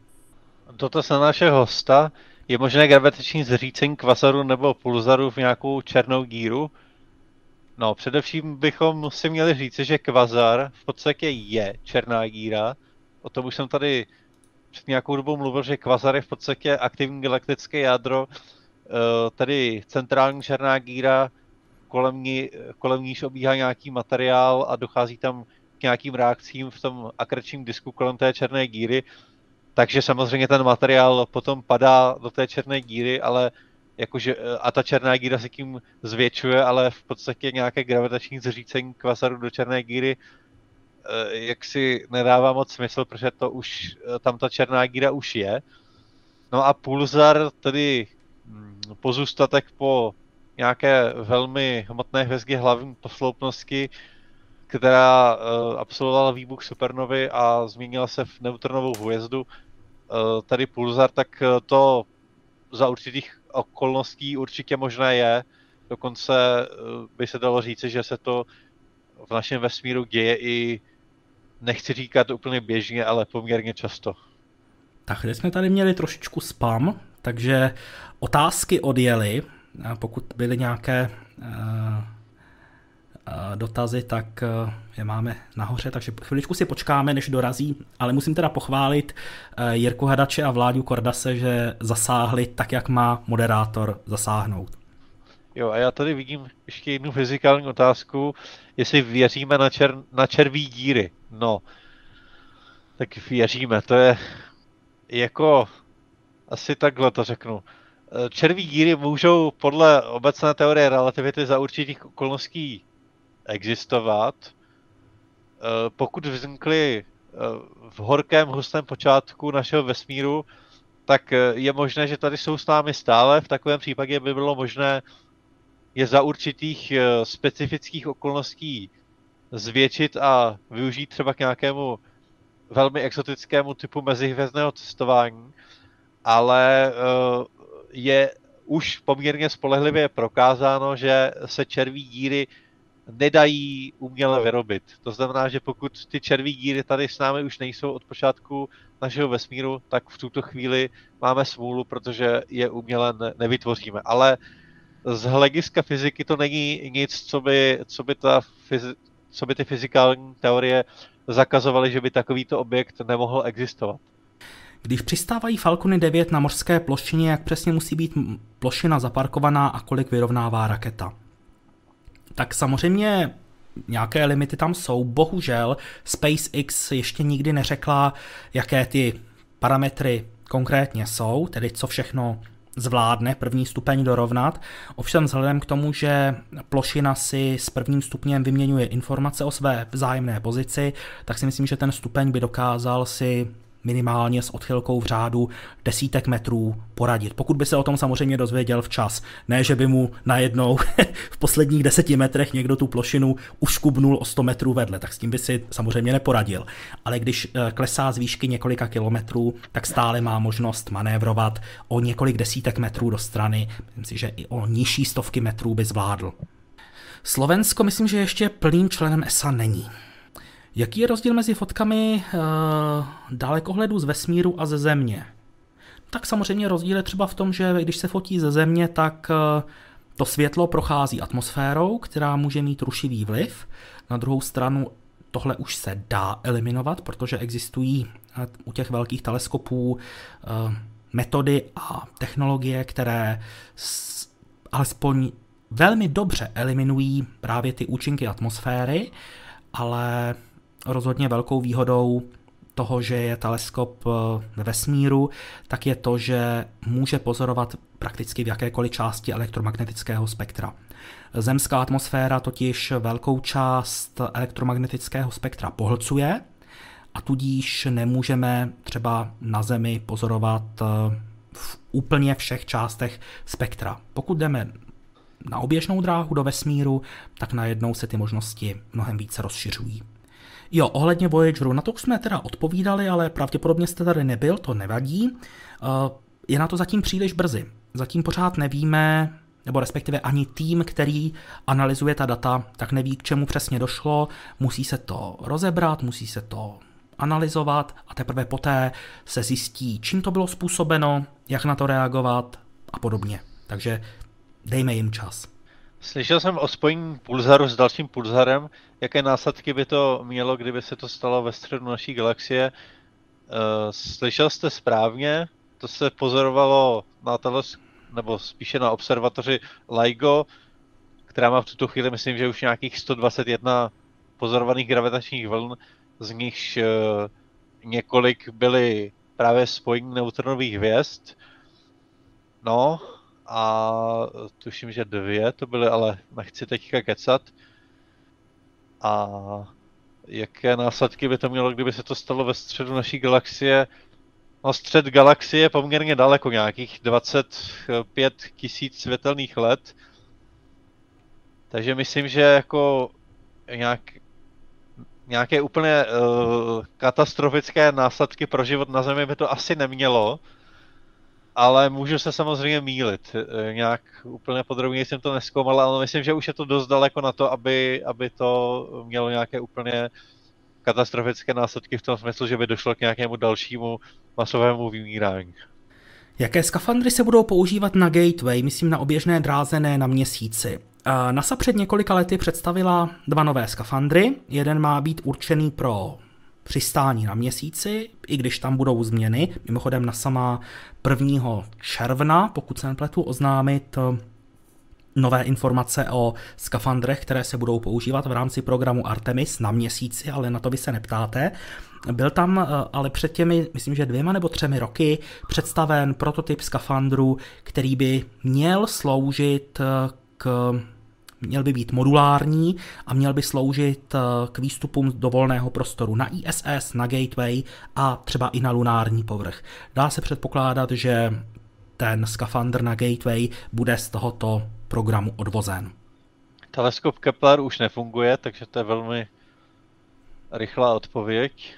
B: Toto se našeho hosta. Je možné gravitační zřícení kvasaru nebo pulzaru v nějakou černou díru? No, především bychom si měli říci, že kvazar v podstatě je černá díra. O tom už jsem tady před nějakou dobou mluvil, že kvazar je v podstatě aktivní galaktické jádro, eh, tedy centrální černá díra, kolem, ní, kolem níž obíhá nějaký materiál a dochází tam k nějakým reakcím v tom akrečním disku kolem té černé díry. Takže samozřejmě ten materiál potom padá do té černé díry, ale jakože, eh, a ta černá díra se tím zvětšuje, ale v podstatě nějaké gravitační zřícení kvasaru do černé díry Eh, jak si nedává moc smysl, protože to už, eh, tam ta černá díra už je. No a Pulsar, tedy mm, pozůstatek po nějaké velmi hmotné hvězdě hlavní posloupnosti, která uh, absolvovala výbuch supernovy a změnila se v neutronovou hvězdu. Uh, tady Pulsar, tak to za určitých okolností určitě možné je. Dokonce uh, by se dalo říci, že se to v našem vesmíru děje i nechci říkat úplně běžně, ale poměrně často.
A: Tak teď jsme tady měli trošičku spam, takže otázky odjeli. Pokud byly nějaké uh, dotazy, tak uh, je máme nahoře, takže chviličku si počkáme, než dorazí, ale musím teda pochválit uh, Jirku Hadače a Vláďu Kordase, že zasáhli tak, jak má moderátor zasáhnout.
B: Jo, a já tady vidím ještě jednu fyzikální otázku, jestli věříme na, čer, na červí díry. No, tak věříme, to je jako, asi takhle to řeknu. Červí díry můžou podle obecné teorie relativity za určitých okolností existovat. Pokud vznikly v horkém, hustém počátku našeho vesmíru, tak je možné, že tady jsou s námi stále. V takovém případě by bylo možné je za určitých eh, specifických okolností zvětšit a využít třeba k nějakému velmi exotickému typu mezihvězdného cestování, ale eh, je už poměrně spolehlivě prokázáno, že se červí díry nedají uměle vyrobit. To znamená, že pokud ty červí díry tady s námi už nejsou od počátku našeho vesmíru, tak v tuto chvíli máme smůlu, protože je uměle nevytvoříme. Ale z hlediska fyziky to není nic, co by, co by, ta fyzi, co by ty fyzikální teorie zakazovaly, že by takovýto objekt nemohl existovat.
A: Když přistávají Falcony 9 na mořské plošině, jak přesně musí být plošina zaparkovaná a kolik vyrovnává raketa? Tak samozřejmě nějaké limity tam jsou. Bohužel SpaceX ještě nikdy neřekla, jaké ty parametry konkrétně jsou, tedy co všechno zvládne první stupeň dorovnat. Ovšem vzhledem k tomu, že plošina si s prvním stupněm vyměňuje informace o své vzájemné pozici, tak si myslím, že ten stupeň by dokázal si minimálně s odchylkou v řádu desítek metrů poradit. Pokud by se o tom samozřejmě dozvěděl včas. Ne, že by mu najednou v posledních deseti metrech někdo tu plošinu uškubnul o 100 metrů vedle, tak s tím by si samozřejmě neporadil. Ale když eh, klesá z výšky několika kilometrů, tak stále má možnost manévrovat o několik desítek metrů do strany. Myslím si, že i o nižší stovky metrů by zvládl. Slovensko myslím, že ještě plným členem ESA není. Jaký je rozdíl mezi fotkami uh, dalekohledu z vesmíru a ze Země? Tak samozřejmě rozdíl je třeba v tom, že když se fotí ze Země, tak uh, to světlo prochází atmosférou, která může mít rušivý vliv. Na druhou stranu tohle už se dá eliminovat, protože existují uh, u těch velkých teleskopů uh, metody a technologie, které s, alespoň velmi dobře eliminují právě ty účinky atmosféry, ale rozhodně velkou výhodou toho, že je teleskop eh, ve vesmíru, tak je to, že může pozorovat prakticky v jakékoliv části elektromagnetického spektra. Zemská atmosféra totiž velkou část elektromagnetického spektra pohlcuje a tudíž nemůžeme třeba na Zemi pozorovat eh, v úplně všech částech spektra. Pokud jdeme na oběžnou dráhu do vesmíru, tak najednou se ty možnosti mnohem více rozšiřují. Jo, ohledně Voyageru, na to jsme teda odpovídali, ale pravděpodobně jste tady nebyl, to nevadí. Eh, je na to zatím příliš brzy. Zatím pořád nevíme, nebo respektive ani tým, který analyzuje ta data, tak neví, k čemu přesně došlo, musí se to rozebrat, musí se to analyzovat a teprve poté se zjistí, čím to bylo způsobeno, jak na to reagovat a podobně. Takže dejme jim čas.
B: Slyšel jsem o spojení pulzaru s dalším pulzarem. Jaké následky by to mělo, kdyby se to stalo ve středu naší galaxie? Eh, slyšel jste správně, to se pozorovalo na teles, nebo spíše na observatoři LIGO, která má v tuto chvíli, myslím, že už nějakých 121 pozorovaných gravitačních vln, z nichž eh, několik byly právě spojení neutronových hvězd. No, a tuším, že dvě to byly, ale nechci teďka kecat. A jaké následky by to mělo, kdyby se to stalo ve středu naší galaxie? No střed galaxie je poměrně daleko, nějakých 25 tisíc světelných let. Takže myslím, že jako nějak, nějaké úplně uh, katastrofické následky pro život na Zemi by to asi nemělo ale můžu se samozřejmě mílit. E, nějak úplně podrobně jsem to neskoumal, ale myslím, že už je to dost daleko na to, aby, aby to mělo nějaké úplně katastrofické následky v tom smyslu, že by došlo k nějakému dalšímu masovému vymírání.
A: Jaké skafandry se budou používat na Gateway, myslím na oběžné dráze, ne na měsíci? NASA před několika lety představila dva nové skafandry. Jeden má být určený pro přistání na měsíci, i když tam budou změny. Mimochodem na sama 1. června, pokud se nepletu, oznámit eh, nové informace o skafandrech, které se budou používat v rámci programu Artemis na měsíci, ale na to vy se neptáte. Byl tam eh, ale před těmi, myslím, že dvěma nebo třemi roky představen prototyp skafandru, který by měl sloužit eh, k měl by být modulární a měl by sloužit eh, k výstupům do volného prostoru na ISS, na Gateway a třeba i na lunární povrch. Dá se předpokládat, že ten skafandr na Gateway bude z tohoto programu odvozen.
B: Teleskop Kepler už nefunguje, takže to je velmi rychlá odpověď.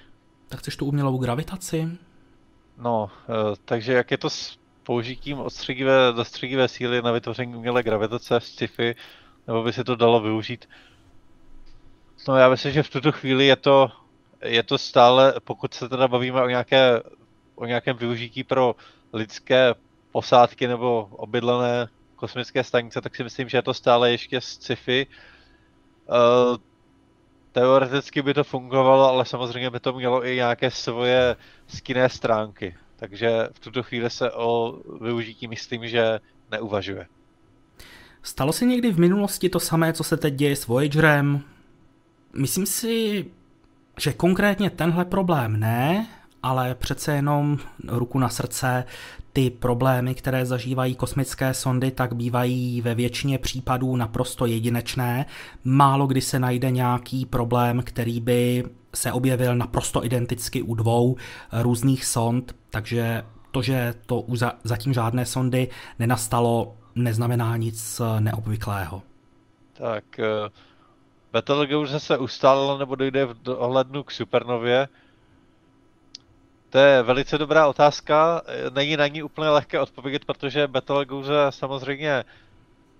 A: Tak chceš tu umělou gravitaci?
B: No, eh, takže jak je to s použitím odstřigivé, dostřigivé síly na vytvoření umělé gravitace v sci-fi, nebo by se to dalo využít. No já myslím, že v tuto chvíli je to, je to stále, pokud se teda bavíme o, nějaké, o nějakém využití pro lidské posádky nebo obydlené kosmické stanice, tak si myslím, že je to stále ještě sci-fi. Uh, teoreticky by to fungovalo, ale samozřejmě by to mělo i nějaké svoje skinné stránky. Takže v tuto chvíli se o využití myslím, že neuvažuje.
A: Stalo se někdy v minulosti to samé, co se teď děje s Voyagerem? Myslím si, že konkrétně tenhle problém ne, ale přece jenom ruku na srdce, ty problémy, které zažívají kosmické sondy, tak bývají ve většině případů naprosto jedinečné. Málo kdy se najde nějaký problém, který by se objevil naprosto identicky u dvou různých sond, takže to, že to už zatím žádné sondy nenastalo, neznamená nic neobvyklého.
B: Tak, eh, Betelgeuse se ustálilo nebo dojde v dohlednu k supernově? To je velice dobrá otázka. Není na ní úplně lehké odpovědět, protože Betelgeuse samozřejmě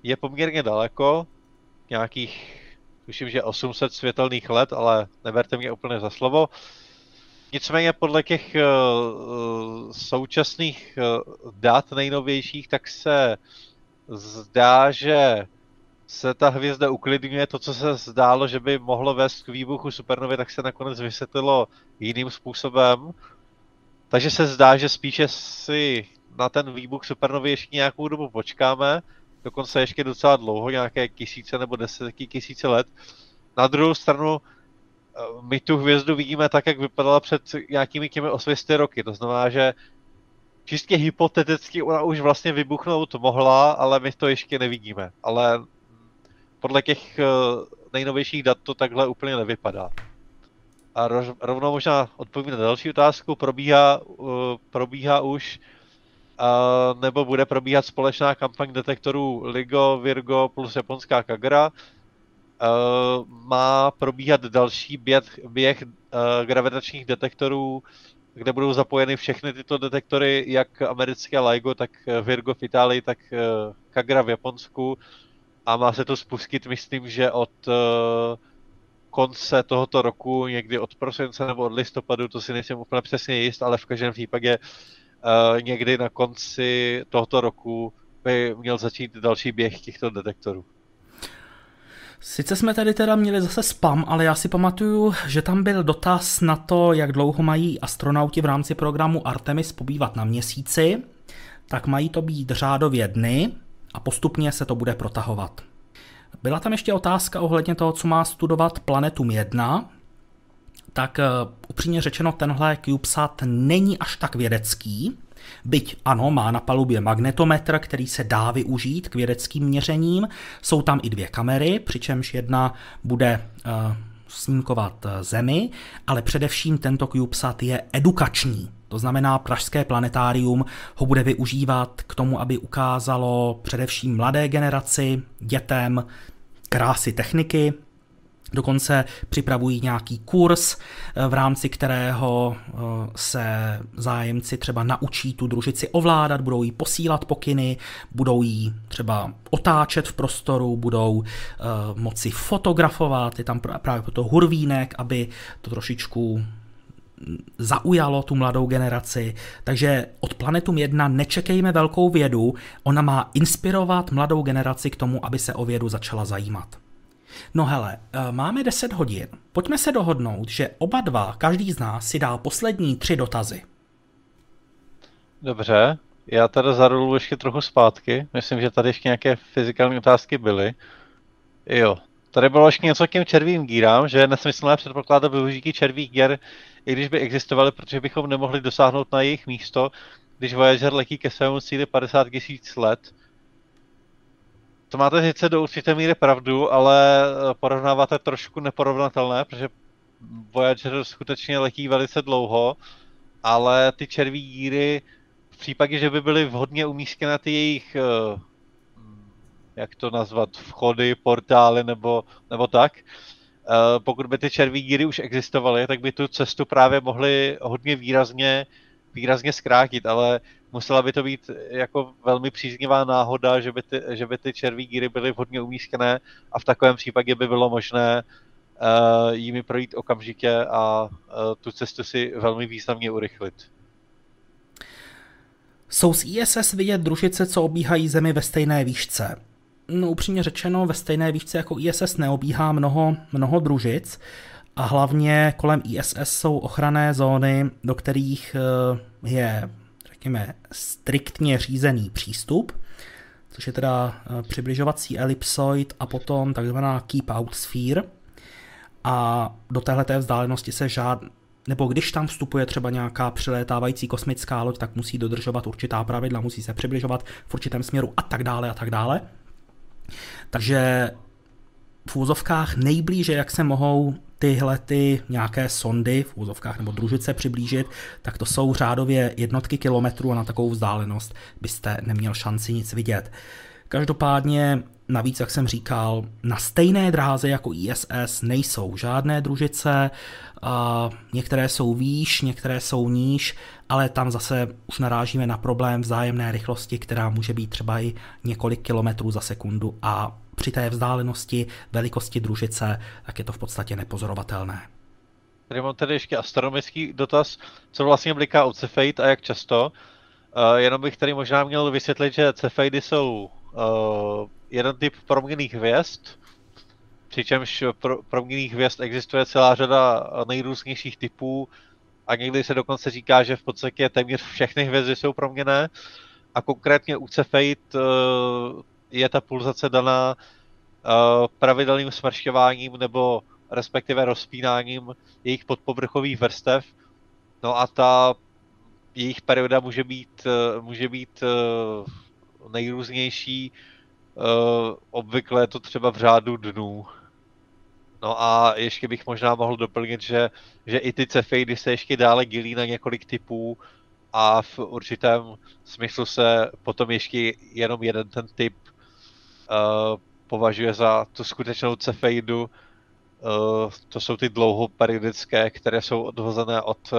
B: je poměrně daleko, nějakých, tuším, že 800 světelných let, ale neberte mě úplně za slovo. Nicméně podle těch uh, současných uh, dat nejnovějších, tak se zdá, že se ta hvězda uklidňuje. To, co se zdálo, že by mohlo vést k výbuchu supernovy, tak se nakonec vysvětlilo jiným způsobem. Takže se zdá, že spíše si na ten výbuch supernovy ještě nějakou dobu počkáme, dokonce ještě docela dlouho, nějaké tisíce nebo desítky tisíce let. Na druhou stranu, eh, my tu hvězdu vidíme tak, jak vypadala před nějakými těmi 800 roky. To znamená, že čistě hypoteticky ona už vlastně vybuchnout mohla, ale my to ještě nevidíme. Ale podle těch eh, nejnovějších dat to takhle úplně nevypadá. A rovnou možná odpovím na další otázku. Probíhá, uh, probíhá už nebo bude probíhat společná kampaň detektorů LIGO, Virgo plus japonská Kagura. Uh, má probíhat další běh, běh gravitačních detektorů, kde budou zapojeny všechny tyto detektory, jak americké LIGO, tak Virgo v Itálii, tak uh, Kagra v Japonsku. A má se to spustit, myslím, že od uh, konce tohoto roku, někdy od prosince nebo od listopadu, to si nejsem úplně přesně jist, ale v každém případě někdy na konci tohoto roku by měl začít další běh těchto detektorů.
A: Sice jsme tady teda měli zase spam, ale já si pamatuju, že tam byl dotaz na to, jak dlouho mají astronauti v rámci programu Artemis pobývat na měsíci, tak mají to být řádově dny a postupně se to bude protahovat. Byla tam ještě otázka ohledně toho, co má studovat Planetum 1. Tak uh, upřímně řečeno, tenhle CubeSat není až tak vědecký, Byť ano, má na palubě magnetometr, který se dá využít k vědeckým měřením. Jsou tam i dvě kamery, přičemž jedna bude uh, snímkovat eh, Zemi, ale především tento CubeSat je edukační. To znamená, Pražské planetárium ho bude využívat k tomu, aby ukázalo především mladé generaci, dětem, krásy techniky, Dokonce připravují nějaký kurz, eh, v rámci kterého eh, se zájemci třeba naučí tu družici ovládat, budou jí posílat pokyny, budou jí třeba otáčet v prostoru, budou eh, moci fotografovat, je tam právě to hurvínek, aby to trošičku zaujalo tu mladou generaci. Takže od Planetum 1 nečekejme velkou vědu, ona má inspirovat mladou generaci k tomu, aby se o vědu začala zajímat. No hele, eh, máme 10 hodin. Pojďme se dohodnout, že oba dva, každý z nás si dá poslední tři dotazy.
B: Dobře, já tady zarolu ještě trochu zpátky. Myslím, že tady ještě nějaké fyzikální otázky byly. Jo, tady bylo ještě něco k těm červým gírám, že nesmyslné předpokládat využití červých děr, i když by existovaly, protože bychom nemohli dosáhnout na jejich místo, když Voyager letí ke svému cíli 50 000 let to máte sice do určité míry pravdu, ale eh, porovnáváte trošku neporovnatelné, protože Voyager skutečně letí velice dlouho, ale ty červí díry v případě, že by byly vhodně umístěné ty jejich, eh, jak to nazvat, vchody, portály nebo, nebo tak, eh, pokud by ty červí díry už existovaly, tak by tu cestu právě mohly hodně výrazně, výrazně zkrátit, ale musela by to být jako velmi příznivá náhoda, že by ty, že by ty červí gíry byly vhodně umístěné a v takovém případě by bylo možné uh, jimi projít okamžitě a uh, tu cestu si velmi významně urychlit.
A: Jsou z ISS vidět družice, co obíhají Zemi ve stejné výšce? No upřímně řečeno, ve stejné výšce jako ISS neobíhá mnoho, mnoho družic a hlavně kolem ISS jsou ochranné zóny, do kterých eh, je řekněme, striktně řízený přístup, což je teda eh, přibližovací elipsoid a potom takzvaná keep out sphere. A do téhle vzdálenosti se žád, nebo když tam vstupuje třeba nějaká přilétávající kosmická loď, tak musí dodržovat určitá pravidla, musí se přibližovat v určitém směru a tak dále a tak dále. Takže v úzovkách nejblíže, jak se mohou tyhle ty nějaké sondy v úzovkách nebo družice přiblížit, tak to jsou řádově jednotky kilometrů a na takovou vzdálenost byste neměl šanci nic vidět. Každopádně Navíc, jak jsem říkal, na stejné dráze jako ISS nejsou žádné družice, některé jsou výš, některé jsou níž, ale tam zase už narážíme na problém vzájemné rychlosti, která může být třeba i několik kilometrů za sekundu a při té vzdálenosti velikosti družice, tak je to v podstatě nepozorovatelné.
B: Tady mám tady ještě astronomický dotaz, co vlastně bliká u Cefeid a jak často. Uh, jenom bych tady možná měl vysvětlit, že Cefeidy jsou uh, jeden typ proměných hvězd, přičemž pro, proměných hvězd existuje celá řada nejrůznějších typů a někdy se dokonce říká, že v podstatě téměř všechny hvězdy jsou proměné a konkrétně u Cefeit uh, je ta pulzace daná uh, pravidelným smršťováním nebo respektive rozpínáním jejich podpovrchových vrstev. No a ta jejich perioda může být, uh, může být nejrůznější. Obvykle je to třeba v řádu dnů. No a ještě bych možná mohl doplnit, že, že i ty cefeidy se ještě dále dělí na několik typů a v určitém smyslu se potom ještě jenom jeden ten typ uh, považuje za tu skutečnou cefeidu. Uh, to jsou ty dlouhoperiodické, které jsou odvozené od uh,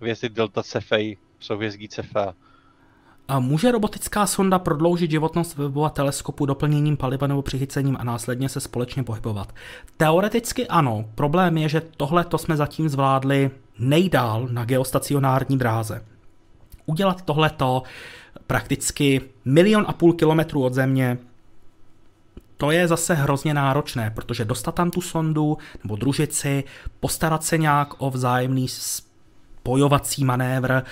B: hvězdy Delta Cephei, souhvězdí Cephea.
A: A může robotická sonda prodloužit životnost webova teleskopu doplněním paliva nebo přichycením a následně se společně pohybovat? Teoreticky ano. Problém je, že tohle to jsme zatím zvládli nejdál na geostacionární dráze. Udělat tohleto prakticky milion a půl kilometrů od Země, to je zase hrozně náročné, protože dostat tam tu sondu nebo družici, postarat se nějak o vzájemný spojovací manévr,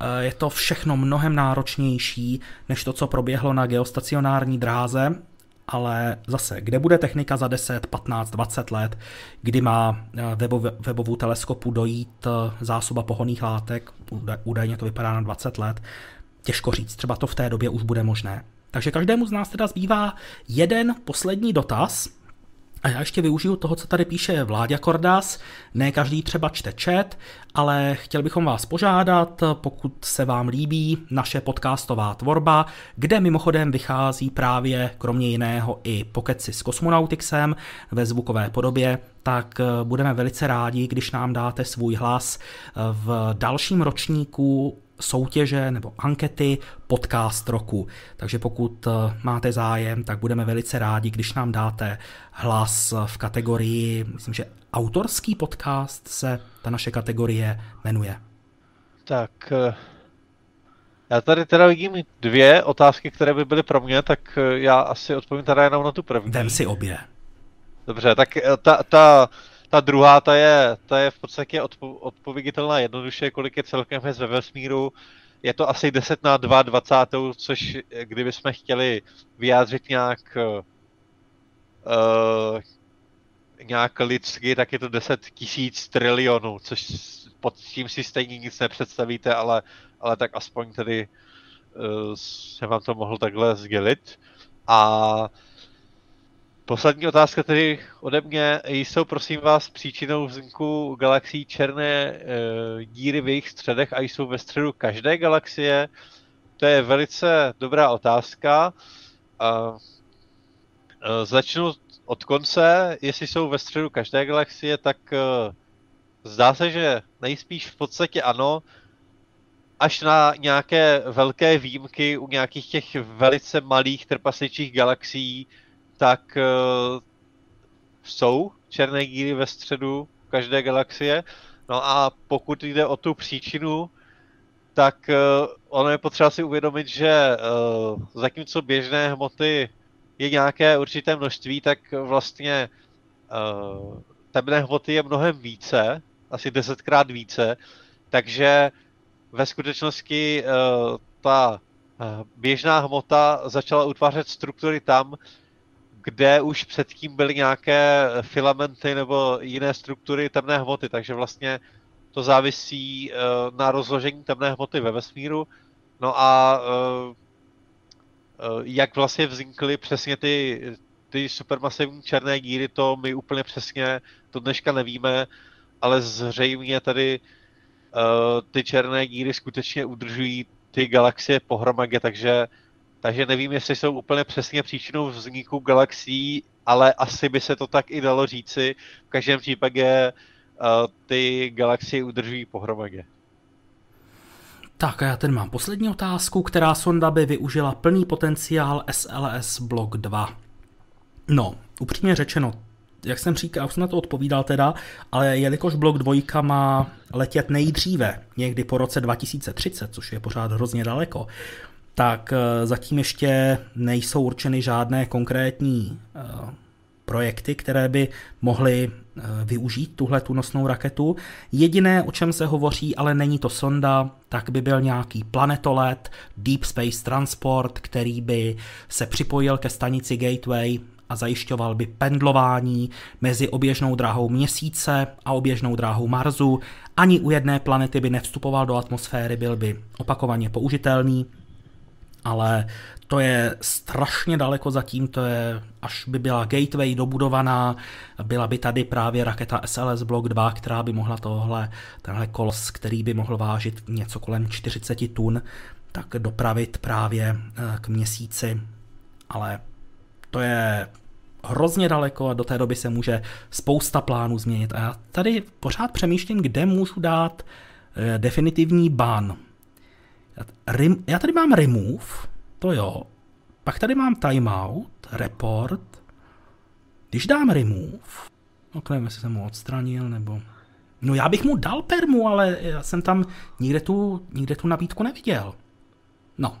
A: Eh, je to všechno mnohem náročnější než to, co proběhlo na geostacionární dráze, ale zase, kde bude technika za 10, 15, 20 let, kdy má eh, webov, webovou teleskopu dojít eh, zásoba pohoných látek, údajně to vypadá na 20 let, těžko říct, třeba to v té době už bude možné. Takže každému z nás teda zbývá jeden poslední dotaz, a já ještě využiju toho, co tady píše Vláďa Kordas. Ne každý třeba čte chat, ale chtěl bychom vás požádat, pokud se vám líbí naše podcastová tvorba, kde mimochodem vychází právě kromě jiného i pokeci s kosmonautixem ve zvukové podobě, tak budeme velice rádi, když nám dáte svůj hlas v dalším ročníku soutěže nebo ankety podcast roku. Takže pokud eh, máte zájem, tak budeme velice rádi, když nám dáte hlas v kategorii, myslím, že autorský podcast se ta naše kategorie jmenuje.
B: Tak eh, já tady teda vidím dvě otázky, které by byly pro mě, tak eh, já asi odpovím teda jenom na tu první.
A: Vem si obě.
B: Dobře, tak ta, ta ta druhá, ta je, ta je v podstatě odpo, odpověditelná jednoduše, kolik je celkem hvězd ve vesmíru. Je to asi 10 na 2 20, což kdybychom chtěli vyjádřit nějak uh, nějak lidsky, tak je to 10 tisíc trilionů, což pod tím si stejně nic nepředstavíte, ale, ale tak aspoň tedy uh, jsem vám to mohl takhle sdělit. A Poslední otázka tedy ode mě. Jsou prosím vás příčinou vzniku galaxií černé e, díry v jejich středech a jsou ve středu každé galaxie? To je velice dobrá otázka. A, e, začnu od konce. Jestli jsou ve středu každé galaxie, tak e, zdá se, že nejspíš v podstatě ano, až na nějaké velké výjimky u nějakých těch velice malých trpasličích galaxií, tak uh, jsou černé díry ve středu každé galaxie. No a pokud jde o tu příčinu, tak uh, ono je potřeba si uvědomit, že uh, zatímco běžné hmoty je nějaké určité množství, tak vlastně uh, temné hmoty je mnohem více, asi desetkrát více, takže ve skutečnosti uh, ta běžná hmota začala utvářet struktury tam, kde už předtím byly nějaké filamenty nebo jiné struktury temné hmoty, takže vlastně to závisí na rozložení temné hmoty ve vesmíru. No a jak vlastně vznikly přesně ty, ty supermasivní černé díry, to my úplně přesně to dneška nevíme, ale zřejmě tady uh, ty černé díry skutečně udržují ty galaxie pohromadě, takže, takže nevím, jestli jsou úplně přesně příčinou vzniku galaxií, ale asi by se to tak i dalo říci. V každém případě uh, ty galaxie udržují pohromadě.
A: Tak a já teď mám poslední otázku, která sonda by využila plný potenciál SLS Block 2. No, upřímně řečeno, jak jsem říkal, už jsem na to odpovídal teda, ale jelikož blok dvojka má letět nejdříve, někdy po roce 2030, což je pořád hrozně daleko, tak eh, zatím ještě nejsou určeny žádné konkrétní eh, projekty, které by mohly eh, využít tuhle tu nosnou raketu. Jediné, o čem se hovoří, ale není to sonda, tak by byl nějaký planetolet, Deep Space Transport, který by se připojil ke stanici Gateway a zajišťoval by pendlování mezi oběžnou dráhou Měsíce a oběžnou dráhou Marsu. Ani u jedné planety by nevstupoval do atmosféry, byl by opakovaně použitelný, ale to je strašně daleko zatím, to je, až by byla gateway dobudovaná, byla by tady právě raketa SLS Block 2, která by mohla tohle, tenhle kolos, který by mohl vážit něco kolem 40 tun, tak dopravit právě eh, k měsíci. Ale to je hrozně daleko a do té doby se může spousta plánů změnit. A já tady pořád přemýšlím, kde můžu dát eh, definitivní ban. Já tady mám remove, to jo. Pak tady mám timeout, report. Když dám remove, no nevím, jestli jsem ho odstranil, nebo... No já bych mu dal permu, ale já jsem tam nikde tu, nikde tu nabídku neviděl. No,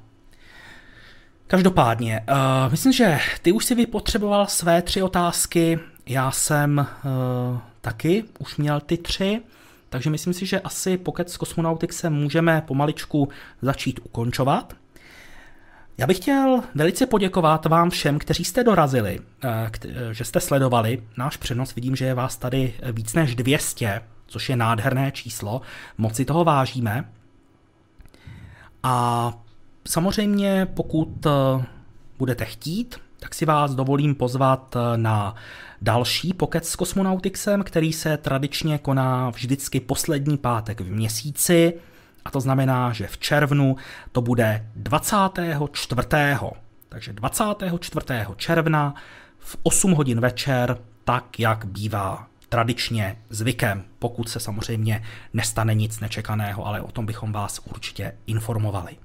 A: Každopádně, uh, myslím, že ty už si vypotřeboval své tři otázky, já jsem uh, taky už měl ty tři, takže myslím si, že asi pokud s se můžeme pomaličku začít ukončovat. Já bych chtěl velice poděkovat vám všem, kteří jste dorazili, eh, že jste sledovali náš přenos. Vidím, že je vás tady víc než 200, což je nádherné číslo. Moc si toho vážíme. A Samozřejmě, pokud eh, budete chtít, tak si vás dovolím pozvat eh, na další pokec s Kosmonautixem, který se tradičně koná vždycky poslední pátek v měsíci, a to znamená, že v červnu to bude 24. Takže 24. června v 8 hodin večer, tak jak bývá tradičně zvykem, pokud se samozřejmě nestane nic nečekaného, ale o tom bychom vás určitě informovali.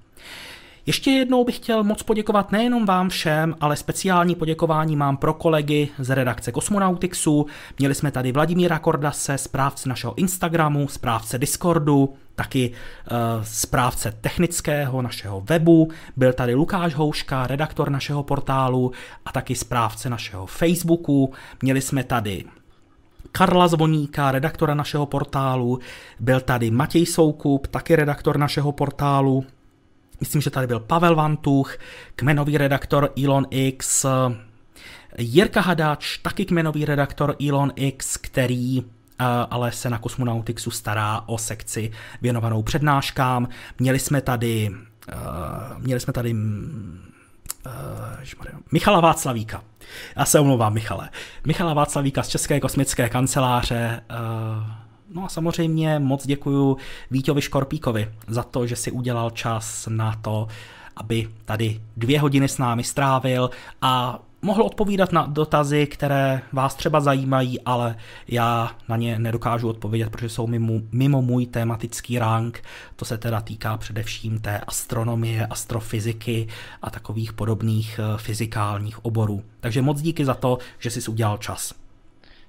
A: Ještě jednou bych chtěl moc poděkovat nejenom vám všem, ale speciální poděkování mám pro kolegy z redakce Kosmonautixu. Měli jsme tady Vladimíra Kordase, správce našeho Instagramu, správce Discordu, taky uh, správce technického našeho webu, byl tady Lukáš Houška, redaktor našeho portálu a taky správce našeho Facebooku. Měli jsme tady Karla Zvoníka, redaktora našeho portálu, byl tady Matěj Soukup, taky redaktor našeho portálu, Myslím, že tady byl Pavel Vantuch, kmenový redaktor Elon X, Jirka Hadač, taky kmenový redaktor Elon X, který eh, ale se na Kosmonautixu stará o sekci věnovanou přednáškám. Měli jsme tady, uh, měli jsme tady uh, Michala Václavíka. Já se omlouvám, Michale. Michala Václavíka z České kosmické kanceláře, No a samozřejmě moc děkuji Víťovi Škorpíkovi za to, že si udělal čas na to, aby tady dvě hodiny s námi strávil a mohl odpovídat na dotazy, které vás třeba zajímají, ale já na ně nedokážu odpovědět, protože jsou mimo, mimo můj tematický rank. To se teda týká především té astronomie, astrofyziky a takových podobných eh, fyzikálních oborů. Takže moc díky za to, že jsi udělal čas.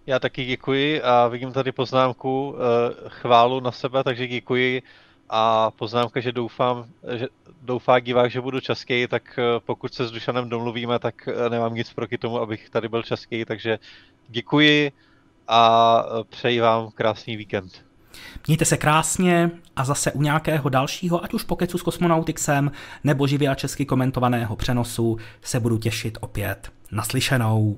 B: Já taky děkuji a vidím tady poznámku eh, chválu na sebe, takže děkuji a poznámka, že doufám, že doufá divák, že budu český, tak eh, pokud se s Dušanem domluvíme, tak eh, nemám nic proti tomu, abych tady byl český, takže děkuji a přeji vám krásný víkend.
A: Mějte se krásně a zase u nějakého dalšího, ať už pokecu s Kosmonautixem nebo živě a česky komentovaného přenosu se budu těšit opět naslyšenou.